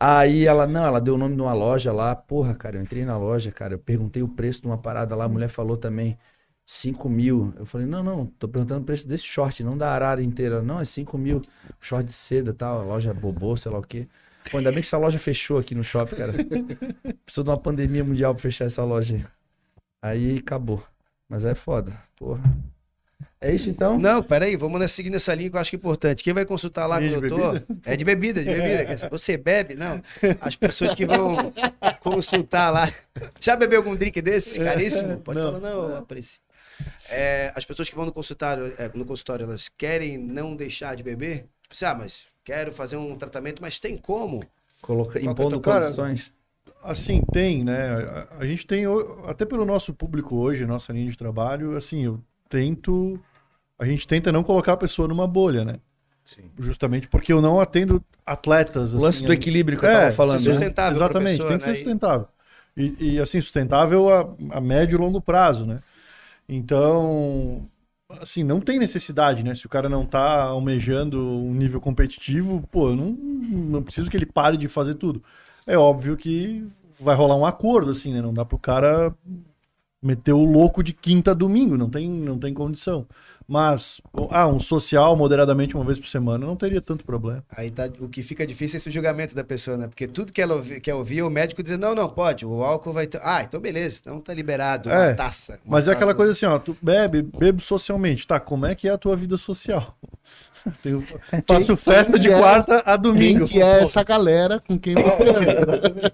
Aí ela, não, ela deu o nome de uma loja lá. Porra, cara, eu entrei na loja, cara, eu perguntei o preço de uma parada lá, a mulher falou também 5 mil. Eu falei, não, não, tô perguntando o preço desse short, não da arara inteira. Não, é 5 mil. Short de seda e tal, a loja bobô, sei lá o quê. Pô, ainda bem que essa loja fechou aqui no shopping, cara. Precisou de uma pandemia mundial pra fechar essa loja aí. Aí acabou. Mas é foda, porra. É isso então? Não, peraí, vamos seguir nessa linha que eu acho que é importante. Quem vai consultar lá com o de doutor é de bebida, de bebida. Você bebe? Não. As pessoas que vão consultar lá. Já bebeu algum drink desse? Caríssimo? Pode Não. falar, não, aprecio. É, as pessoas que vão no consultório, é, no consultório, elas querem não deixar de beber? Tipo assim, ah, mas quero fazer um tratamento, mas tem como? Coloca, é impondo condições. Assim, tem, né? A, a gente tem, o- até pelo nosso público hoje, nossa linha de trabalho, assim, eu tento. A gente tenta não colocar a pessoa numa bolha, né? Sim. Justamente porque eu não atendo atletas. O lance assim, do equilíbrio que eu É, tava ser falando. Ser né? sustentável pra Exatamente, pessoa, tem que né? ser sustentável. E, e, assim, sustentável a, a médio e longo prazo, né? Então, assim, não tem necessidade, né? Se o cara não tá almejando um nível competitivo, pô, eu não, não preciso que ele pare de fazer tudo. É óbvio que vai rolar um acordo, assim, né? Não dá pro cara meter o louco de quinta a domingo, não tem, não tem condição. Mas, ah, um social moderadamente uma vez por semana não teria tanto problema. Aí tá, o que fica difícil é esse julgamento da pessoa, né? Porque tudo que ela ouvi, quer ouvir, o médico dizer, não, não, pode, o álcool vai ter. Ah, então beleza, então tá liberado, uma É, taça. uma Mas é aquela taça- coisa assim, ó, tu bebe, bebo socialmente. Tá, como é que é a tua vida social? Tenho- faço festa de quem é- quarta a Quem domingo. que é essa galera com quem você anda?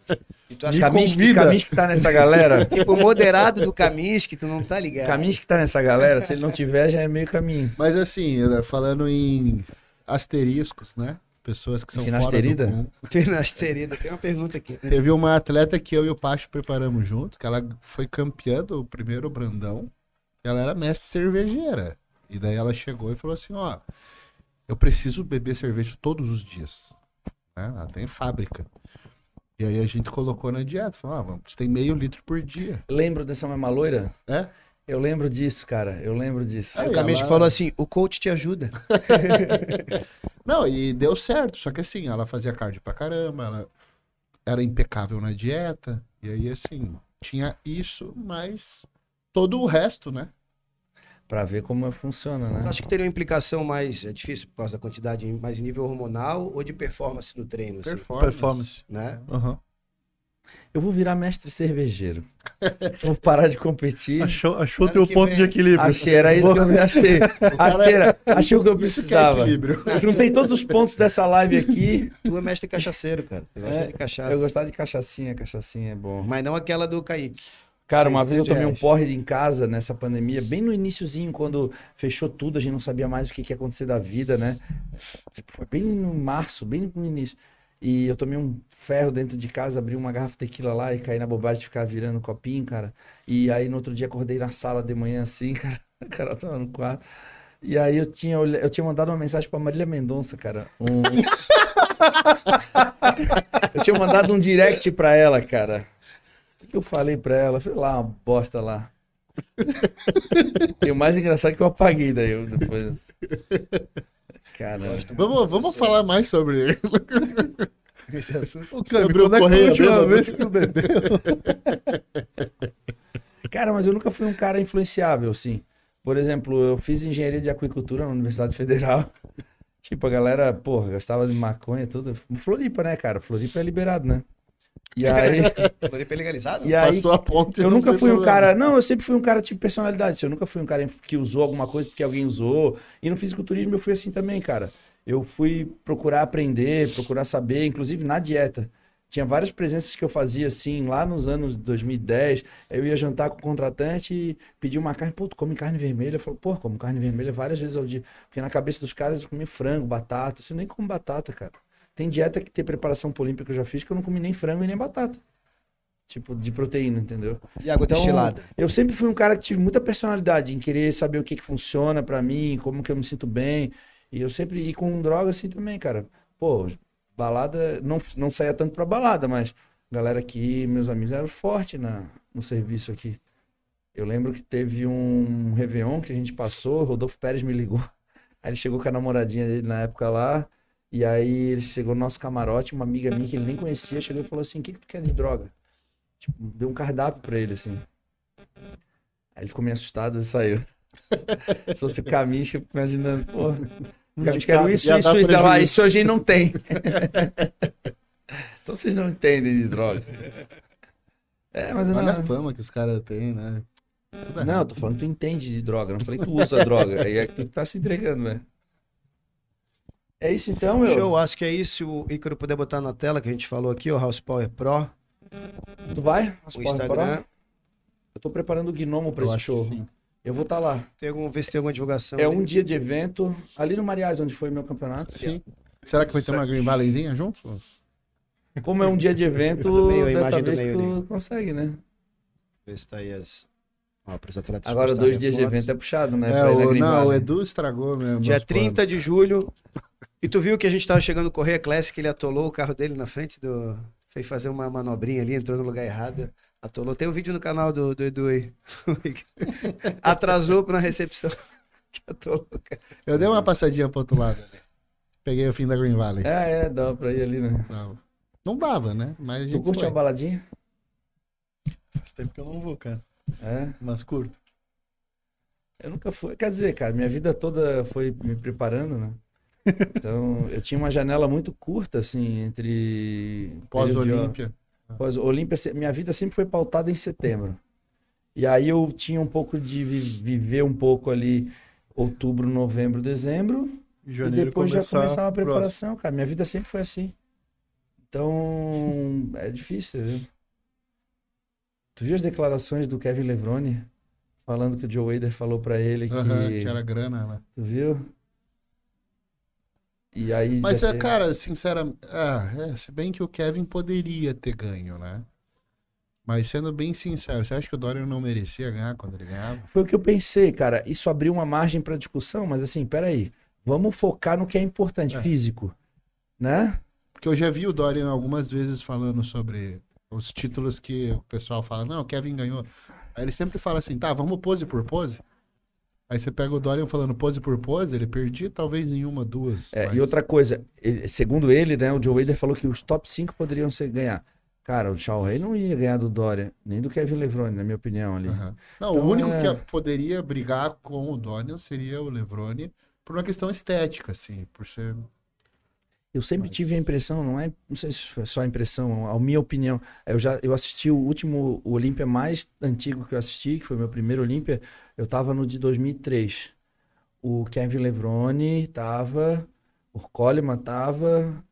E tu acha Me Kaminsky. Kaminsky tá nessa galera. tipo, moderado do Kaminsky, tu não tá ligado. Kaminsky tá nessa galera. Se ele não tiver, já é meio caminho. Mas assim, eh, falando em asteriscos, né? Pessoas que são fora do Finasterida? Finasterida. Tem uma pergunta aqui. Teve uma atleta que eu e o Pacho preparamos junto, que ela foi campeã do primeiro Brandão. Ela era mestre cervejeira. E daí ela chegou e falou assim, ó, eu preciso beber cerveja todos os dias. Né? Ela tem fábrica. E aí a gente colocou na dieta. Falou, ah, vamos, tem meio litro por dia. Lembro dessa mesma loira? É? Eu lembro disso, cara. Eu lembro disso. Aí o Kaminsky ela- falou assim, o coach te ajuda. Não, e deu certo. Só que assim, ela fazia cardio pra caramba, ela era impecável na dieta. E aí, assim, tinha isso, mas todo o resto, né? Pra ver como funciona, né? Tu acha que teria uma implicação mais, é difícil por causa da quantidade, mais nível hormonal ou de performance no treino? assim, Performance. Performance. né? Aham. Eu vou virar mestre cervejeiro. vou parar de competir. Achou, achou teu ponto vem. de equilíbrio. Achei, era isso que eu me achei. Achei, era, achei o que eu é precisava. Eu juntei todos os pontos dessa live aqui. Tu é mestre cachaceiro, cara. Tu gosta É, de cachaça. Eu gostava de cachaçinha, cachaçinha é bom. Mas não aquela do Kaique. Cara, uma vez eu 600 tomei um porre em casa nessa pandemia, bem no iniciozinho, quando fechou tudo, a gente não sabia mais o que, ia acontecer da vida, né? Tipo, Foi bem no março, bem no início. E eu tomei um ferro dentro de casa, abri uma garrafa de tequila lá e caí na bobagem de ficar virando copinho, cara. E aí no outro dia acordei na sala de manhã assim, cara. O cara tava no quarto. E aí eu tinha, eu tinha mandado uma mensagem pra Marília Mendonça, cara. Um- eu tinha mandado um direct pra ela, cara. Eu falei pra ela? Eu falei lá, uma bosta lá. e o mais engraçado é que eu apaguei daí eu depois. Caramba. Vamos, vamos falar mais sobre Esse assunto. O quando é que foi a correio última vez que tu bebeu? Cara, mas eu nunca fui um cara influenciável, assim. Por exemplo, eu fiz engenharia de aquicultura na Universidade Federal. Tipo, a galera, porra, gostava de maconha e tudo. Floripa, né, cara? Floripa é liberado, né? E aí, Floripa é legalizado? e aí ponte. eu nunca fui um problema. cara. Não, eu sempre fui um cara tipo personalidade. Eu nunca fui um cara que usou alguma coisa porque alguém usou. E no fisiculturismo eu fui assim também, cara. Eu fui procurar aprender, procurar saber, inclusive na dieta. Tinha várias presenças que eu fazia assim, lá nos anos 2010. Eu ia jantar com o contratante e pedia uma carne. Pô, tu come carne vermelha? Eu falo, pô, como carne vermelha várias vezes ao dia. Porque na cabeça dos caras eu comia frango, batata. Isso eu nem como batata, cara. Tem dieta que tem preparação polímpica que eu já fiz que eu não comi nem frango e nem batata. Tipo, de proteína, entendeu? E água Então, destilada. Eu sempre fui um cara que tive muita personalidade em querer saber o que, que funciona pra mim, como que eu me sinto bem. E eu sempre, e com droga assim também, cara. Pô, balada, não, não saía tanto pra balada, mas galera aqui, meus amigos eram fortes na, no serviço aqui. Eu lembro que teve um Réveillon que a gente passou, Rodolfo Pérez me ligou. Aí ele chegou com a namoradinha dele na época lá, e aí ele chegou no nosso camarote, uma amiga minha que ele nem conhecia, chegou e falou assim, o que, que tu quer de droga? Tipo, deu um cardápio pra ele, assim. Aí ele ficou meio assustado e saiu. Se fosse o caminho, eu fico imaginando, pô. Caminho quero isso, isso, isso. Prejuízo. isso hoje não tem. então vocês não entendem de droga. É, mas eu Olha a não. fama que os caras têm, né? Não, eu tô falando que tu entende de droga. Não falei que tu usa droga. Aí é que tu tá se entregando, velho. É isso então, meu. Show, acho que é isso. Se o Ícaro puder botar na tela que a gente falou aqui, o House Power Pro, Tu vai? o Instagram. Eu tô preparando o gnomo pra Eu esse show. Eu vou estar lá. Tem algum, ver se tem alguma divulgação. É ali. um dia de evento, ali no Mariais, onde foi meu campeonato. Sim. Será que vai ter uma Green Valleyzinha junto? Como é um dia de evento, meio, a imagem do meio tu ali. consegue, né? Ver se tá aí as. Ó, Agora, dois dias de fotos. evento é puxado, né? É, o, não, o. Edu estragou mesmo. Dia meus 30 de julho. E tu viu que a gente tava chegando no Correia Classic, ele atolou o carro dele na frente do. Foi fazer uma manobrinha ali, entrou no lugar errado. Atolou. Tem um vídeo no canal do, do Edu aí. Atrasou na recepção. Que atolou. Eu dei uma passadinha pro outro lado ali. Peguei o fim da Green Valley. É, é, dá pra ir ali, né? Não, não dava, né? Mas a Tu gente curte foi. uma baladinha? Faz tempo que eu não vou, cara. É. Mas curto. Eu nunca fui. Quer dizer, cara, minha vida toda foi me preparando, né? Então, eu tinha uma janela muito curta, assim, entre. Pós-Olímpia. Pós-Olímpia, se- minha vida sempre foi pautada em setembro. E aí eu tinha um pouco de vi- viver um pouco ali outubro, novembro, dezembro. Em E janeiro depois já começar começar uma o próximo. preparação, cara. Minha vida sempre foi assim. Então, é difícil, viu? Tu viu as declarações do Kevin Levrone falando que o Joe Wader falou pra ele que, que era grana, né? tu viu? E aí Mas, é, teve- cara, sinceramente, ah, é, se bem que o Kevin poderia ter ganho, né? Mas sendo bem sincero, você acha que o Dorian não merecia ganhar quando ele ganhava? Foi o que eu pensei, cara. Isso abriu uma margem pra discussão, mas assim, peraí. Vamos focar no que é importante, É. físico. Né? Porque eu já vi o Dorian algumas vezes falando sobre os títulos que o pessoal fala, não, o Kevin ganhou. Aí ele sempre fala assim, tá, vamos pose por pose? Aí você pega o Dorian falando pose por pose, ele perdia talvez em uma, duas. É, mas- E outra coisa, ele- segundo ele, né, o Joe Wader falou que os top 5 poderiam ser ganhar. Cara, o Shaw Rey não ia ganhar do Dória, nem do Kevin Levrone, na minha opinião ali. Aham. Não, Então, o único é- que poderia brigar com o Dorian seria o Levrone por uma questão estética, assim, por ser... Eu sempre Mas- tive a impressão, não é, não sei se é só a impressão, a minha opinião. Eu já eu assisti o último o Olímpia mais antigo que eu assisti, que foi meu primeiro Olímpia, eu tava no de 2003. O Kevin Levrone tava, o Coleman tava,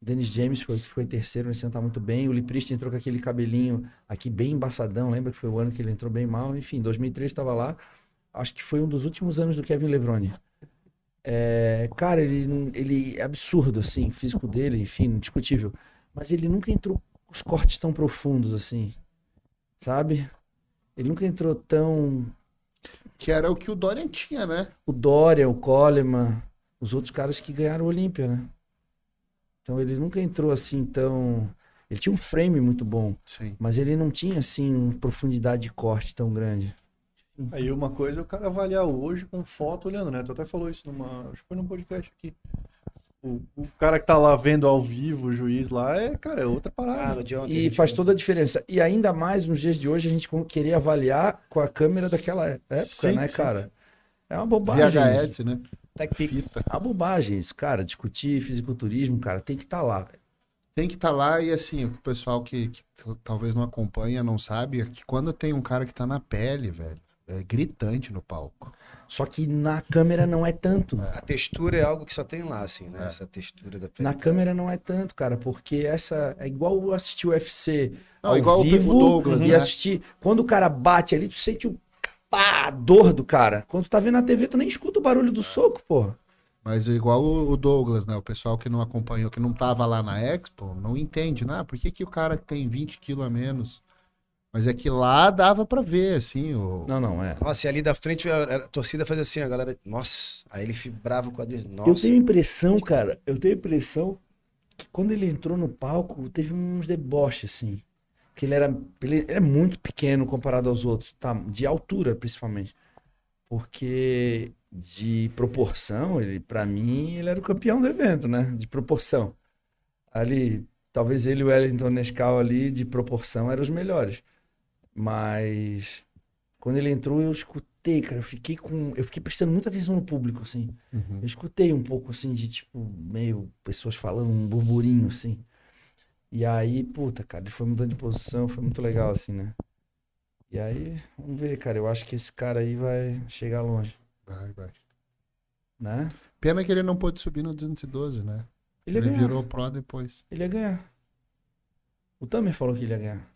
Dennis James foi, foi em terceiro, nesse ano tá muito bem. O Liprist entrou com aquele cabelinho aqui bem embaçadão, lembra que foi o ano que ele entrou bem mal. Enfim, 2003 estava lá. Acho que foi um dos últimos anos do Kevin Levrone. É, cara, ele, ele é absurdo, assim, o físico dele, enfim, indiscutível. Mas ele nunca entrou com os cortes tão profundos, assim, sabe? Ele nunca entrou tão. Que era o que o Dorian tinha, né? O Dória, o Coleman, os outros caras que ganharam o Olímpia, né? Então ele nunca entrou assim tão. Ele tinha um frame muito bom, Sim. mas ele não tinha, assim, uma profundidade de corte tão grande. Aí uma coisa é o cara avaliar hoje com foto olhando, né? Tu até falou isso numa. Acho que foi num podcast aqui. O, o cara que tá lá vendo ao vivo, o juiz lá, é, cara, é outra Ah, parada. de ontem. E faz toda a diferença. E ainda mais nos dias de hoje a gente querer avaliar com a câmera daquela época, Sim, né, sim, cara? É uma bobagem. VHS, né? TechPix. Fita. É uma bobagem isso, cara. Discutir fisiculturismo, cara, tem que estar lá. velho. Tem que estar lá e assim, o pessoal que, que talvez não acompanha, não sabe, é que quando tem um cara que tá na pele, velho, é gritante no palco. Só que na câmera não é tanto. A textura é algo que só tem lá, assim, né? É. Essa textura da pele. Na câmera não é tanto, cara, porque essa é igual eu assistir o UFC Não, ao igual o vivo Douglas, e né? assistir. Quando o cara bate ali, tu sente o pá, a dor do cara. Quando tu tá vendo na TV, tu nem escuta o barulho do soco, porra. Mas igual o o Douglas, né? O pessoal que não acompanhou, que não tava lá na Expo, não entende, né? Por que, que o cara tem 20 quilos a menos? Mas é que lá dava pra ver, assim, o... Não, não, é. Nossa, e ali da frente a, a torcida fazia assim, a galera. Nossa, aí ele vibrava com a quadril. Nossa. Eu tenho a impressão, cara, eu tenho a impressão que quando ele entrou no palco, teve uns deboches, assim. Que ele era, ele é muito pequeno comparado aos outros, tá? De altura, principalmente. Porque de proporção, ele, para mim, ele era o campeão do evento, né? De proporção. Ali, talvez ele e o Wellington Nescau ali, de proporção, eram os melhores. Mas quando ele entrou, eu escutei, cara, eu fiquei com, eu fiquei prestando muita atenção no público, assim. Uhum. Eu escutei um pouco assim de tipo, meio pessoas falando, um burburinho assim. E aí, puta, cara, ele foi mudando de posição, foi muito legal assim, né? E aí, vamos ver, cara, eu acho que esse cara aí vai chegar longe, Vai, vai. né? Pena que ele não pôde subir no 212, né? Ele Ele virou pro depois. Ele ia ganhar. O Tamer falou que ele ia ganhar.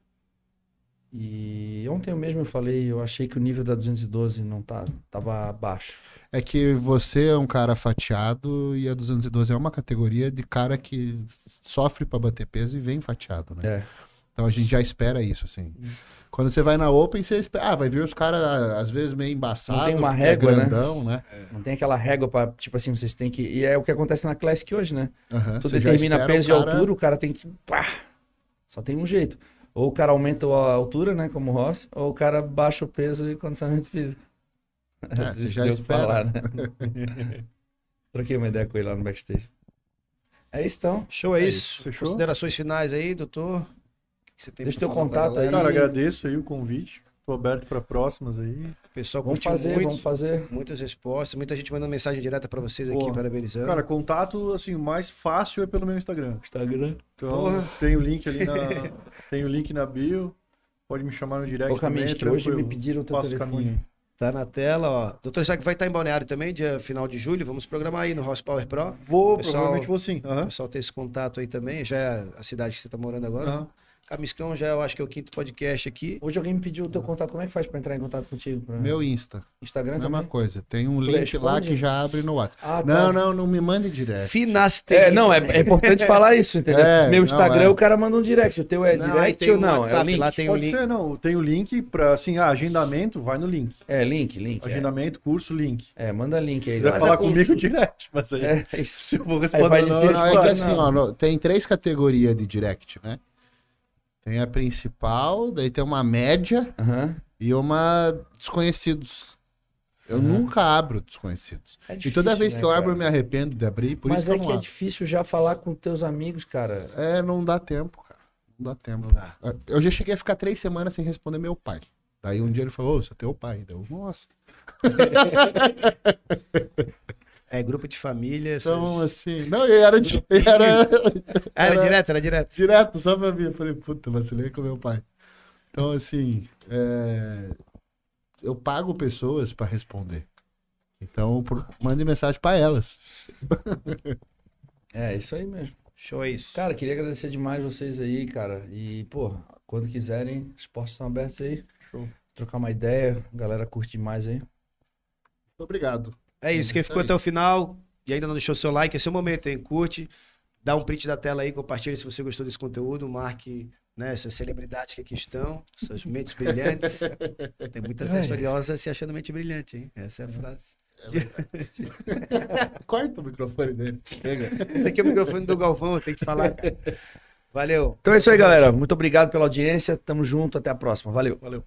E ontem eu mesmo eu falei, eu achei que o nível da 212 não tá, tava baixo. É que você é um cara fatiado e a 212 é uma categoria de cara que sofre pra bater peso e vem fatiado, né? É. Então a gente já espera isso, assim. Hum. Quando você vai na Open, você espera. Ah, vai vir os caras, às vezes, meio embaçados. Não tem uma porque é régua, né? grandão, né? Não tem aquela régua pra, tipo assim, vocês têm que. E é o que acontece na Classic hoje, né? Aham, Tu determina peso o e cara- altura, o cara tem que. Pá! Só tem um jeito. Ou o cara aumenta a altura, né? Como o Ross, ou o cara baixa o peso e condicionamento físico. É, Às vezes já deu espera. falar, né? Troquei uma ideia com ele lá no backstage. É isso então. Show é, É isso. fechou? Considerações finais aí, doutor. O que que você tem Deixa teu contato aí. Cara, agradeço aí o convite. Tô aberto para próximas aí. O pessoal Vamos fazer, muito, vamos fazer. muitas respostas, muita gente mandando mensagem direta pra vocês aqui, Porra. parabenizando. Cara, contato, assim, o mais fácil é pelo meu Instagram. Instagram. Então, Porra. tem o link ali na. tem o link na bio. Pode me chamar no direct. Ô, também, que hoje me pediram o teu o telefone. caminho. Tá na tela, ó. Doutor Isaac vai estar em Balneário também, dia final de julho. Vamos programar aí no Horsepower Pro. Vou, Pessoal- provavelmente vou sim. O Aham. pessoal ter esse contato aí também. Já é a cidade que você tá morando agora. Aham. Camiscão já eu acho que é o quinto podcast aqui. Hoje alguém me pediu o teu contato. Como é que faz pra entrar em contato contigo? Pra- Meu Insta. Instagram Mesma também? coisa. Tem um link lá responde? que já abre no WhatsApp. Ah, tá. Não, não, não me mande direto. Finasterida. É, não, é, é importante falar isso, entendeu? É, Meu não, Instagram, é. o cara manda um direct. O teu é Não, aí direct ou um não? é WhatsApp, link? lá tem o Pode link. ser, não. Tem o link para assim, ah, agendamento, vai no link. É, link, link. É, Agendamento, curso, link. É, manda link aí. Mas falar comigo direct, mas aí, É, é isso. se eu vou vai responder não, dizer- eu Não, é que assim, não. ó, tem três categorias de direct, né? Tem a principal, daí tem uma média Aham. e uma desconhecidos. Eu Aham. nunca abro desconhecidos. É e toda difícil, vez né, que eu abro, cara? eu me arrependo de abrir, por Mas isso é que que é abro. difícil já falar com teus amigos, cara. É, não dá tempo, cara. Não dá tempo. Não dá. Eu já cheguei a ficar três semanas sem responder meu pai. Daí um dia ele falou, ô, você é teu pai. Daí eu, nossa. É, grupo de família. Então, assim. Não, e era, di- era, Ah, era direto, era direto. direto só pra mim. Eu falei, puta, vacilei com meu pai. Então, assim, é, eu pago pessoas pra responder. Então, por... mande mensagem pra elas. É, isso aí mesmo. Show é isso. Cara, queria agradecer demais vocês aí, cara. E, pô, quando quiserem, os postos estão abertos aí. Show. Trocar uma ideia, a galera curte mais aí. Muito obrigado. É isso, quem ficou aí. até o final e ainda não deixou seu like, esse é o momento, hein? Curte, dá um print da tela aí, compartilha se você gostou desse conteúdo, marque né, essas celebridades que aqui estão, suas mentes brilhantes. Tem muita gente curiosa se achando mente brilhante, hein? Essa é a frase. Corta o microfone dele. Chega. Esse aqui é o microfone do Galvão, tem que falar. Valeu. Então é isso aí, galera. Muito obrigado pela audiência. Tamo junto. Até a próxima. Valeu. Valeu.